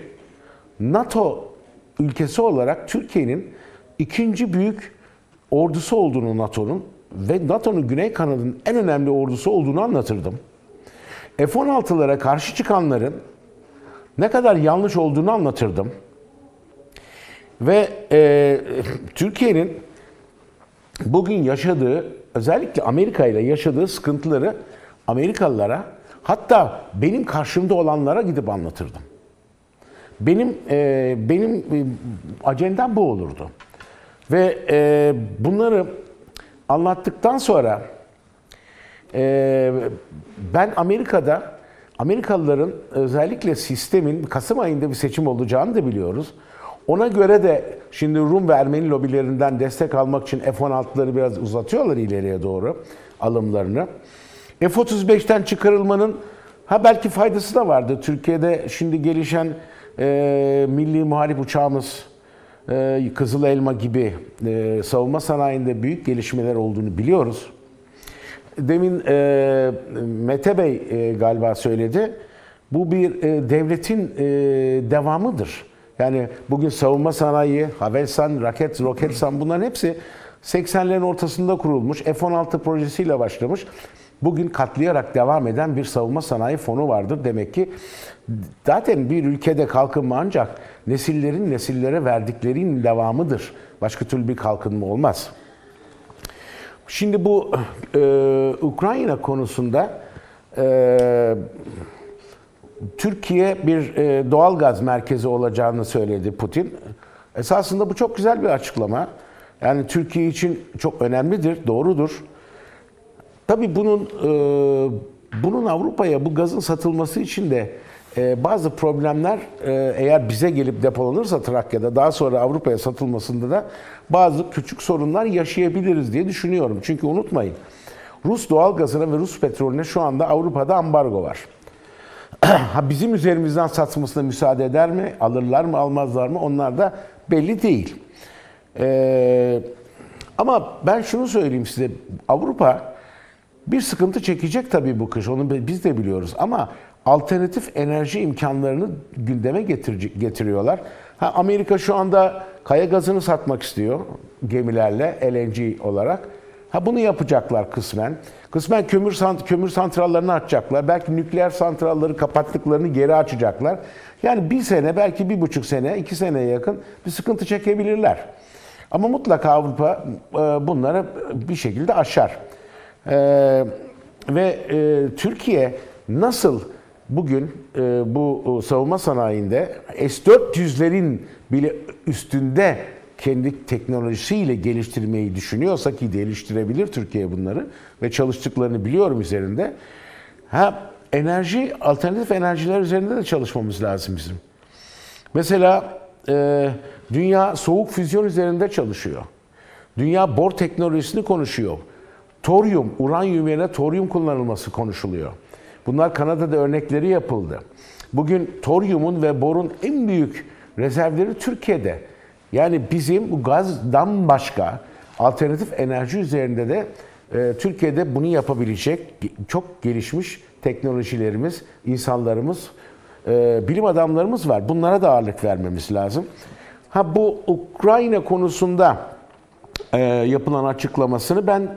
NATO ülkesi olarak Türkiye'nin ikinci büyük ordusu olduğunu NATO'nun ve NATO'nun güney kanadının en önemli ordusu olduğunu anlatırdım. F-16'lara karşı çıkanların ne kadar yanlış olduğunu anlatırdım. Ve e, Türkiye'nin bugün yaşadığı, özellikle Amerika ile yaşadığı sıkıntıları Amerikalılara, hatta benim karşımda olanlara gidip anlatırdım. Benim e, benim e, acendam bu olurdu. Ve e, bunları anlattıktan sonra e, ben Amerika'da Amerikalıların özellikle sistemin Kasım ayında bir seçim olacağını da biliyoruz. Ona göre de şimdi Rum ve Ermeni lobilerinden destek almak için F-16'ları biraz uzatıyorlar ileriye doğru alımlarını. F-35'ten çıkarılmanın ha belki faydası da vardı. Türkiye'de şimdi gelişen e, milli muharip uçağımız e, Kızıl Elma gibi e, savunma sanayinde büyük gelişmeler olduğunu biliyoruz. Demin e, Mete Bey e, galiba söyledi. Bu bir e, devletin e, devamıdır. Yani bugün savunma sanayi, Havelsan, Raket, Roketsan bunların hepsi 80'lerin ortasında kurulmuş. F-16 projesiyle başlamış. Bugün katlayarak devam eden bir savunma sanayi fonu vardır. Demek ki zaten bir ülkede kalkınma ancak nesillerin nesillere verdiklerinin devamıdır. Başka türlü bir kalkınma olmaz. Şimdi bu e, Ukrayna konusunda e, Türkiye bir e, doğal gaz merkezi olacağını söyledi Putin. Esasında bu çok güzel bir açıklama. Yani Türkiye için çok önemlidir, doğrudur. Tabii bunun e, bunun Avrupa'ya bu gazın satılması için de e, bazı problemler e, eğer bize gelip depolanırsa Trakya'da daha sonra Avrupa'ya satılmasında da bazı küçük sorunlar yaşayabiliriz diye düşünüyorum. Çünkü unutmayın Rus doğal gazına ve Rus petrolüne şu anda Avrupa'da ambargo var. ha bizim üzerimizden satmasına müsaade eder mi? Alırlar mı, almazlar mı? Onlar da belli değil. Ee, ama ben şunu söyleyeyim size. Avrupa bir sıkıntı çekecek tabii bu kış. Onu biz de biliyoruz. Ama alternatif enerji imkanlarını gündeme getiriyorlar. Ha, Amerika şu anda kaya gazını satmak istiyor gemilerle LNG olarak. Ha bunu yapacaklar kısmen. Kısmen kömür kömür santrallerini açacaklar. Belki nükleer santralleri kapattıklarını geri açacaklar. Yani bir sene, belki bir buçuk sene, iki seneye yakın bir sıkıntı çekebilirler. Ama mutlaka Avrupa e, bunları bir şekilde aşar. E, ve e, Türkiye nasıl bugün bu savunma sanayinde S-400'lerin bile üstünde kendi teknolojisiyle geliştirmeyi düşünüyorsa ki geliştirebilir Türkiye bunları ve çalıştıklarını biliyorum üzerinde. Ha enerji, alternatif enerjiler üzerinde de çalışmamız lazım bizim. Mesela e, dünya soğuk füzyon üzerinde çalışıyor. Dünya bor teknolojisini konuşuyor. Toryum, uranyum yerine toryum kullanılması konuşuluyor. Bunlar Kanada'da örnekleri yapıldı. Bugün toryumun ve borun en büyük rezervleri Türkiye'de. Yani bizim bu gazdan başka alternatif enerji üzerinde de e, Türkiye'de bunu yapabilecek çok gelişmiş teknolojilerimiz, insanlarımız, e, bilim adamlarımız var. Bunlara da ağırlık vermemiz lazım. Ha bu Ukrayna konusunda e, yapılan açıklamasını ben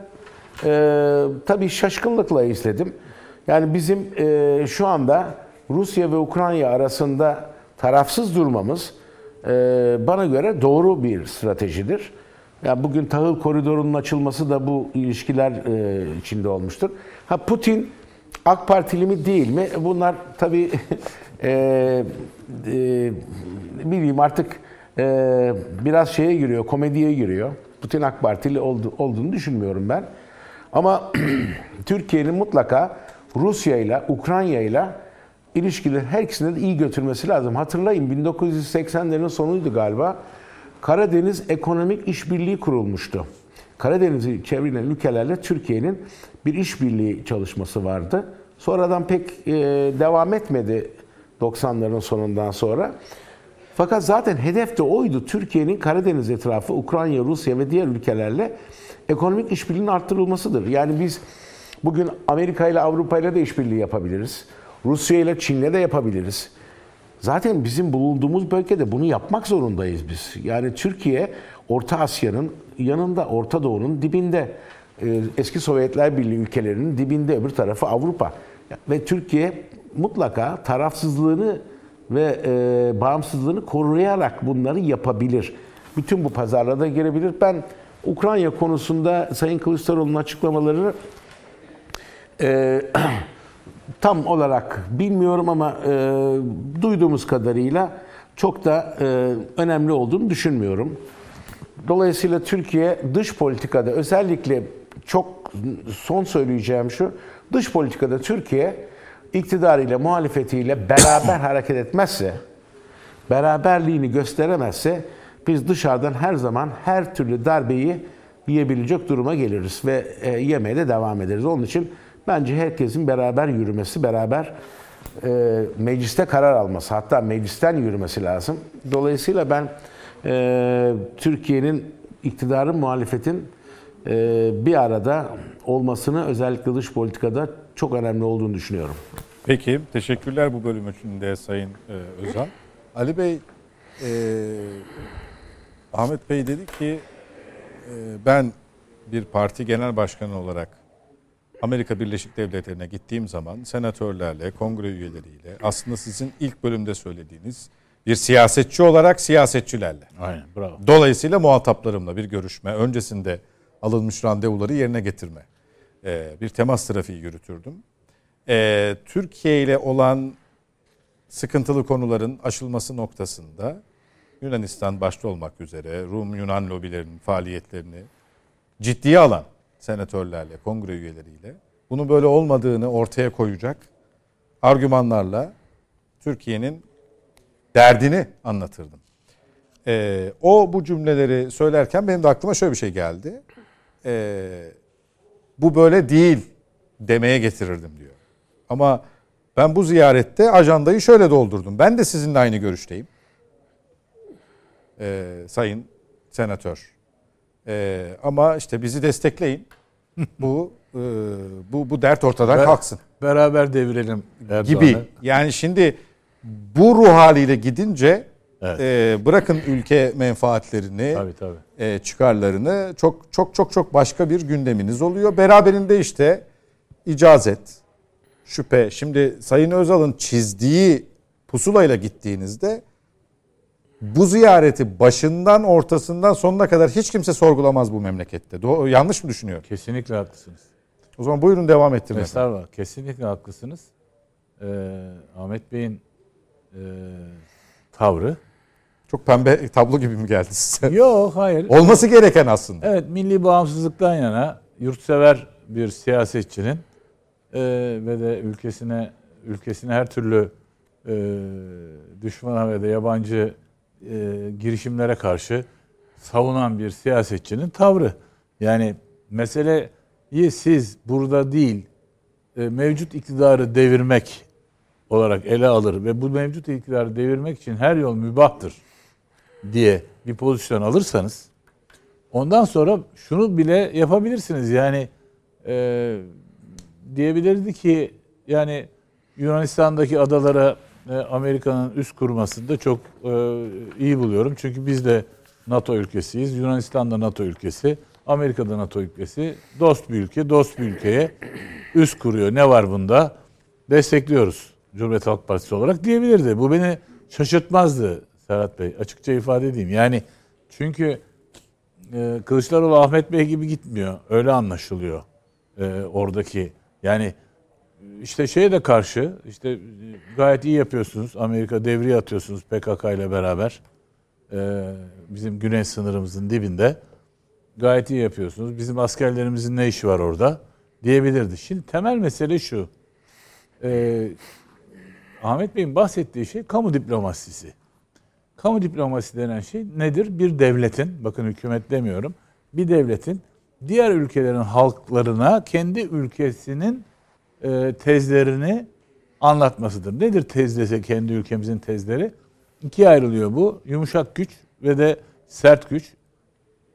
e, tabii şaşkınlıkla izledim. Yani bizim e, şu anda Rusya ve Ukrayna arasında tarafsız durmamız e, bana göre doğru bir stratejidir. Yani bugün tahıl koridorunun açılması da bu ilişkiler e, içinde olmuştur. Ha Putin AK Partili mi değil mi? Bunlar tabii e, e, bileyim artık e, biraz şeye giriyor, komediye giriyor. Putin AK Partili oldu, olduğunu düşünmüyorum ben. Ama Türkiye'nin mutlaka Rusya ile, Ukrayna ile ilişkileri her ikisini de iyi götürmesi lazım. Hatırlayın 1980'lerin sonuydu galiba. Karadeniz Ekonomik İşbirliği kurulmuştu. Karadeniz'i çevrelen ülkelerle Türkiye'nin bir işbirliği çalışması vardı. Sonradan pek e, devam etmedi 90'ların sonundan sonra. Fakat zaten hedef de oydu. Türkiye'nin Karadeniz etrafı, Ukrayna, Rusya ve diğer ülkelerle ekonomik işbirliğinin arttırılmasıdır. Yani biz bugün Amerika ile Avrupa ile de işbirliği yapabiliriz. Rusya ile Çin'le de yapabiliriz. Zaten bizim bulunduğumuz bölgede bunu yapmak zorundayız biz. Yani Türkiye Orta Asya'nın yanında, Orta Doğu'nun dibinde. Ee, eski Sovyetler Birliği ülkelerinin dibinde, öbür tarafı Avrupa. Ve Türkiye mutlaka tarafsızlığını ve e, bağımsızlığını koruyarak bunları yapabilir. Bütün bu pazarlara girebilir. Ben Ukrayna konusunda Sayın Kılıçdaroğlu'nun açıklamaları e, tam olarak bilmiyorum ama e, duyduğumuz kadarıyla çok da e, önemli olduğunu düşünmüyorum. Dolayısıyla Türkiye dış politikada özellikle çok son söyleyeceğim şu, dış politikada Türkiye iktidarıyla, muhalefetiyle beraber hareket etmezse, beraberliğini gösteremezse biz dışarıdan her zaman her türlü darbeyi yiyebilecek duruma geliriz ve e, yemeye de devam ederiz. Onun için bence herkesin beraber yürümesi, beraber e, mecliste karar alması, hatta meclisten yürümesi lazım. Dolayısıyla ben e, Türkiye'nin iktidarın, muhalefetin e, bir arada olmasını özellikle dış politikada çok önemli olduğunu düşünüyorum. Peki, teşekkürler bu bölüm için de Sayın e, Özal. Ali Bey, e, Ahmet Bey dedi ki e, ben bir parti genel başkanı olarak Amerika Birleşik Devletleri'ne gittiğim zaman senatörlerle, kongre üyeleriyle aslında sizin ilk bölümde söylediğiniz bir siyasetçi olarak siyasetçilerle. Aynen bravo. Dolayısıyla muhataplarımla bir görüşme, öncesinde alınmış randevuları yerine getirme, e, bir temas trafiği yürütürdüm. E, Türkiye ile olan sıkıntılı konuların aşılması noktasında Yunanistan başta olmak üzere Rum Yunan lobilerinin faaliyetlerini ciddiye alan senatörlerle, kongre üyeleriyle bunun böyle olmadığını ortaya koyacak argümanlarla Türkiye'nin derdini anlatırdım. Ee, o bu cümleleri söylerken benim de aklıma şöyle bir şey geldi. Ee, bu böyle değil demeye getirirdim diyor. Ama ben bu ziyarette ajandayı şöyle doldurdum. Ben de sizinle aynı görüşteyim. Ee, sayın senatör. Ee, ama işte bizi destekleyin. bu e, bu bu dert ortadan Ver- kalksın Beraber devirelim Erdoğan'ı. gibi. Yani şimdi bu ruh haliyle gidince Evet. e, bırakın ülke menfaatlerini, Tabii tabii. e, çıkarlarını çok çok çok çok başka bir gündeminiz oluyor. Beraberinde işte icazet, şüphe. Şimdi Sayın Özal'ın çizdiği pusulayla gittiğinizde bu ziyareti başından ortasından sonuna kadar hiç kimse sorgulamaz bu memlekette. Do- yanlış mı düşünüyorum? Kesinlikle haklısınız. O zaman buyurun devam ettirin. Estağfurullah. Kesinlikle haklısınız. Ee, Ahmet Bey'in e, tavrı. Çok pembe tablo gibi mi geldi size? Yok hayır. Olması gereken aslında. Evet milli bağımsızlıktan yana yurtsever bir siyasetçinin e, ve de ülkesine ülkesine her türlü e, düşmana ve de yabancı e, girişimlere karşı savunan bir siyasetçinin tavrı. Yani meseleyi siz burada değil e, mevcut iktidarı devirmek olarak ele alır ve bu mevcut iktidarı devirmek için her yol mübahtır diye bir pozisyon alırsanız Ondan sonra şunu bile yapabilirsiniz. Yani e, diyebilirdi ki yani Yunanistan'daki adalara Amerika'nın üst kurmasını da çok e, iyi buluyorum. Çünkü biz de NATO ülkesiyiz. Yunanistan da NATO ülkesi. Amerika da NATO ülkesi. Dost bir ülke, dost bir ülkeye üst kuruyor. Ne var bunda? Destekliyoruz Cumhuriyet Halk Partisi olarak diyebilirdi. Bu beni şaşırtmazdı Serhat Bey. Açıkça ifade edeyim. Yani çünkü e, Kılıçdaroğlu Ahmet Bey gibi gitmiyor. Öyle anlaşılıyor e, oradaki. Yani işte şeye de karşı işte gayet iyi yapıyorsunuz. Amerika devriye atıyorsunuz PKK ile beraber. E, bizim güney sınırımızın dibinde. Gayet iyi yapıyorsunuz. Bizim askerlerimizin ne işi var orada diyebilirdi. Şimdi temel mesele şu. E, Ahmet Bey'in bahsettiği şey kamu diplomasisi. Kamu diplomasi denen şey nedir? Bir devletin, bakın hükümet demiyorum, bir devletin diğer ülkelerin halklarına kendi ülkesinin tezlerini anlatmasıdır. Nedir tez dese kendi ülkemizin tezleri? İkiye ayrılıyor bu. Yumuşak güç ve de sert güç.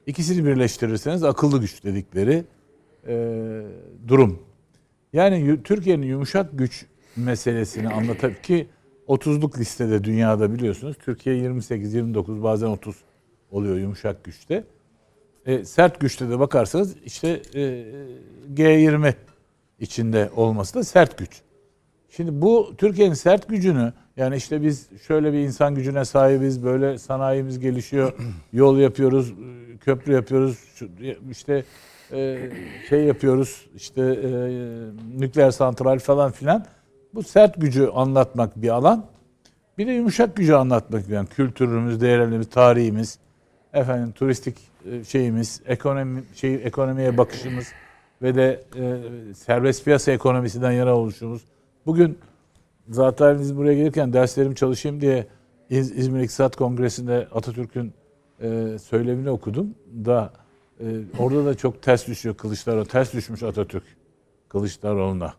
İkisini birleştirirseniz akıllı güç dedikleri e, durum. Yani Türkiye'nin yumuşak güç meselesini anlatıp ki 30'luk listede dünyada biliyorsunuz. Türkiye 28, 29 bazen 30 oluyor yumuşak güçte. E, sert güçte de bakarsanız işte e, G20 içinde olması da sert güç. Şimdi bu Türkiye'nin sert gücünü yani işte biz şöyle bir insan gücüne sahibiz, böyle sanayimiz gelişiyor, yol yapıyoruz, köprü yapıyoruz, işte e, şey yapıyoruz, işte e, nükleer santral falan filan. Bu sert gücü anlatmak bir alan. Bir de yumuşak gücü anlatmak alan. Kültürümüz, değerlerimiz, tarihimiz, efendim turistik e, şeyimiz, ekonomi şey ekonomiye bakışımız ve de e, serbest piyasa ekonomisinden yana oluşumuz. Bugün zaten biz buraya gelirken derslerim çalışayım diye İz- İzmir İktisat Kongresi'nde Atatürk'ün e, söylemini okudum da e, orada da çok ters düşüyor Kılıçdaroğlu. Ters düşmüş Atatürk Kılıçdaroğlu'na.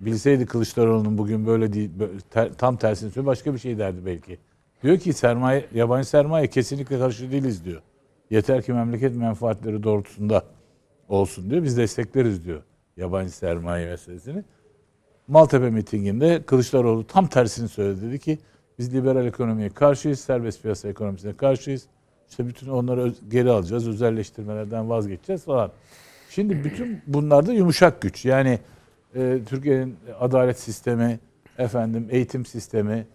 Bilseydi Kılıçdaroğlu'nun bugün böyle değil, ter- tam tersini söylüyor başka bir şey derdi belki. Diyor ki sermaye, yabancı sermaye kesinlikle karşı değiliz diyor. Yeter ki memleket menfaatleri doğrultusunda olsun diyor. Biz destekleriz diyor yabancı sermaye meselesini. Maltepe mitinginde Kılıçdaroğlu tam tersini söyledi. Dedi ki biz liberal ekonomiye karşıyız, serbest piyasa ekonomisine karşıyız. İşte bütün onları geri alacağız, özelleştirmelerden vazgeçeceğiz falan. Şimdi bütün bunlar da yumuşak güç. Yani e, Türkiye'nin adalet sistemi, efendim eğitim sistemi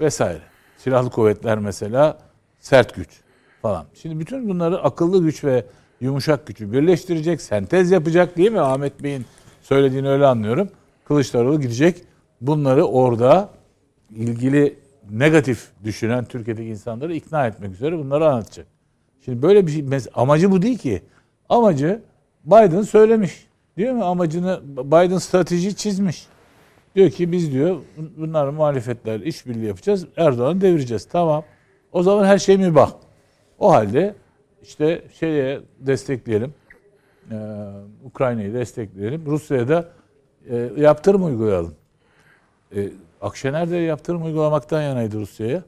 vesaire. Silahlı kuvvetler mesela sert güç falan. Şimdi bütün bunları akıllı güç ve yumuşak gücü birleştirecek, sentez yapacak değil mi? Ahmet Bey'in söylediğini öyle anlıyorum. Kılıçdaroğlu gidecek. Bunları orada ilgili negatif düşünen Türkiye'deki insanları ikna etmek üzere bunları anlatacak. Şimdi böyle bir şey amacı bu değil ki. Amacı Biden söylemiş. Değil mi? Amacını Biden strateji çizmiş. Diyor ki biz diyor bunlar muhalefetler işbirliği yapacağız. Erdoğan'ı devireceğiz. Tamam. O zaman her şey mi bak. O halde işte şeye destekleyelim. Ee, Ukrayna'yı destekleyelim. Rusya'ya da e, yaptırım uygulayalım. E, Akşener de yaptırım uygulamaktan yanaydı Rusya'ya.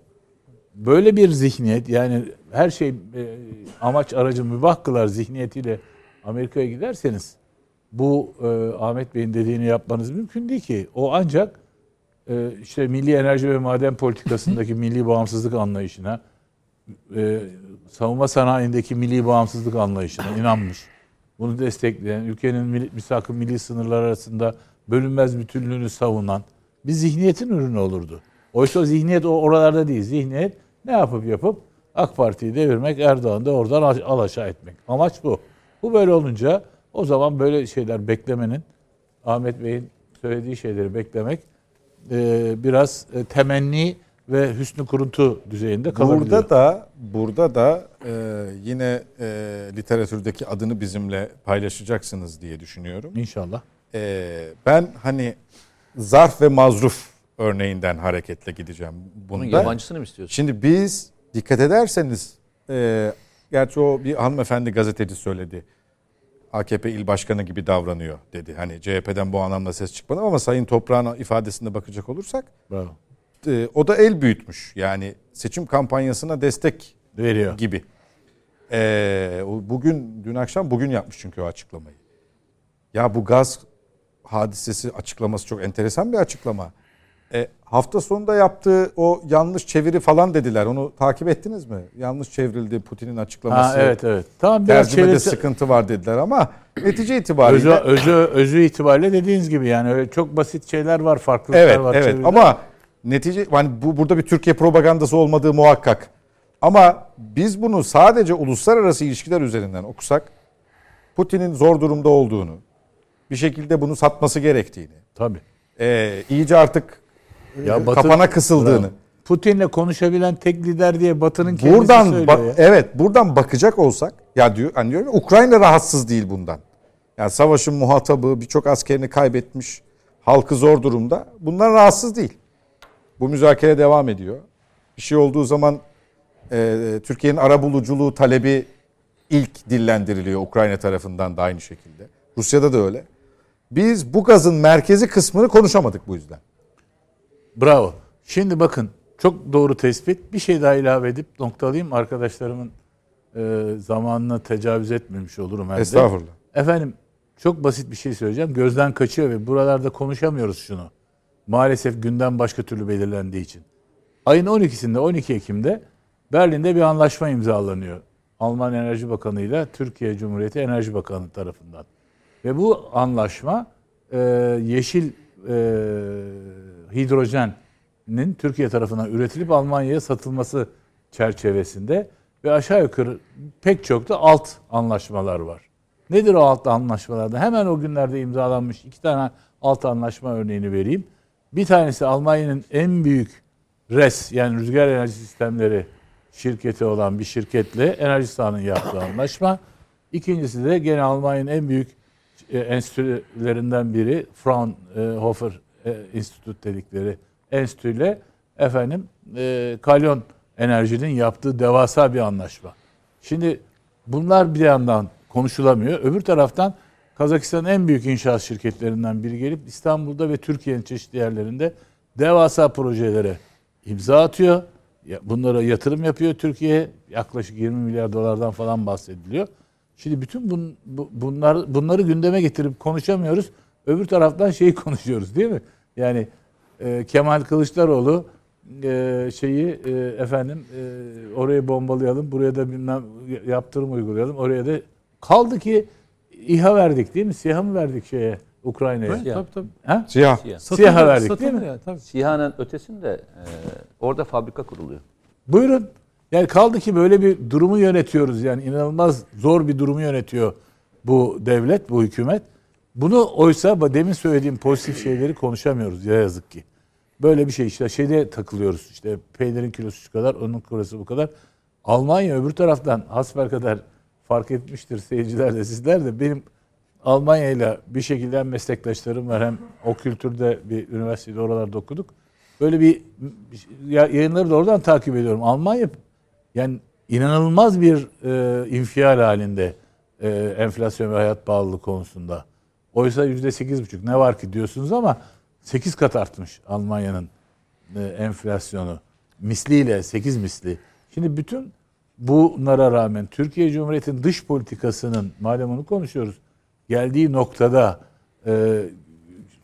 Böyle bir zihniyet yani her şey e, amaç aracı mübah kılar zihniyetiyle Amerika'ya giderseniz bu e, Ahmet Bey'in dediğini yapmanız mümkün değil ki. O ancak e, işte milli enerji ve maden politikasındaki milli bağımsızlık anlayışına, e, savunma sanayindeki milli bağımsızlık anlayışına inanmış. Bunu destekleyen, ülkenin misakı milli sınırlar arasında bölünmez bütünlüğünü savunan bir zihniyetin ürünü olurdu. Oysa zihniyet o oralarda değil. Zihniyet ne yapıp yapıp AK Parti'yi devirmek, Erdoğan'ı da oradan al aşağı etmek. Amaç bu. Bu böyle olunca o zaman böyle şeyler beklemenin, Ahmet Bey'in söylediği şeyleri beklemek e, biraz e, temenni ve hüsnü kuruntu düzeyinde kalabiliyor. Burada da burada da e, yine e, literatürdeki adını bizimle paylaşacaksınız diye düşünüyorum. İnşallah. E, ben hani zarf ve mazruf örneğinden hareketle gideceğim Bunun bunda. yabancısını mı istiyorsun? Şimdi biz dikkat ederseniz e, gerçi o bir hanımefendi gazeteci söyledi. AKP il başkanı gibi davranıyor dedi. Hani CHP'den bu anlamda ses çıkmadı ama Sayın Toprağ'ın ifadesine bakacak olursak Bravo. E, o da el büyütmüş. Yani seçim kampanyasına destek Veriyor. gibi. E, bugün dün akşam bugün yapmış çünkü o açıklamayı. Ya bu gaz hadisesi açıklaması çok enteresan bir açıklama. E, hafta sonunda yaptığı o yanlış çeviri falan dediler. Onu takip ettiniz mi? Yanlış çevrildi Putin'in açıklaması. Ha, evet evet. Tamam biraz çevirse- sıkıntı var dediler ama netice özü, itibariyle özü, özü itibariyle dediğiniz gibi yani öyle çok basit şeyler var, farklılıklar evet var. evet çeviride. ama netice hani bu burada bir Türkiye propagandası olmadığı muhakkak. Ama biz bunu sadece uluslararası ilişkiler üzerinden okusak Putin'in zor durumda olduğunu, bir şekilde bunu satması gerektiğini, Tabii. e, iyice artık Ya e, Batı- kapana kısıldığını. Bravo. Putin'le konuşabilen tek lider diye Batı'nın kendisi Buradan söylüyor ya. evet buradan bakacak olsak ya diyor hani diyorum Ukrayna rahatsız değil bundan. Yani savaşın muhatabı birçok askerini kaybetmiş, halkı zor durumda. Bundan rahatsız değil. Bu müzakere devam ediyor. Bir şey olduğu zaman e, Türkiye'nin arabuluculuğu talebi ilk dillendiriliyor Ukrayna tarafından da aynı şekilde. Rusya'da da öyle. Biz bu gazın merkezi kısmını konuşamadık bu yüzden. Bravo. Şimdi bakın çok doğru tespit. Bir şey daha ilave edip noktalayayım. Arkadaşlarımın e, zamanına tecavüz etmemiş olurum herhalde. Estağfurullah. Efendim çok basit bir şey söyleyeceğim. Gözden kaçıyor ve buralarda konuşamıyoruz şunu. Maalesef gündem başka türlü belirlendiği için. Ayın 12'sinde 12 Ekim'de Berlin'de bir anlaşma imzalanıyor. Alman Enerji Bakanı ile Türkiye Cumhuriyeti Enerji Bakanı tarafından. Ve bu anlaşma e, yeşil e, hidrojenin Türkiye tarafından üretilip Almanya'ya satılması çerçevesinde ve aşağı yukarı pek çok da alt anlaşmalar var. Nedir o alt anlaşmalarda? Hemen o günlerde imzalanmış iki tane alt anlaşma örneğini vereyim. Bir tanesi Almanya'nın en büyük RES yani rüzgar enerji sistemleri şirketi olan bir şirketle Enerji Sahan'ın yaptığı anlaşma. İkincisi de gene Almanya'nın en büyük e, enstitülerinden biri Fraunhofer e, dedikleri enstitüyle efendim e, Kalyon Enerji'nin yaptığı devasa bir anlaşma. Şimdi bunlar bir yandan konuşulamıyor. Öbür taraftan Kazakistan'ın en büyük inşaat şirketlerinden biri gelip İstanbul'da ve Türkiye'nin çeşitli yerlerinde devasa projelere imza atıyor. Bunlara yatırım yapıyor Türkiye. Yaklaşık 20 milyar dolardan falan bahsediliyor. Şimdi bütün bun, bu- bunlar bunları gündeme getirip konuşamıyoruz. Öbür taraftan şeyi konuşuyoruz değil mi? Yani e, Kemal Kılıçdaroğlu e, şeyi e, efendim e, orayı bombalayalım, buraya da bilmem yaptırım uygulayalım. Oraya da kaldı ki İHA verdik değil mi? SİHA mı verdik şeye Ukrayna'ya? Evet, tabii tabii. Ha? SİHA Satıldı, verdik değil mi? tabii. SİHA'nın ötesinde e, orada fabrika kuruluyor. Buyurun. Yani kaldı ki böyle bir durumu yönetiyoruz. Yani inanılmaz zor bir durumu yönetiyor bu devlet, bu hükümet. Bunu oysa demin söylediğim pozitif şeyleri konuşamıyoruz ya yazık ki. Böyle bir şey işte şeyde takılıyoruz işte peynirin kilosu şu kadar, onun kilosu bu kadar. Almanya öbür taraftan hasper kadar fark etmiştir seyirciler de sizler de benim Almanya ile bir şekilde hem meslektaşlarım var hem o kültürde bir üniversitede oralarda okuduk. Böyle bir ya- yayınları da oradan takip ediyorum. Almanya yani inanılmaz bir e, infial halinde e, enflasyon ve hayat pahalılığı konusunda. Oysa yüzde sekiz buçuk ne var ki diyorsunuz ama sekiz kat artmış Almanya'nın e, enflasyonu. Misliyle sekiz misli. Şimdi bütün bunlara rağmen Türkiye Cumhuriyeti'nin dış politikasının madem onu konuşuyoruz geldiği noktada e,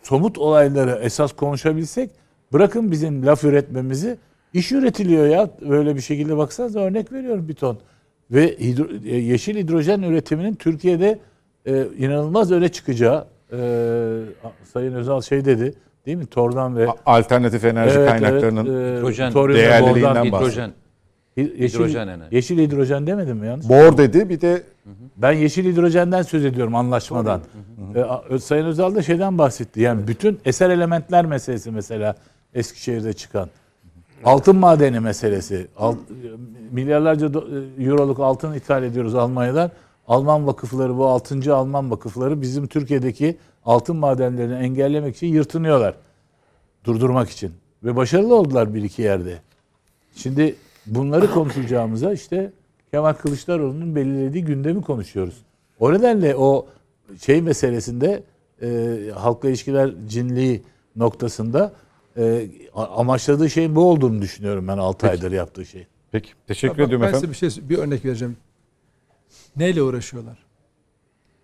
somut olayları esas konuşabilsek bırakın bizim laf üretmemizi iş üretiliyor ya böyle bir şekilde baksanıza örnek veriyorum bir ton. Ve hidro- e, yeşil hidrojen üretiminin Türkiye'de e, inanılmaz öne çıkacağı e, Sayın Özal şey dedi değil mi? Tordan ve Alternatif enerji Evet, kaynaklarının evet, e, Hidrojen, değerliliğinden bahsediyor. Yeşil, hidrojen enerji. yeşil hidrojen demedim mi yanlış? bor dedi bir de Ben yeşil hidrojenden söz ediyorum anlaşmadan. Ee, A- Sayın Özal da şeyden bahsetti. Yani bütün eser elementler meselesi mesela Eskişehir'de çıkan. Altın madeni meselesi. Alt, milyarlarca do- euroluk altın ithal ediyoruz Almanya'dan. Alman vakıfları bu 6. Alman vakıfları bizim Türkiye'deki altın madenlerini engellemek için yırtınıyorlar. Durdurmak için. Ve başarılı oldular bir iki yerde. Şimdi bunları konuşacağımıza işte Kemal Kılıçdaroğlu'nun belirlediği gündemi konuşuyoruz. O nedenle o şey meselesinde e, halkla ilişkiler cinliği noktasında e, amaçladığı şeyin bu olduğunu düşünüyorum ben 6 aydır yaptığı şey. peki teşekkür Bak, ediyorum ben efendim. size bir şey bir örnek vereceğim. Neyle uğraşıyorlar?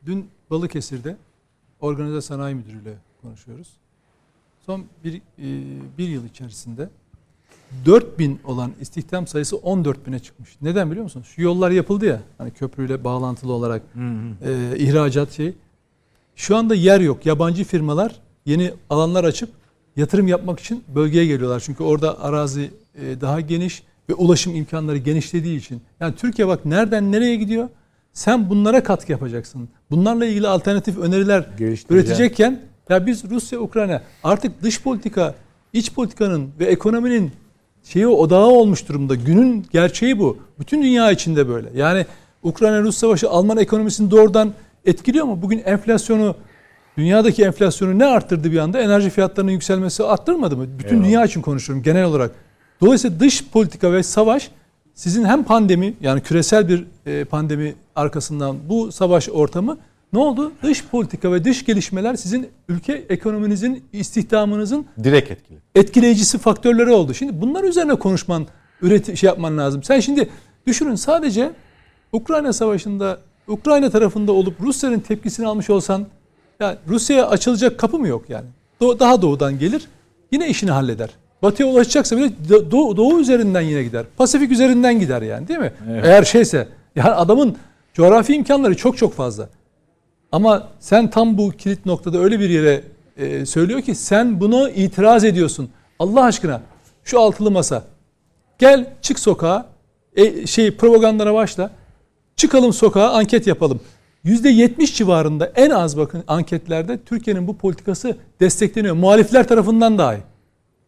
Dün Balıkesir'de Organize Sanayi Müdürü'yle konuşuyoruz. Son bir, e, bir yıl içerisinde 4000 olan istihdam sayısı 14 bine çıkmış. Neden biliyor musunuz? Şu yollar yapıldı ya hani köprüyle bağlantılı olarak e, ihracat şey. Şu anda yer yok. Yabancı firmalar yeni alanlar açıp yatırım yapmak için bölgeye geliyorlar. Çünkü orada arazi e, daha geniş ve ulaşım imkanları genişlediği için. Yani Türkiye bak nereden nereye gidiyor? Sen bunlara katkı yapacaksın. Bunlarla ilgili alternatif öneriler üretecekken ya biz Rusya Ukrayna artık dış politika, iç politikanın ve ekonominin şeyi odağı olmuş durumda. Günün gerçeği bu. Bütün dünya içinde böyle. Yani Ukrayna-Rus savaşı Alman ekonomisini doğrudan etkiliyor mu? Bugün enflasyonu dünyadaki enflasyonu ne arttırdı bir anda? Enerji fiyatlarının yükselmesi arttırmadı mı? Bütün dünya için konuşuyorum genel olarak. Dolayısıyla dış politika ve savaş sizin hem pandemi yani küresel bir e, pandemi arkasından bu savaş ortamı ne oldu? Dış politika ve dış gelişmeler sizin ülke ekonominizin, istihdamınızın Direkt etkili. etkileyicisi faktörleri oldu. Şimdi bunlar üzerine konuşman, üreti şey yapman lazım. Sen şimdi düşünün sadece Ukrayna Savaşı'nda Ukrayna tarafında olup Rusya'nın tepkisini almış olsan ya Rusya'ya açılacak kapı mı yok yani? Do- daha doğudan gelir yine işini halleder. Batıya ulaşacaksa bile do- doğu, doğu üzerinden yine gider. Pasifik üzerinden gider yani değil mi? Eğer şeyse yani adamın coğrafi imkanları çok çok fazla. Ama sen tam bu kilit noktada öyle bir yere e, söylüyor ki sen bunu itiraz ediyorsun. Allah aşkına şu altılı masa. Gel çık sokağa. E, şey propagandana başla. Çıkalım sokağa anket yapalım. %70 civarında en az bakın anketlerde Türkiye'nin bu politikası destekleniyor. Muhalifler tarafından dahi.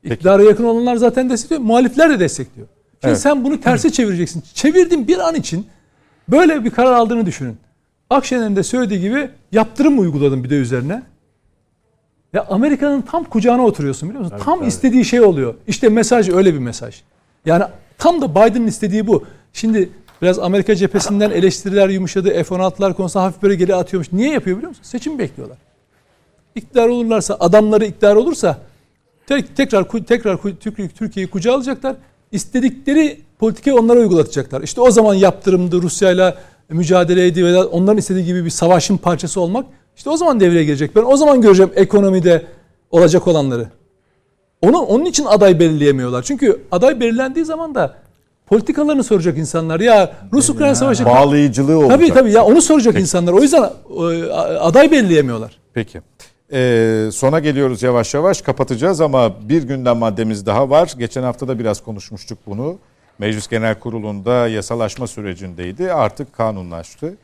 İktidara yakın olanlar zaten destekliyor. Muhalifler de destekliyor. Şimdi Evet. sen bunu terse çevireceksin. Çevirdiğin bir an için böyle bir karar aldığını düşünün. Akşener'in de söylediği gibi yaptırım uyguladın bir de üzerine. Ya Amerika'nın tam kucağına oturuyorsun biliyor musun? tam istediği şey oluyor. İşte mesaj öyle bir mesaj. Yani tam da Biden'ın istediği bu. Şimdi biraz Amerika cephesinden eleştiriler yumuşadı. F-16'lar konusunda hafif böyle geri atıyormuş. Niye yapıyor biliyor musun? Seçim bekliyorlar. İktidar olurlarsa, adamları iktidar olursa tek- tekrar tekrar Türkiye- Türkiye'yi kucağa alacaklar. İstedikleri politikayı onlara uygulatacaklar. İşte o zaman yaptırımdı Rusya'yla mücadeleydi veya onların istediği gibi bir savaşın parçası olmak. İşte o zaman devreye girecek. Ben o zaman göreceğim ekonomide olacak olanları. Onu onun için aday belirleyemiyorlar. Çünkü aday belirlendiği zaman da politikalarını soracak insanlar. Ya Rus-Ukrayna savaşı Bağlayıcılığı olacak. Tabii tabii ya onu soracak insanlar. O yüzden e, aday belleyemiyorlar. Peki. Ee, sona geliyoruz yavaş yavaş. Kapatacağız ama bir gündem maddemiz daha var. Geçen hafta da biraz konuşmuştuk bunu. Meclis Genel Kurulu'nda yasalaşma sürecindeydi. Artık kanunlaştı.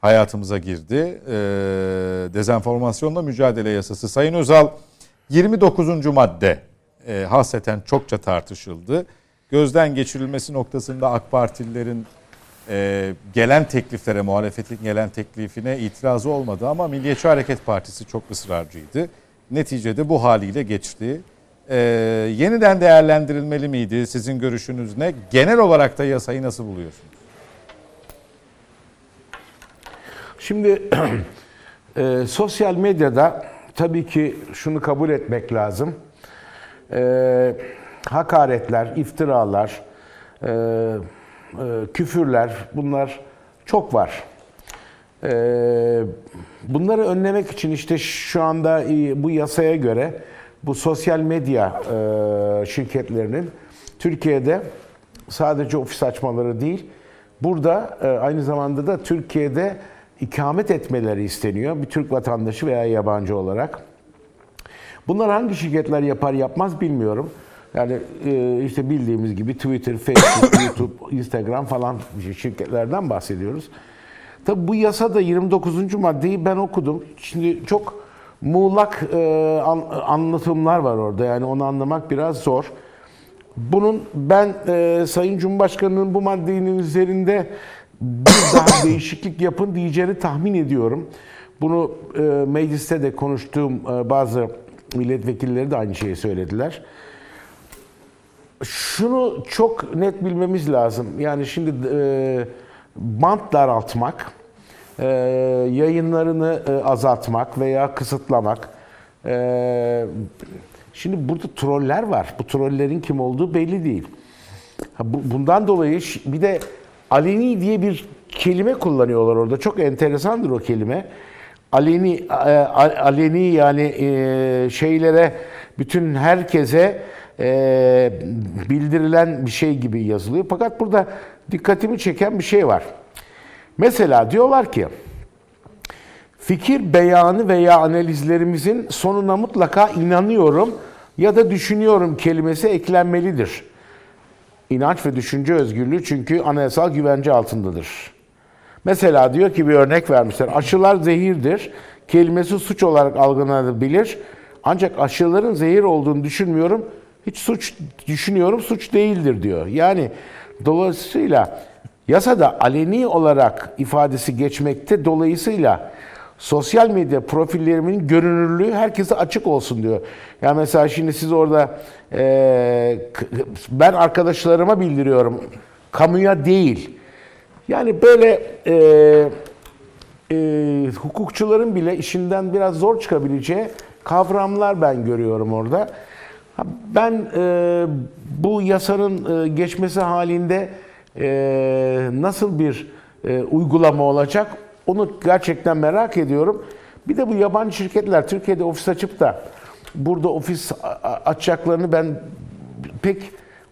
Hayatımıza girdi. Ee, dezenformasyonla mücadele yasası. Sayın Özal 29. madde e, hasreten çokça tartışıldı. Gözden geçirilmesi noktasında AK Partililerin e, gelen tekliflere, muhalefetin gelen teklifine itirazı olmadı ama Milliyetçi Hareket Partisi çok ısrarcıydı. Neticede bu haliyle geçti. E, yeniden değerlendirilmeli miydi? Sizin görüşünüz ne? Genel olarak da yasayı nasıl buluyorsunuz? Şimdi e, sosyal medyada tabii ki şunu kabul etmek lazım. E, hakaretler, iftiralar, e, e, küfürler bunlar çok var. E, bunları önlemek için işte şu anda e, bu yasaya göre bu sosyal medya e, şirketlerinin Türkiye'de sadece ofis açmaları değil, burada e, aynı zamanda da Türkiye'de ikamet etmeleri isteniyor. Bir Türk vatandaşı veya yabancı olarak. Bunlar hangi şirketler yapar yapmaz bilmiyorum. Yani e, işte bildiğimiz gibi Twitter, Facebook, YouTube, Instagram falan şirketlerden bahsediyoruz. Tabi bu yasada 29. maddeyi ben okudum. Şimdi çok muğlak e, anlatımlar var orada. Yani onu anlamak biraz zor. Bunun ben e, Sayın Cumhurbaşkanı'nın bu maddenin üzerinde bir daha değişiklik yapın diyeceğini tahmin ediyorum. Bunu e, mecliste de konuştuğum e, bazı milletvekilleri de aynı şeyi söylediler. Şunu çok net bilmemiz lazım. Yani şimdi e, bant daraltmak, e, yayınlarını e, azaltmak veya kısıtlamak. E, şimdi burada troller var. Bu trollerin kim olduğu belli değil. Bu, bundan dolayı bir de aleni diye bir kelime kullanıyorlar orada. Çok enteresandır o kelime. Aleni, e, aleni yani e, şeylere, bütün herkese e, bildirilen bir şey gibi yazılıyor. Fakat burada dikkatimi çeken bir şey var. Mesela diyorlar ki, fikir beyanı veya analizlerimizin sonuna mutlaka inanıyorum ya da düşünüyorum kelimesi eklenmelidir. İnanç ve düşünce özgürlüğü çünkü anayasal güvence altındadır. Mesela diyor ki bir örnek vermişler. Aşılar zehirdir. Kelimesi suç olarak algılanabilir. Ancak aşıların zehir olduğunu düşünmüyorum. Hiç suç düşünüyorum, suç değildir diyor. Yani dolayısıyla yasada aleni olarak ifadesi geçmekte. Dolayısıyla sosyal medya profillerimin görünürlüğü herkese açık olsun diyor. Yani mesela şimdi siz orada e, ben arkadaşlarıma bildiriyorum. Kamuya değil. Yani böyle e, e, hukukçuların bile işinden biraz zor çıkabileceği kavramlar ben görüyorum orada. Ben e, bu yasanın e, geçmesi halinde nasıl bir e, uygulama olacak onu gerçekten merak ediyorum. Bir de bu yabancı şirketler Türkiye'de ofis açıp da burada ofis açacaklarını ben pek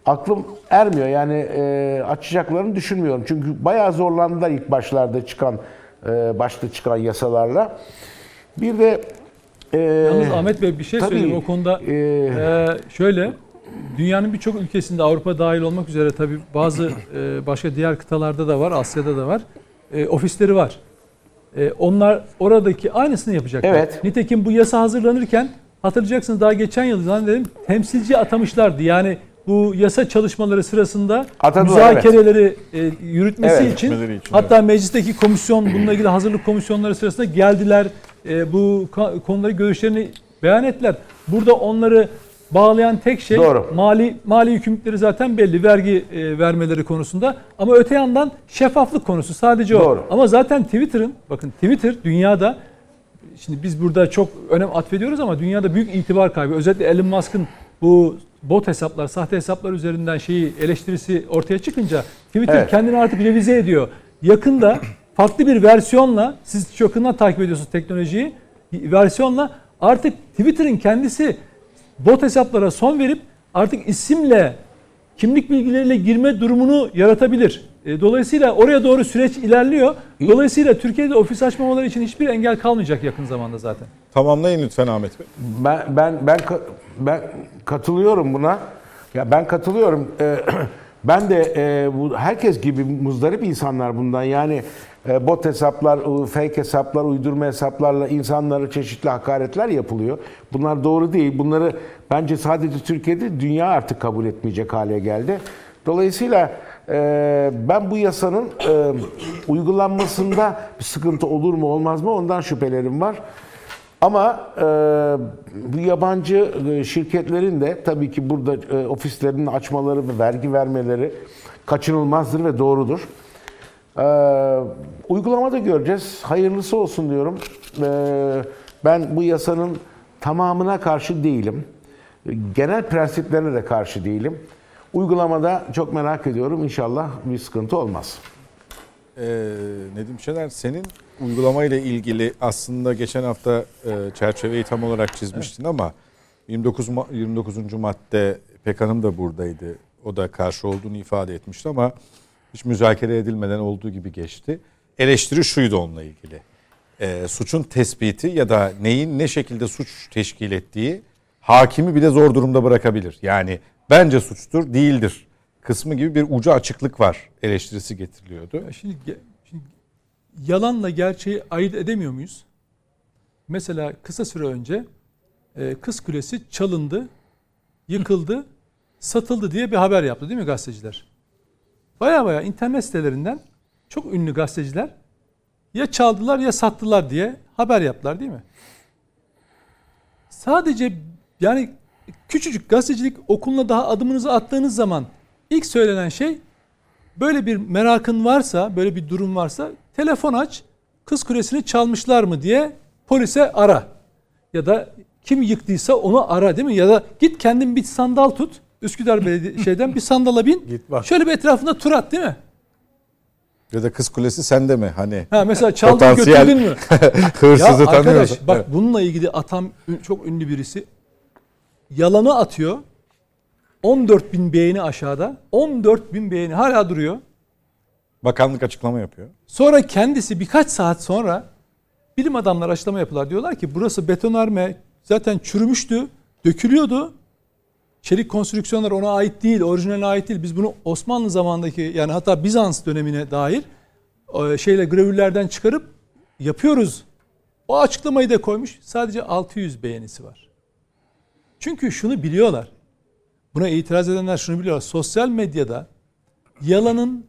aklım ermiyor. Yani e, açacaklarını düşünmüyorum. Çünkü bayağı zorlandılar ilk başlarda çıkan e, başta çıkan yasalarla. Bir de e, Yalnız Ahmet Bey bir şey tabii, söyleyeyim o konuda. E, e, şöyle dünyanın birçok ülkesinde Avrupa dahil olmak üzere tabii bazı e, başka diğer kıtalarda da var, Asya'da da var. E, ofisleri var. E, onlar oradaki aynısını yapacaklar. Evet. Nitekim bu yasa hazırlanırken hatırlayacaksınız daha geçen yıl zannederim temsilci atamışlardı. Yani bu yasa çalışmaları sırasında Atadılar, müzakereleri evet. e, yürütmesi evet, için, için hatta evet. meclisteki komisyon bununla ilgili hazırlık komisyonları sırasında geldiler. E, bu konuları görüşlerini beyan ettiler. Burada onları bağlayan tek şey Doğru. mali mali yükümlülükleri zaten belli vergi e, vermeleri konusunda ama öte yandan şeffaflık konusu sadece o. Doğru. Ama zaten Twitter'ın bakın Twitter dünyada şimdi biz burada çok önem atfediyoruz ama dünyada büyük itibar kaybı. Özellikle Elon Musk'ın bu bot hesaplar, sahte hesaplar üzerinden şeyi eleştirisi ortaya çıkınca Twitter evet. kendini artık revize ediyor. Yakında farklı bir versiyonla siz çok yakından takip ediyorsunuz teknolojiyi. Versiyonla artık Twitter'ın kendisi bot hesaplara son verip artık isimle kimlik bilgileriyle girme durumunu yaratabilir. E, Dolayısıyla oraya doğru süreç ilerliyor. Dolayısıyla Türkiye'de ofis açmamaları için hiçbir engel kalmayacak yakın zamanda zaten. Tamamlayın lütfen Ahmet Bey. Ben ben ben ben katılıyorum buna. Ya ben katılıyorum. Ee, ben de e, bu herkes gibi muzdarip insanlar bundan. Yani e, bot hesaplar, e, fake hesaplar, uydurma hesaplarla insanlara çeşitli hakaretler yapılıyor. Bunlar doğru değil. Bunları bence sadece Türkiye'de dünya artık kabul etmeyecek hale geldi. Dolayısıyla e, ben bu yasanın e, uygulanmasında bir sıkıntı olur mu olmaz mı ondan şüphelerim var. Ama e, bu yabancı e, şirketlerin de tabii ki burada e, ofislerini açmaları ve vergi vermeleri kaçınılmazdır ve doğrudur. E, uygulamada göreceğiz. Hayırlısı olsun diyorum. E, ben bu yasanın tamamına karşı değilim. Genel prensiplerine de karşı değilim. Uygulamada çok merak ediyorum. İnşallah bir sıkıntı olmaz. Ee, Nedim Şener senin uygulamayla ilgili aslında geçen hafta e, çerçeveyi tam olarak çizmiştin ama 29 ma- 29. madde Pek Hanım da buradaydı. O da karşı olduğunu ifade etmişti ama hiç müzakere edilmeden olduğu gibi geçti. Eleştiri şuydu onunla ilgili. Ee, suçun tespiti ya da neyin ne şekilde suç teşkil ettiği hakimi bile zor durumda bırakabilir. Yani bence suçtur, değildir kısmı gibi bir ucu açıklık var eleştirisi getiriliyordu. Ya Şimdi, şimdi yalanla gerçeği ayırt edemiyor muyuz? Mesela kısa süre önce e, Kız Kulesi çalındı, yıkıldı, satıldı diye bir haber yaptı değil mi gazeteciler? Baya baya internet sitelerinden çok ünlü gazeteciler ya çaldılar ya sattılar diye haber yaptılar değil mi? Sadece yani küçücük gazetecilik okuluna daha adımınızı attığınız zaman ilk söylenen şey böyle bir merakın varsa, böyle bir durum varsa telefon aç, kız kulesini çalmışlar mı diye polise ara. Ya da kim yıktıysa onu ara değil mi? Ya da git kendin bir sandal tut. Üsküdar Belediye şeyden bir sandala bin. Git bak. Şöyle bir etrafında tur at değil mi? Ya da Kız Kulesi sende mi? Hani Ha mesela çaldın Potansiyel götürdün mü? hırsızı ya arkadaş bak Evet. bununla ilgili atam çok ünlü birisi yalanı atıyor. 14 bin beğeni aşağıda. 14 bin beğeni hala duruyor. Bakanlık açıklama yapıyor. Sonra kendisi birkaç saat sonra bilim adamları açıklama yapıyorlar. Diyorlar ki burası betonarme zaten çürümüştü, dökülüyordu. Çelik konstrüksiyonlar ona ait değil, orijinaline ait değil. Biz bunu Osmanlı zamanındaki yani hatta Bizans dönemine dair e, şeyle gravürlerden çıkarıp yapıyoruz. O açıklamayı da koymuş. Sadece 600 beğenisi var. Çünkü şunu biliyorlar. Buna itiraz edenler şunu biliyorlar. Sosyal medyada yalanın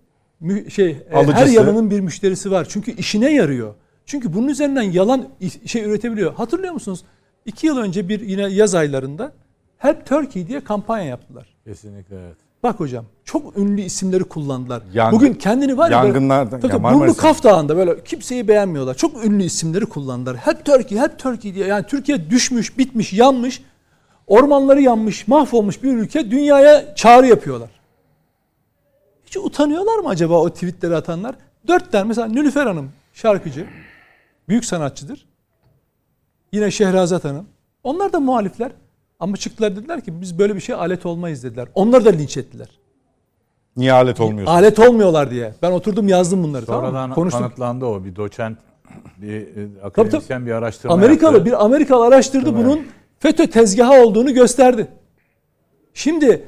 şey e, her Alıcısı. yalanın bir müşterisi var. Çünkü işine yarıyor. Çünkü bunun üzerinden yalan şey üretebiliyor. Hatırlıyor musunuz? İki yıl önce bir yine yaz aylarında Help Turkey diye kampanya yaptılar. Kesinlikle evet. Bak hocam çok ünlü isimleri kullandılar. Yangın- Bugün kendini var ya böyle- yangınlardan- Tabii ya Burnu Kaf Dağı'nda böyle kimseyi beğenmiyorlar. Çok ünlü isimleri kullandılar. Help Turkey, Help Turkey diye. Yani Türkiye düşmüş, bitmiş, yanmış. Ormanları yanmış, mahvolmuş bir ülke dünyaya çağrı yapıyorlar. Hiç utanıyorlar mı acaba o tweetleri atanlar? Dört tane mesela Nülüfer Hanım şarkıcı. Büyük sanatçıdır. Yine Şehrazat Hanım. Onlar da muhalifler. Ama çıktılar dediler ki biz böyle bir şey alet olmayız dediler. Onları da linç ettiler. Niye alet olmuyorsun? Alet olmuyorlar diye. Ben oturdum yazdım bunları tamam Sonradan mı? Konuştuk. kanıtlandı o. Bir doçent, bir akademisyen bir araştırma Amerikalı yaptı. bir Amerikalı araştırdı bunun FETÖ tezgahı olduğunu gösterdi. Şimdi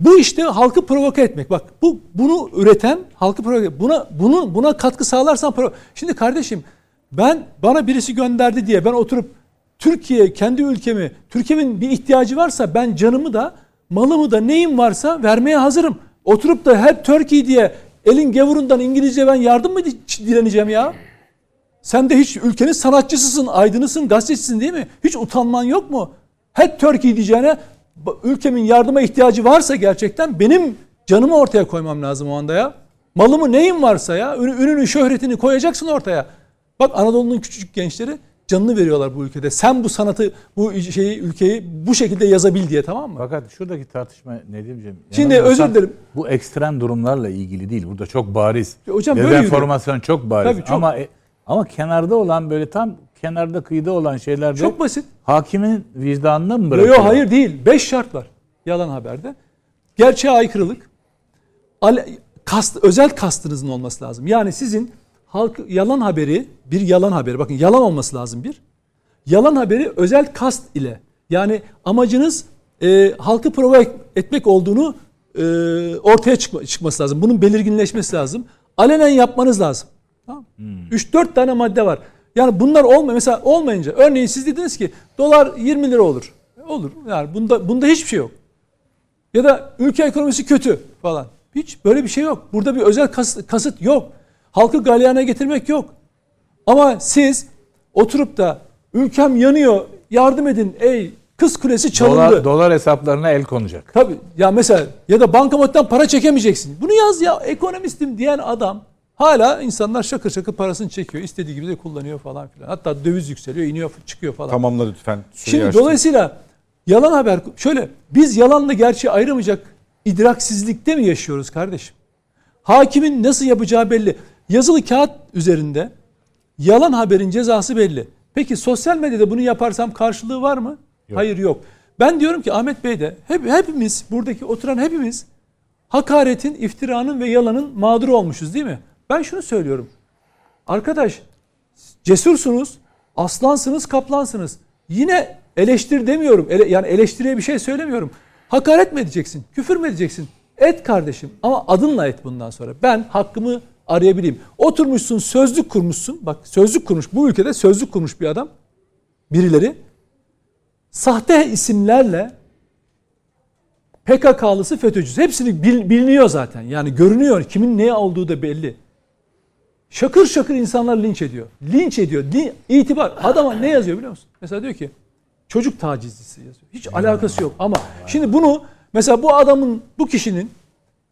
bu işte halkı provoke etmek. Bak bu bunu üreten halkı provoke buna bunu buna katkı sağlarsan provo- Şimdi kardeşim ben bana birisi gönderdi diye ben oturup Türkiye kendi ülkemi Türkiye'nin bir ihtiyacı varsa ben canımı da malımı da neyim varsa vermeye hazırım. Oturup da hep Turkey diye elin gavurundan İngilizce ben yardım mı di- dileneceğim ya? Sen de hiç ülkenin sanatçısısın, aydınısın, gazetecisin değil mi? Hiç utanman yok mu? Hep Turkey diyeceğine ülkemin yardıma ihtiyacı varsa gerçekten benim canımı ortaya koymam lazım o anda ya. Malımı neyim varsa ya, ün- ününü, şöhretini koyacaksın ortaya. Bak Anadolu'nun küçücük gençleri canını veriyorlar bu ülkede. Sen bu sanatı, bu şeyi, ülkeyi bu şekilde yazabil diye tamam mı? Fakat şuradaki tartışma Nedim'ciğim. Şimdi özür dilerim. Bu ekstrem durumlarla ilgili değil. Burada çok bariz. Hocam böyle yürüyor. Dezenformasyon çok bariz. Tabii çok. Ama e, ama kenarda olan böyle tam kenarda kıyıda olan şeylerde Çok basit. hakimin vicdanına mı bırakıyor? yok hayır değil. Beş şart var yalan haberde. gerçeğe aykırılık, kast, özel kastınızın olması lazım. Yani sizin halk yalan haberi, bir yalan haberi, bakın yalan olması lazım bir. Yalan haberi özel kast ile yani amacınız e, halkı provoke etmek olduğunu e, ortaya çıkma, çıkması lazım. Bunun belirginleşmesi lazım. Alenen yapmanız lazım. Tamam. 3-4 tane madde var. Yani bunlar olma mesela olmayınca örneğin siz dediniz ki dolar 20 lira olur. E, Olur. Yani bunda bunda hiçbir şey yok. Ya da ülke ekonomisi kötü falan. Hiç böyle bir şey yok. Burada bir özel kas- kasıt yok. Halkı galyana getirmek yok. Ama siz oturup da ülkem yanıyor yardım edin ey kız kulesi çalındı. Dolar, dolar hesaplarına el konacak. Tabii ya mesela ya da bankamattan para çekemeyeceksin. Bunu yaz ya ekonomistim diyen adam hala insanlar şakır şakır parasını çekiyor. istediği gibi de kullanıyor falan filan. Hatta döviz yükseliyor, iniyor, çıkıyor falan. Tamamla lütfen. Şimdi açtım. dolayısıyla yalan haber şöyle biz yalanla gerçeği ayıramayacak idraksizlikte mi yaşıyoruz kardeşim? Hakimin nasıl yapacağı belli. Yazılı kağıt üzerinde yalan haberin cezası belli. Peki sosyal medyada bunu yaparsam karşılığı var mı? Hayır yok. Ben diyorum ki Ahmet Bey de hep, hepimiz buradaki oturan hepimiz hakaretin, iftiranın ve yalanın mağduru olmuşuz değil mi? Ben şunu söylüyorum. Arkadaş cesursunuz, aslansınız, kaplansınız. Yine eleştir demiyorum. Ele- yani eleştiriye bir şey söylemiyorum. Hakaret mi edeceksin? Küfür mü edeceksin? Et kardeşim ama adınla et bundan sonra. Ben hakkımı arayabileyim. Oturmuşsun sözlük kurmuşsun. Bak sözlük kurmuş. Bu ülkede sözlük kurmuş bir adam. Birileri. Sahte isimlerle PKK'lısı FETÖ'cüsü. Hepsini bil- biliniyor zaten. Yani görünüyor. Kimin ne olduğu da belli. Şakır şakır insanlar linç ediyor. Linç ediyor. Li- itibar. Adama ne yazıyor biliyor musun? Mesela diyor ki çocuk tacizcisi yazıyor. Hiç alakası yok ama şimdi bunu mesela bu adamın bu kişinin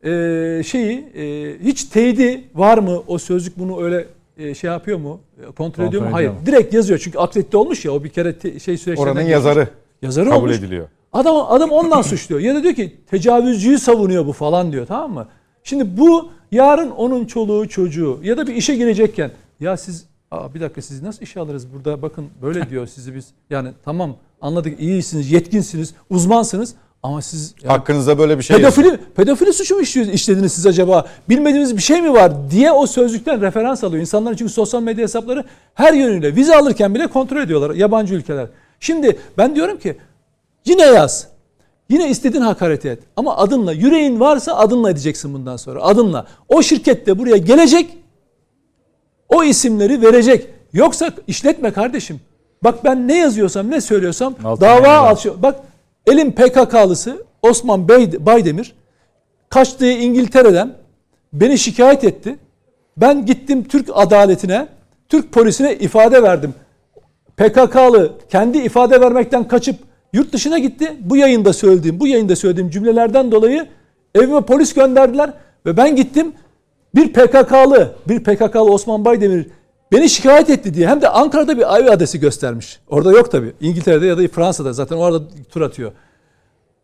e, şeyi e, hiç teyidi var mı o sözlük bunu öyle e, şey yapıyor mu? E, Kontrol, ediyor mu? Hayır. Direkt yazıyor çünkü akredite olmuş ya o bir kere te- şey süreçlerinden Oranın geçmiş. yazarı Yazarı kabul olmuş. ediliyor. Adam adam ondan suçluyor. Ya da diyor ki tecavüzcüyü savunuyor bu falan diyor tamam mı? Şimdi bu yarın onun çoluğu çocuğu ya da bir işe girecekken ya siz Aa, bir dakika sizi nasıl işe alırız burada bakın böyle diyor sizi biz yani tamam anladık iyisiniz yetkinsiniz uzmansınız ama siz yani Hakkınızda böyle bir şey pedofili pedofili suçu mu işlediniz siz acaba bilmediğiniz bir şey mi var diye o sözlükten referans alıyor. İnsanların çünkü sosyal medya hesapları her yönüyle vize alırken bile kontrol ediyorlar yabancı ülkeler. Şimdi ben diyorum ki Yine yaz. Yine istediğin hakaret et. Ama adınla, yüreğin varsa adınla edeceksin bundan sonra. Adınla. O şirket de buraya gelecek. O isimleri verecek. Yoksa işletme kardeşim. Bak ben ne yazıyorsam, ne söylüyorsam Altına dava açıyor. Bak elim PKK'lısı Osman Bey, Baydemir kaçtığı İngiltere'den beni şikayet etti. Ben gittim Türk adaletine, Türk polisine ifade verdim. PKK'lı kendi ifade vermekten kaçıp yurt dışına gitti. Bu yayında söylediğim, bu yayında söylediğim cümlelerden dolayı evime polis gönderdiler ve ben gittim. Bir PKK'lı, bir PKK'lı Osman Baydemir beni şikayet etti diye hem de Ankara'da bir ev adresi göstermiş. Orada yok tabii. İngiltere'de ya da Fransa'da zaten orada tur atıyor.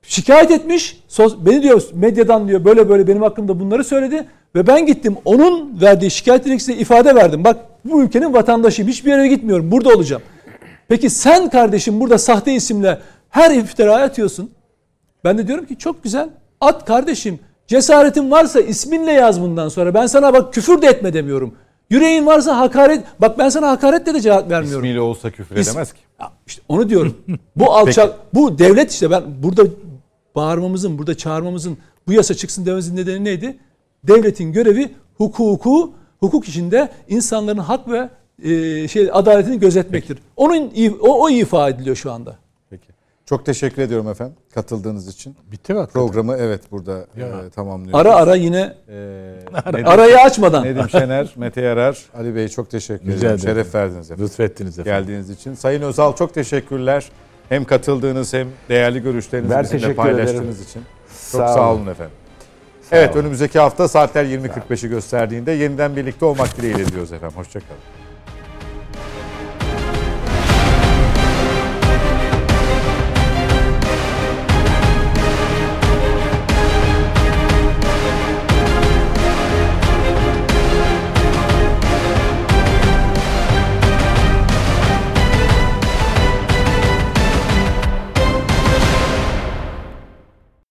Şikayet etmiş. Beni diyor medyadan diyor böyle böyle benim hakkımda bunları söyledi ve ben gittim onun verdiği şikayet dilekçesine ifade verdim. Bak bu ülkenin vatandaşıyım. Hiçbir yere gitmiyorum. Burada olacağım. Peki sen kardeşim burada sahte isimle her iftira atıyorsun. Ben de diyorum ki çok güzel. At kardeşim. Cesaretin varsa isminle yaz bundan sonra. Ben sana bak küfür de etme demiyorum. Yüreğin varsa hakaret. Bak ben sana hakaretle de cevap vermiyorum. İsmiyle olsa küfür İs- edemez ki. Ya işte onu diyorum. Bu alçak, bu devlet işte ben burada bağırmamızın, burada çağırmamızın bu yasa çıksın dememizin nedeni neydi? Devletin görevi hukuku, hukuk içinde insanların hak ve e, şey adaletini gözetmektir. Onun o, o ifa ediliyor şu anda. Çok teşekkür ediyorum efendim katıldığınız için. Bitti bak. Programı evet burada e, tamamlıyoruz. Ara ara yine E, Nedim, arayı açmadan. Nedim Şener, Mete Yarar, Ali Bey çok teşekkür Rica ederim. Şeref verdiniz efendim. Lütfettiniz efendim. Geldiğiniz için. Sayın Özal çok teşekkürler. Hem katıldığınız hem değerli görüşlerinizi Ben bizimle paylaştığınız ederim. için. Çok Sağ sağ, olun. olun efendim. evet önümüzdeki hafta saatler 20.45'i gösterdiğinde yeniden birlikte olmak dileğiyle diyoruz efendim. Hoşçakalın.